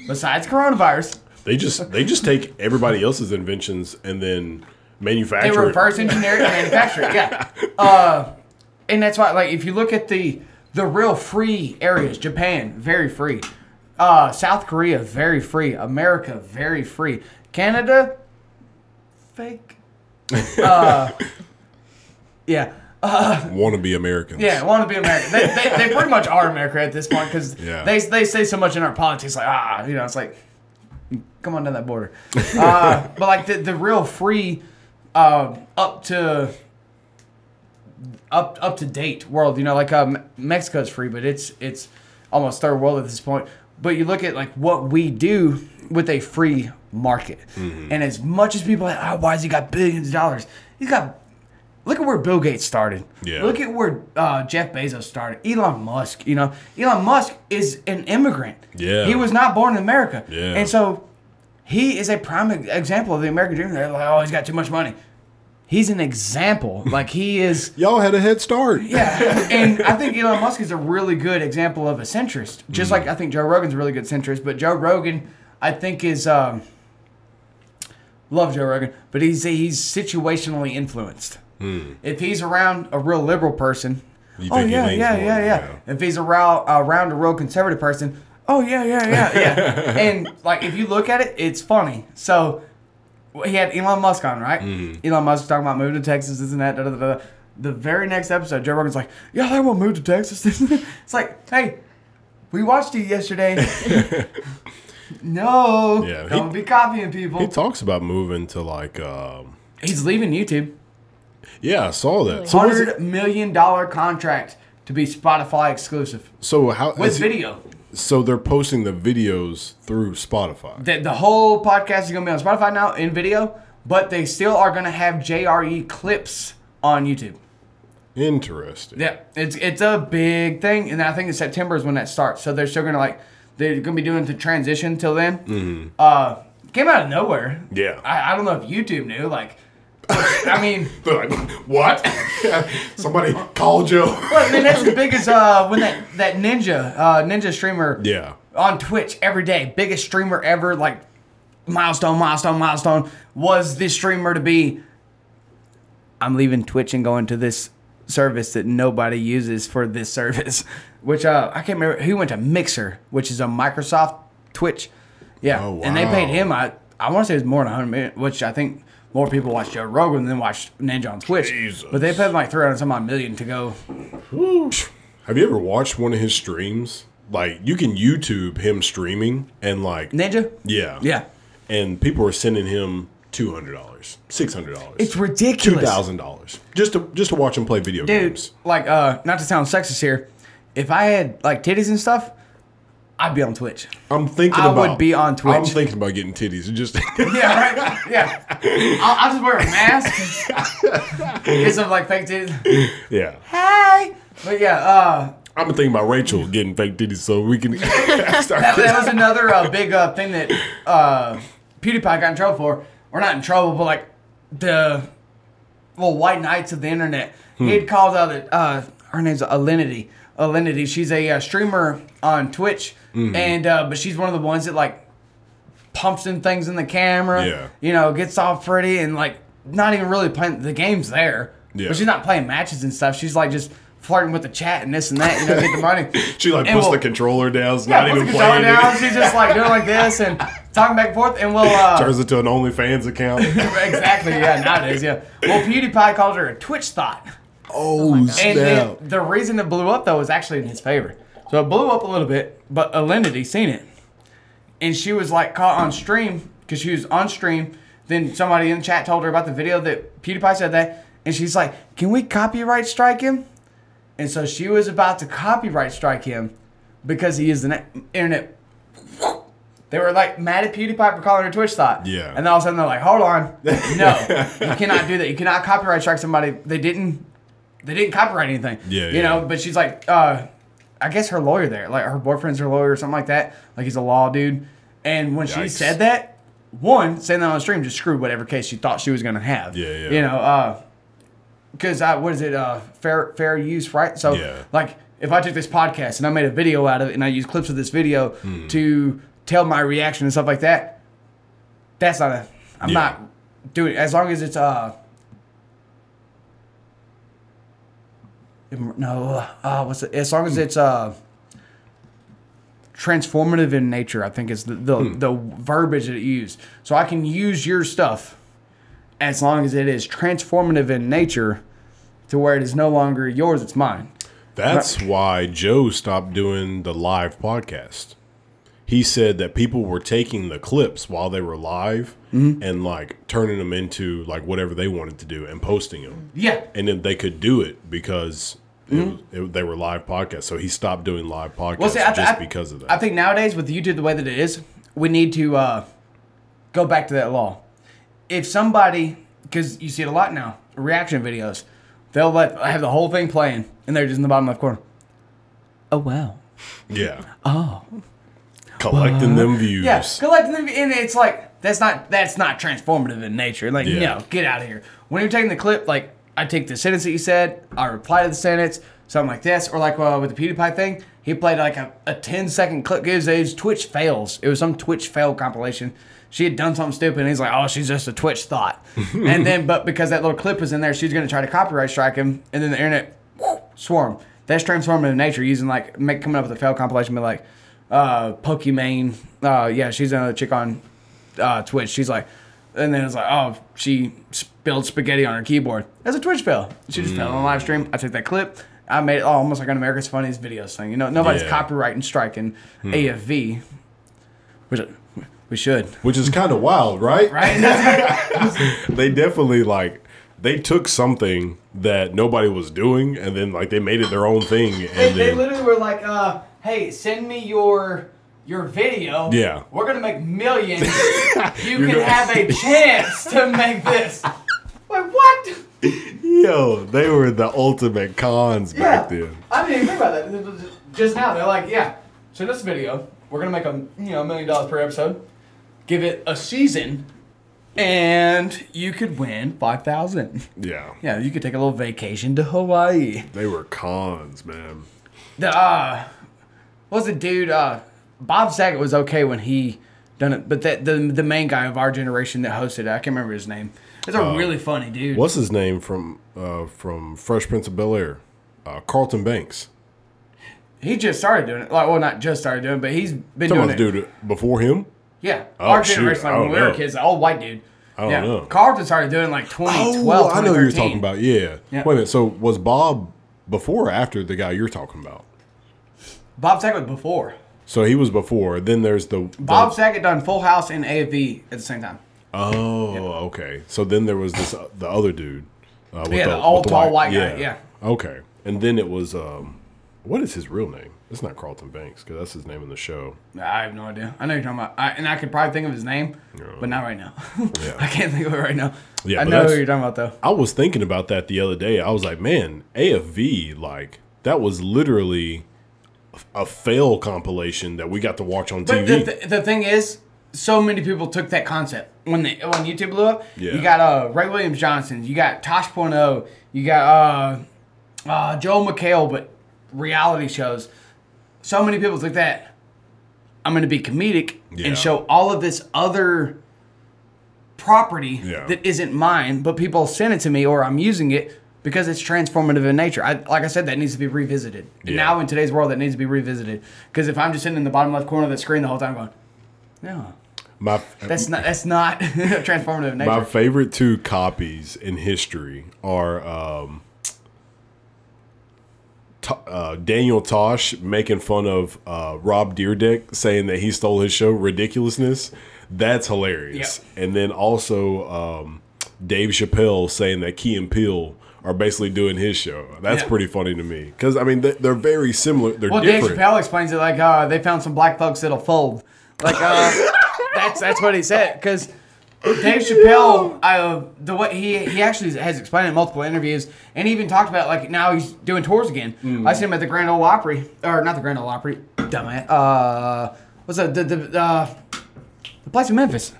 Besides coronavirus. They just they just take everybody else's inventions and then manufacture it. reverse engineer and manufacture it. Yeah. Uh, and that's why, like, if you look at the the real free areas, Japan very free, uh, South Korea very free, America very free, Canada fake. Uh, yeah. want to be Americans. Yeah, want to be American. They, they, they pretty much are America at this point because Yeah. they, they say so much in our politics, like, ah, you know, it's like, come on down that border. Uh, but like the, the real free, uh, up to up up to date world, you know, like um, Mexico's free, but it's it's almost third world at this point. But you look at like what we do with a free market, Mm-hmm. and as much as people, are like, oh, why has he got billions of dollars? He's got. Look at where Bill Gates started. Yeah. Look at where uh, Jeff Bezos started. Elon Musk. You know, Elon Musk is an immigrant. Yeah. He was not born in America. Yeah. And so he is a prime example of the American dream. They're like, oh, he's got too much money. He's an example. like he is. Y'all had a head start. Yeah, and I think Elon Musk is a really good example of a centrist. Just like I think Joe Rogan's a really good centrist, but Joe Rogan, I think is um, love Joe Rogan, but he's he's situationally influenced. If he's around a real liberal person, You oh think he yeah, leans yeah, more, yeah, yeah, yeah. If he's around around a real conservative person, oh yeah, yeah, yeah, yeah. and like if you look at it, it's funny. So he had Elon Musk on, right? Mm-hmm. Elon Musk talking about moving to Texas, isn't that. Da, da, da. The very next episode, Joe Rogan's like, "Yeah, want to move to Texas." this and that." it's like, hey, we watched you yesterday. no, Yeah, he- don't be copying people. He talks about moving to like, um, He's leaving YouTube. yeah, I saw that. So, Hundred million dollar contract to be Spotify exclusive so how with is he- video. So they're posting the videos through Spotify. The, the whole podcast is gonna be on Spotify now in video, but they still are gonna have JRE clips on YouTube. Interesting. Yeah, it's it's a big thing, and I think in September is when that starts. So they're still gonna like they're gonna be doing the transition till then. Mm-hmm. Uh, came out of nowhere. Yeah. I, I don't know if YouTube knew. Like, I mean, They're like, what? Somebody called you. well, I mean that's as big as uh when that that ninja uh ninja streamer yeah. on Twitch every day, biggest streamer ever, like milestone, milestone, milestone, was this streamer to be. I'm leaving Twitch and going to this service that nobody uses for this service, which uh, I can't remember. He went to Mixer, which is a Microsoft Twitch. Yeah, Oh, and they paid him. I I want to say it was more than 100 million, which I think more people watch Joe Rogan than watch Ninja on Twitch. Jesus. But they paid like 300 some odd million to go. Have you ever watched one of his streams? Like, you can YouTube him streaming and like, Ninja. yeah, Yeah, and people are sending him two hundred dollars, six hundred dollars, it's ridiculous. Two thousand dollars just to just to watch him play video dude games. like uh not to sound sexist here if i had like titties and stuff i'd be on twitch. I'm thinking about I would be on Twitch. I'm thinking about getting titties. It just yeah right. Yeah. I'll, I'll just wear a mask get some like fake titties. Yeah. hey. But yeah uh I'm thinking about Rachel getting fake titties so we can start. that, that was another uh, big uh, thing that uh pewdiepie got in trouble for. Or not in trouble but like the well white knights of the internet. He had called out uh her name's alinity. Alinity. She's a uh, streamer on twitch and uh, but she's one of the ones that like pumps in things in the camera. Yeah. You know, gets all pretty and like not even really playing the game's there. Yeah. But she's not playing matches and stuff. She's like just flirting with the chat and this and that, you know, get the money. She like And puts we'll- the controller down. It's yeah, not even the controller playing. down. it. She's just like doing like this and talking back and forth. And we'll uh, Turns into an OnlyFans account. exactly, yeah, nowadays, yeah. Well, PewDiePie called her a Twitch thought. oh, And snap! then the reason it blew up though was actually in his favor. So it blew up a little bit, but Alinity seen it, and she was like caught on stream because she was on stream. Then somebody in the chat told her about the video that PewDiePie said that, and she's like, "Can we copyright strike him?" And so she was about to copyright strike him because he is the internet. They were like mad at PewDiePie for calling her Twitch thought. Yeah. And then all of a sudden they're like, hold on. No, you cannot do that. You cannot copyright strike somebody. They didn't they didn't copyright anything. Yeah, You yeah. know, but she's like, uh, I guess her lawyer there, like her boyfriend's her lawyer or something like that. Like he's a law dude. And when she said that, one, saying that on the stream just screwed whatever case she thought she was gonna have. Yeah, yeah. You know, uh, because uh, what is it? Uh, fair fair use, right? So Yeah. like if I took this podcast and I made a video out of it and I used clips of this video Hmm. to tell my reaction and stuff like that, that's not a. I'm Yeah. not doing as long as it's uh. No, uh, what's it? As long as it's uh transformative in nature, I think is the the, Hmm. the verbiage that it used. So I can use your stuff as long as it is transformative in nature to where it is no longer yours, it's mine. That's why Joe stopped doing the live podcast. He said that people were taking the clips while they were live Mm-hmm. and like turning them into like whatever they wanted to do and posting them. Yeah. And then they could do it because Mm-hmm. was, it, they were live podcasts. So he stopped doing live podcasts Well, see, I, just I- because of that. I think nowadays with YouTube the way that it is, we need to uh, go back to that law. If somebody, because you see it a lot now, reaction videos, they'll let I have the whole thing playing, and they're just in the bottom left corner. Oh wow. yeah. Oh. Collecting them views. Yeah, collecting them, and it's like that's not that's not transformative in nature. Like, Yeah. no, get out of here. When you're taking the clip, like I take the sentence that you said, I reply to the sentence, something like this, or like uh, with the PewDiePie thing, he played like a, a 10 second clip. Gives his Twitch fails. It was some Twitch fail compilation. She had done something stupid, and he's like, "Oh, she's just a Twitch thought." and then, but because that little clip was in there, she's gonna try to copyright strike him, and then the internet whoo, swarm. That's transformative in nature. Using like make coming up with a fail compilation, be like, uh, Pokimane. Uh, yeah, she's another chick on uh, Twitch. She's like, and then it's like, oh, she spilled spaghetti on her keyboard. That's a Twitch fail. She just fell on a live stream. I took that clip. I made it oh, almost like an America's Funniest Videos thing. You know, nobody's Yeah. copyrighting striking AFV, which we should. Which is kind of wild, right? Right? They definitely like they took something that nobody was doing and then like they made it their own thing and they, they literally were like, uh, "Hey, send me your your video. Yeah. we're gonna make millions. you can gonna- have a chance to make this." Like what? yo, they were the ultimate cons Yeah. back then. I didn't even think about that. Just now, they're like, "Yeah, send us a video. We're gonna make a you know a million dollars per episode. Give it a season." And you could win five thousand. Yeah. Yeah, you could take a little vacation to Hawaii. They were cons, man. The uh, what was the dude? Uh, Bob Saget was okay when he done it, but that the the main guy of our generation that hosted it, I can't remember his name. It's a really funny dude. What's his name from uh from Fresh Prince of Bel Air? Uh, Carlton Banks. He just started doing it. Like, well, not just started doing it, but he's been doing it. dude before him? Yeah, Oh, our shoot, generation, like when we were kids, white dude. I don't yeah. know. Carlton started doing like 2012, Oh, I know who you're talking about. Yeah. Yeah. Wait a minute. So was Bob before or after the guy you're talking about? Bob Saget was before. So he was before. Then there's the the- Bob Saget done Full House and AFV at the same time. Oh, okay. So then there was this uh, the other dude. Uh, Yeah, the old, with tall, white guy, yeah. Okay. And then it was um, what is his real name? It's not Carlton Banks because that's his name in the show. I have no idea. I know you're talking about, I, and I could probably think of his name, but not right now. Yeah. I can't think of it right now. Yeah, I know who you're talking about though. I was thinking about that the other day. I was like, man, AFV, like that was literally a fail compilation that we got to watch on But TV. the, th- the thing is, so many people took that concept when they when YouTube blew up. Yeah. You got uh Ray Williams Johnson, you got Tosh.0, you got uh, uh Joel McHale, but reality shows. So many people took that I'm going to be comedic Yeah. and show all of this other property Yeah. that isn't mine, but people send it to me or I'm using it because it's transformative in nature. I, like I said, that needs to be revisited. Yeah. now in today's world, that needs to be revisited. Because if I'm just sitting in the bottom left corner of the screen the whole time going, no, My that's not that's not transformative in nature. my favorite two copies in history are um, uh, Daniel Tosh making fun of uh, Rob Dyrdek, saying that he stole his show. Ridiculousness. That's hilarious. And then also um, Dave Chappelle saying that Key and Peele are basically doing his show. That's Yeah. pretty funny to me because I mean they- they're very similar. They're Well, Dave. Chappelle explains it like uh, they found some black folks that'll fold. Like uh, that's that's what he said because Dave Chappelle, uh, the way he he actually has explained it in multiple interviews, and he even talked about like now he's doing tours again. Mm. I seen him at the Grand Ole Opry, or not the Grand Ole Opry, dumbass. Uh, what's that? The the uh, the place in Memphis.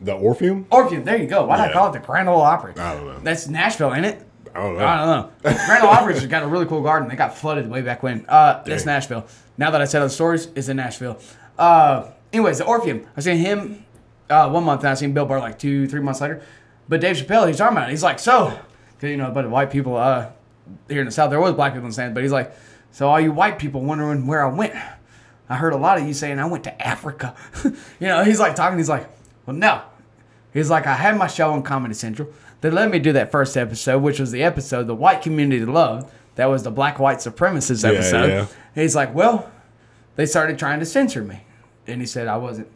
the Orpheum. Orpheum, there you go. Why did I call it the Grand Ole Opry? I don't know. That's Nashville, ain't it? I don't know. I don't know. Grand Ole Opry's has got a really cool garden. They got flooded way back when. Uh, that's Nashville. Now that I said those stories, it's in Nashville. Uh, anyways, the Orpheum. I seen him uh, one month, and I seen Bill Burr like two, three months later. But Dave Chappelle, he's talking about it. He's like, so, you know, but white people uh, here in the South, there was black people in the stands, but he's like, so all you white people wondering where I went. I heard a lot of you saying I went to Africa. you know, he's like talking. He's like, well, no. He's like, I had my show on Comedy Central. They let me do that first episode, which was the episode the white community loved. That was the black white supremacist episode. yeah. He's like, well, they started trying to censor me, and he said I wasn't,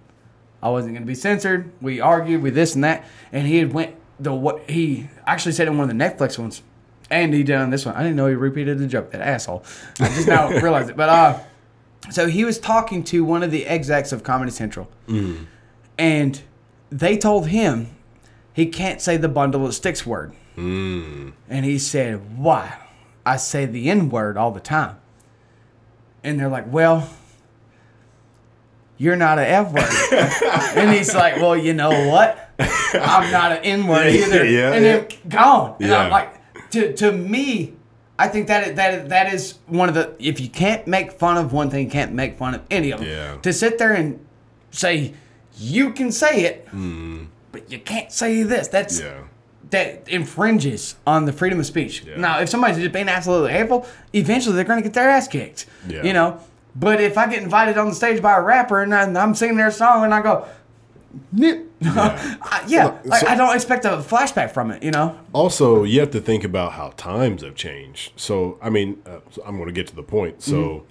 I wasn't going to be censored. We argued, we this and that, and he had went the what he actually said in one of the Netflix ones, and he did on this one. I didn't know he repeated the joke. That asshole. I just now realized it, but uh. So he was talking to one of the execs of Comedy Central, and they told him he can't say the bundle of sticks word. Hmm. And he said, Why? I say the N word all the time. And they're like, Well, you're not an F word. and he's like, Well, you know what? I'm not an N word either. Yeah, and then gone. And I'm Yeah. like, to, to me, I think that that that is one of the if you can't make fun of one thing, you can't make fun of any of them. Yeah. To sit there and say you can say it, hmm. But you can't say this. That's Yeah. that infringes on the freedom of speech. Now, if somebody's just being absolutely hateful, eventually they're going to get their ass kicked. Yeah. You know. But if I get invited on the stage by a rapper and I'm singing their song and I go, Nip. I- yeah, like, so- I don't expect a flashback from it. You know. Also, you have to think about how times have changed. So, I mean, uh, so I'm going to get to the point. So,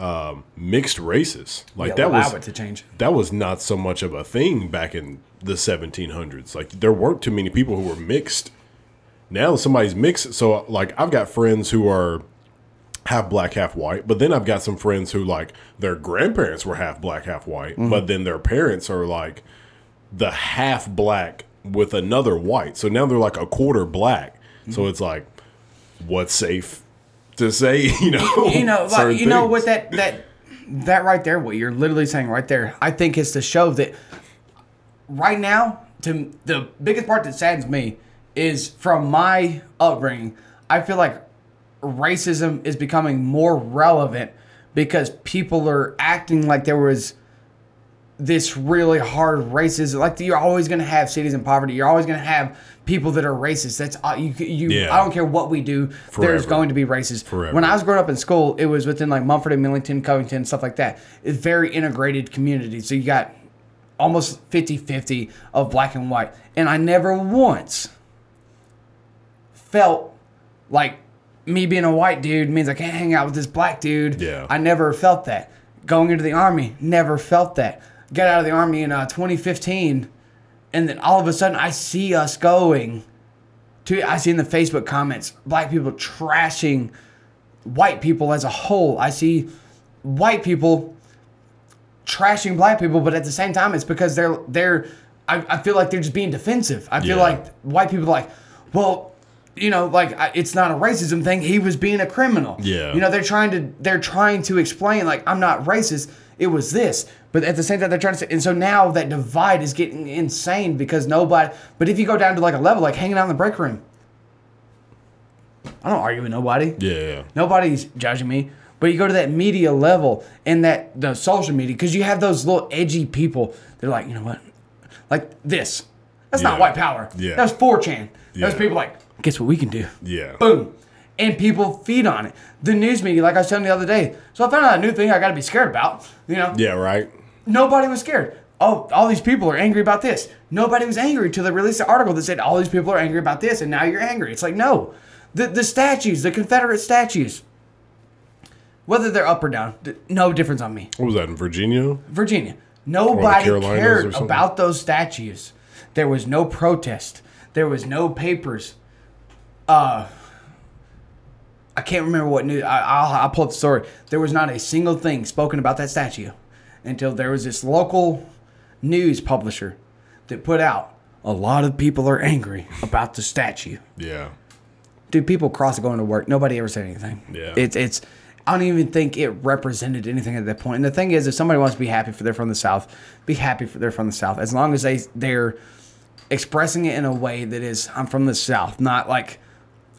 um, mixed races, like Yeah, that was it to change. that was not so much of a thing back in the 1700s. Like there weren't too many people who were mixed. Now somebody's mixed. So, like, I've got friends who are half black, half white. But then I've got some friends who like their grandparents were half black, half white. Mm-hmm. But then their parents are like the half black with another white. So now they're like a quarter black. So mm-hmm. it's like, what's safe to say? You know, you know, like, you know things. what that that that right there, what you're literally saying right there, I think is to show that right now, to the biggest part that saddens me is from my upbringing. I feel like racism is becoming more relevant because people are acting like there was this really hard racism. Like you're always going to have cities in poverty. You're always going to have people that are racist. That's uh, you. You. Yeah. I don't care what we do. Forever. There's going to be racist. Forever. When I was growing up in school, it was within like Munford and Millington, Covington, stuff like that. It's very integrated community. So you got almost 50-50 of black and white. And I never once felt like me being a white dude means I can't hang out with this black dude. Yeah. I never felt that. Going into the army, never felt that. Got out of the army in uh, 2015, and then all of a sudden I see us going to. I see in the Facebook comments black people trashing white people as a whole. I see white people trashing black people, but at the same time, it's because they're they're. I, I feel like they're just being defensive. I feel Yeah. like white people like, well, you know, like I, it's not a racism thing. He was being a criminal. Yeah. You know, they're trying to they're trying to explain like I'm not racist. It was this, but at the same time they're trying to say, and so now that divide is getting insane because nobody. But if you go down to like a level like hanging out in the break room, I don't argue with nobody. Yeah, yeah. Nobody's judging me. But you go to that media level and that the social media because you have those little edgy people. They're like, you know what, like this. That's not white power. Yeah. That's 4chan. Those people like, guess what we can do? Yeah. Boom. And people feed on it. The news media, like I was telling the other day. So I found out a new thing I got to be scared about. You know, Yeah, right. nobody was scared. Oh, all these people are angry about this. Nobody was angry until they released an article that said all these people are angry about this, and now you're angry. It's like no, the the statues, the Confederate statues, whether they're up or down, no difference on me. What was that in Virginia? Virginia, nobody cared about those statues. There was no protest. There was no papers. Uh, I can't remember what news. I, I'll, I'll pull up the story. There was not a single thing spoken about that statue until there was this local news publisher that put out a lot of people are angry about the statue. Yeah. Dude, people cross going to work. Nobody ever said anything. Yeah. It's it's. I don't even think it represented anything at that point. And the thing is, if somebody wants to be happy for they're from the South, be happy for they're from the South. As long as they they're expressing it in a way that is, I'm from the South, not like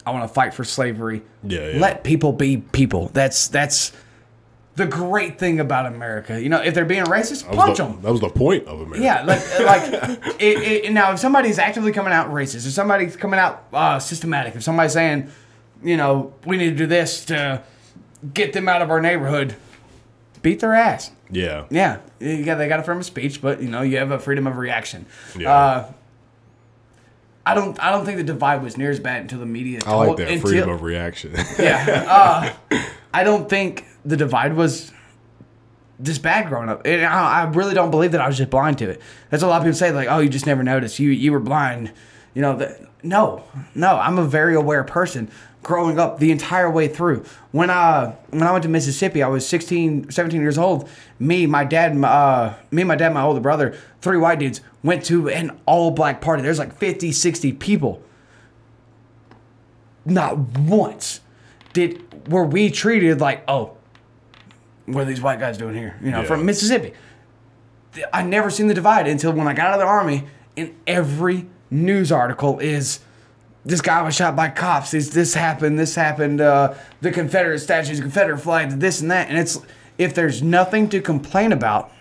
I want to fight for slavery. Yeah, yeah. Let people be people. That's that's the great thing about America. You know, if they're being racist, punch the- them. That was the point of America. Yeah, like like it, it, now if somebody's actively coming out racist, if somebody's coming out uh, systematic, if somebody's saying, you know, we need to do this to get them out of our neighborhood, beat their ass. Yeah. Yeah, you got they got a freedom of speech, but you know you have a freedom of reaction. Yeah. Uh, I don't I don't think the divide was near as bad until the media. I like told- that until- freedom of reaction. yeah. Uh, I don't think the divide was this bad growing up. And I, I really don't believe that I was just blind to it. That's what a lot of people say, like, "Oh, you just never noticed. You you were blind." You know, that, no, no. I'm a very aware person growing up the entire way through. When I when I went to Mississippi, I was 16, 17 years old. Me, my dad, my, uh, me, my dad, my older brother, three white dudes went to an all black party. There's like 50, 60 people not once did were we treated like, oh, what are these white guys doing here? You know, Yeah. from Mississippi. I never seen the divide until when I got out of the army, and every news article is this guy was shot by cops. This this happened. This happened. Uh, the Confederate statues, Confederate flag, this and that. And it's if there's nothing to complain about,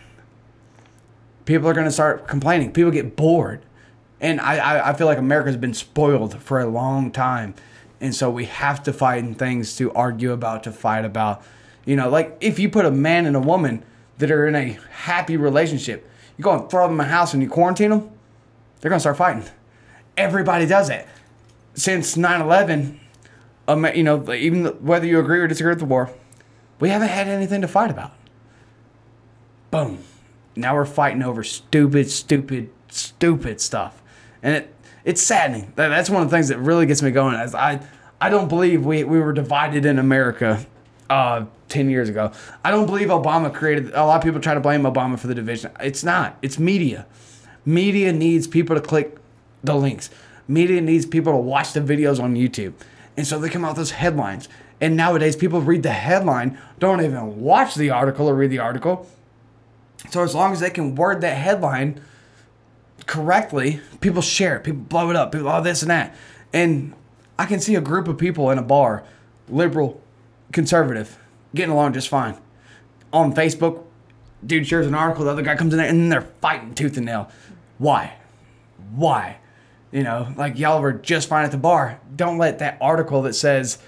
people are going to start complaining. People get bored. And I, I, I feel like America's been spoiled for a long time. And so we have to find things to argue about, to fight about. You know, like if you put a man and a woman that are in a happy relationship, you go and throw them in a house and you quarantine them, they're going to start fighting. Everybody does it. Since 9 11, um, you know, even whether you agree or disagree with the war, we haven't had anything to fight about. Boom. Now we're fighting over stupid, stupid, stupid stuff, and it it's saddening. That's one of the things that really gets me going. As I I don't believe we we were divided in America. Uh, 10 years ago. I don't believe Obama created a lot of people try to blame Obama for the division. It's not. It's media. Media needs people to click the links. Media needs people to watch the videos on YouTube. And so they come out with those headlines. And nowadays people read the headline, don't even watch the article or read the article. So as long as they can word that headline correctly, people share it, people blow it up, people all this and that. And I can see a group of people in a bar, liberal, conservative, getting along just fine. On Facebook, dude shares an article, the other guy comes in there, and they're fighting tooth and nail. Why? Why? You know, like y'all were just fine at the bar. Don't let that article that says,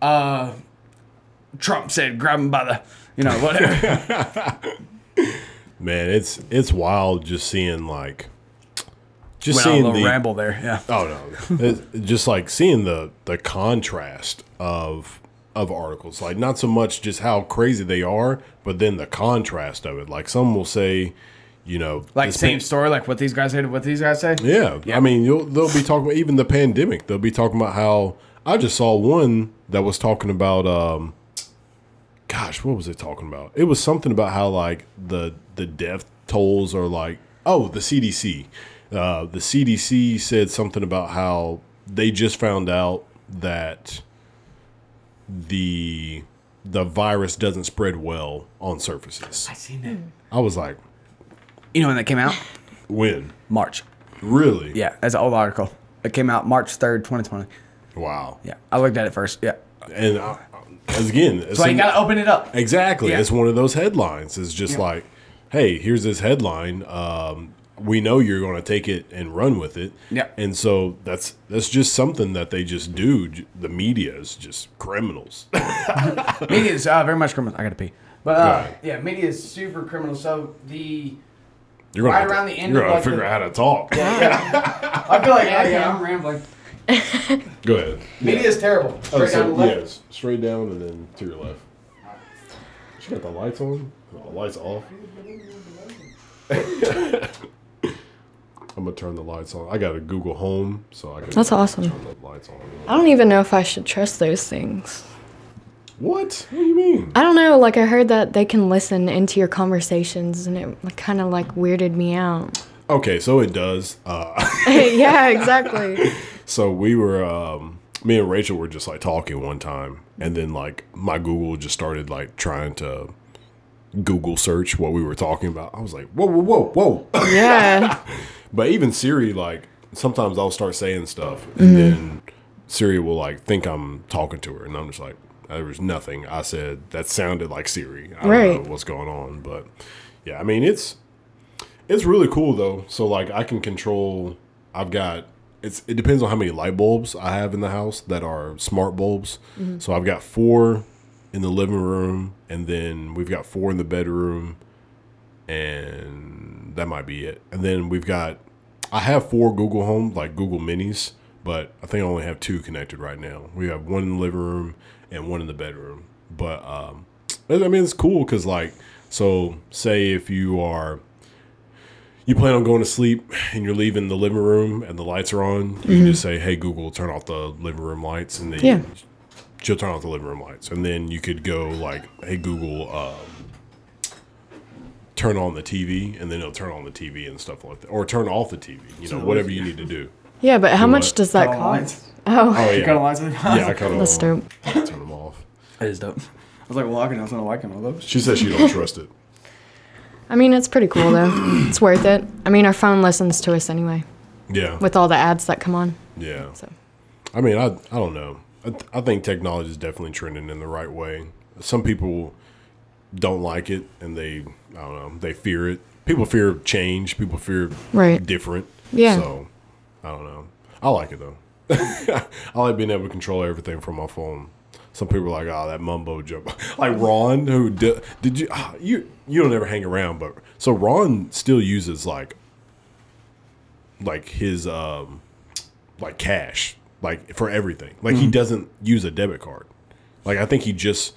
uh, Trump said grab him by the, you know, whatever. Man, it's it's wild just seeing like just Went on a seeing little the ramble there. Yeah. oh no, just like seeing the the contrast of of articles. Like not so much just how crazy they are, but then the contrast of it. Like some will say, you know, Like same pa- story, like what these guys said, what these guys say. Yeah, Yeah. I mean, you'll, they'll be talking about even the pandemic. They'll be talking about how I just saw one that was talking about. um Gosh, what was it talking about? It was something about how like the the death tolls are like oh the CDC. Uh, the CDC said something about how they just found out that the the virus doesn't spread well on surfaces. I seen it. I was like, You know when that came out? when? March. Really? Yeah, that's an old article. It came out March third, twenty twenty. Wow. Yeah, I looked at it first. Yeah. and I, as again, So you gotta open it up. Exactly. Yeah. It's one of those headlines. It's just Yeah. like, hey, here's this headline. Um, we know you're going to take it and run with it. Yeah. And so that's that's just something that they just do. The media is just criminals. Media is uh, very much criminal. I gotta pee. But uh, Right. yeah, media is super criminal. So the You're gonna Right have to- around the end You're gonna like, figure the- out how to talk. Yeah, I feel like Yeah, yeah, yeah. I'm rambling. Go ahead. Media is terrible. Oh, Straight so, down the left. yes, straight down and then to your left. She got the lights on. Oh, the lights off. I'm gonna turn the lights on. I got a Google Home, so I can. That's awesome. Turn the lights on. I don't even know if I should trust those things. What? What do you mean? I don't know. Like I heard that they can listen into your conversations, and it kind of like weirded me out. Okay, so it does. Uh, yeah, exactly. so we were, um, me and Rachel were just like talking one time, and then like my Google just started like trying to Google search what we were talking about. I was like, whoa, whoa, whoa, whoa. Yeah. But even Siri, like sometimes I'll start saying stuff, and then Siri will like think I'm talking to her, and I'm just like, there was nothing I said that sounded like Siri. I don't Right. know what's going on, but yeah, I mean it's it's really cool though. So like I can control. I've got it's it depends on how many light bulbs I have in the house that are smart bulbs. Mm-hmm. So I've got four in the living room, and then we've got four in the bedroom, and that might be it. And then we've got I have four Google Home like Google Minis, but I think I only have two connected right now. We have one in the living room and one in the bedroom. But um, I mean it's cool because like so say if you are you plan on going to sleep and you're leaving the living room and the lights are on, you can just say, "Hey Google, turn off the living room lights," and then Yeah. she'll turn off the living room lights, and then you could go like, "Hey Google, um, turn on the TV," and then it'll turn on the TV and stuff like that, or turn off the TV. You know, whatever you need to do. Yeah, but how Do much what? does that Cut all the cost? Lights. Oh, Oh You cut the yeah, lines in the yeah, I cut that's them dope. off. Turn them off. That is dope. I was like, well, I was not like one of those. She says she don't trust it. I mean, it's pretty cool though. it's worth it. I mean, our phone listens to us anyway Yeah, with all the ads that come on. yeah. So I mean, I I don't know. I, th- I think technology is definitely trending in the right way. Some people don't like it, and they I don't know they fear it. People fear change. People fear Right. different. Yeah. So I don't know. I like it though. I like being able to control everything from my phone. Some people are like, "Oh, that mumbo jumbo." like Ron, who did, did you ah, you you don't ever hang around, but so Ron still uses like like his um like cash like for everything. Like he doesn't use a debit card. Like I think he just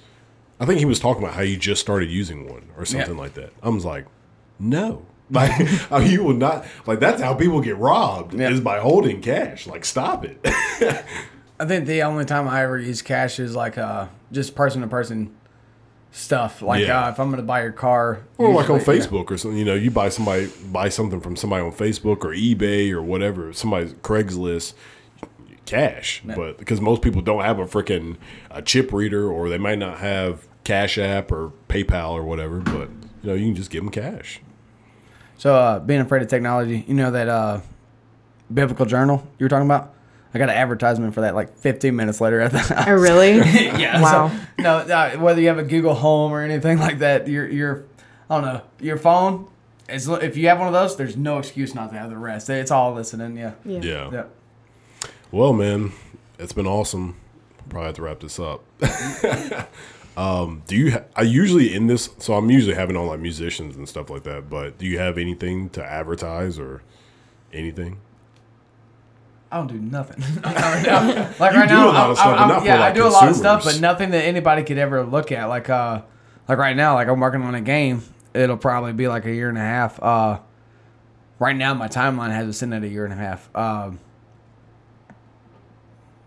I think he was talking about how he just started using one or something Yeah. like that. I was like, no. Like I mean, you will not like that's how people get robbed Yeah. is by holding cash. Like stop it. I think the only time I ever use cash is like uh just person to person stuff. Like Yeah. uh, if I'm gonna buy your car, or like on usually- Facebook or something, you know, you buy somebody buy something from somebody on Facebook or eBay or whatever, somebody's Craigslist cash. But because most people don't have a freaking a chip reader or they might not have Cash App or PayPal or whatever, but you know, you can just give them cash. So uh, being afraid of technology, you know that uh, biblical journal you were talking about. I got an advertisement for that like 15 minutes later at the Oh, really? yeah. Wow. So, no, uh, whether you have a Google Home or anything like that, your your I don't know your phone. Is, if you have one of those, there's no excuse not to have the rest. It's all listening. Yeah. Yeah. Yeah. Yeah. Well, man, it's been awesome. Probably have to wrap this up. um, do you? Ha- I usually in this, so I'm usually having on like musicians and stuff like that. But do you have anything to advertise or anything? I don't do nothing. right. Like You right do now, a lot I'm- of stuff, I'm- but not for, yeah, I like, do a lot of stuff, but nothing that anybody could ever look at. Like, uh, like right now, like I'm working on a game. It'll probably be like a year and a half. Uh, right now, my timeline has it sitting at a year and a half. Um,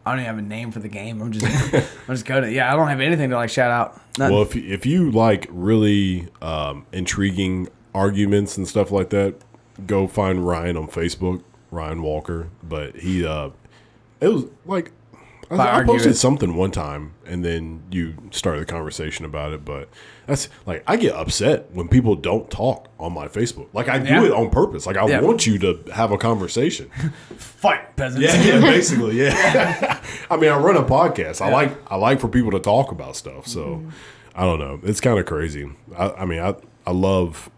I don't even have a name for the game. I'm just, I'm just going to, yeah, I don't have anything to like shout out. Nothing. Well, if if you like really um, intriguing arguments and stuff like that, go find Ryan on Facebook, Ryan Walker. But he, uh, it was like I, I posted something one time, and then you started the conversation about it. But that's like I get upset when people don't talk on my Facebook. Like I do Yeah. it on purpose. Like I Yeah. want you to have a conversation. Fight, peasants. yeah, yeah, basically, yeah. I mean, I run a podcast. I like I like for people to talk about stuff. So mm-hmm. I don't know. It's kind of crazy. I, I mean, I I love.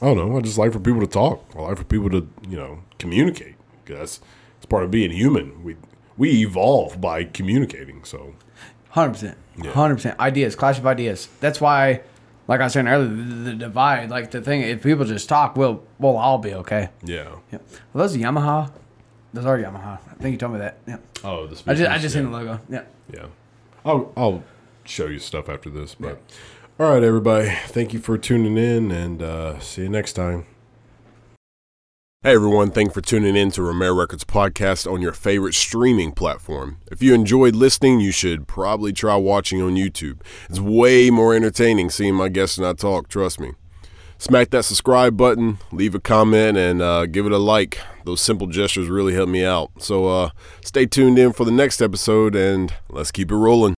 I don't know. I just like for people to talk. I like for people to you know communicate. That's it's part of being human. We we evolve by communicating. So Hundred percent, hundred percent. Ideas, clash of ideas. That's why, like I was saying earlier, the, the divide. Like the thing, if people just talk, we'll we'll all be okay. yeah. Yeah. Well, those are Yamaha. Those are Yamaha. I think you told me that. Yeah. Oh, the I just I just yeah. seen the logo. Yeah. Yeah. I'll I'll show you stuff after this. But all right, everybody. Thank you for tuning in and uh, see you next time. Hey everyone, thank for tuning in to Romero Records podcast on your favorite streaming platform. If you enjoyed listening, you should probably try watching on YouTube. It's way more entertaining seeing my guests and I talk, trust me. Smack that subscribe button, leave a comment, and uh, give it a like. Those simple gestures really help me out. So uh, stay tuned in for the next episode and let's keep it rolling.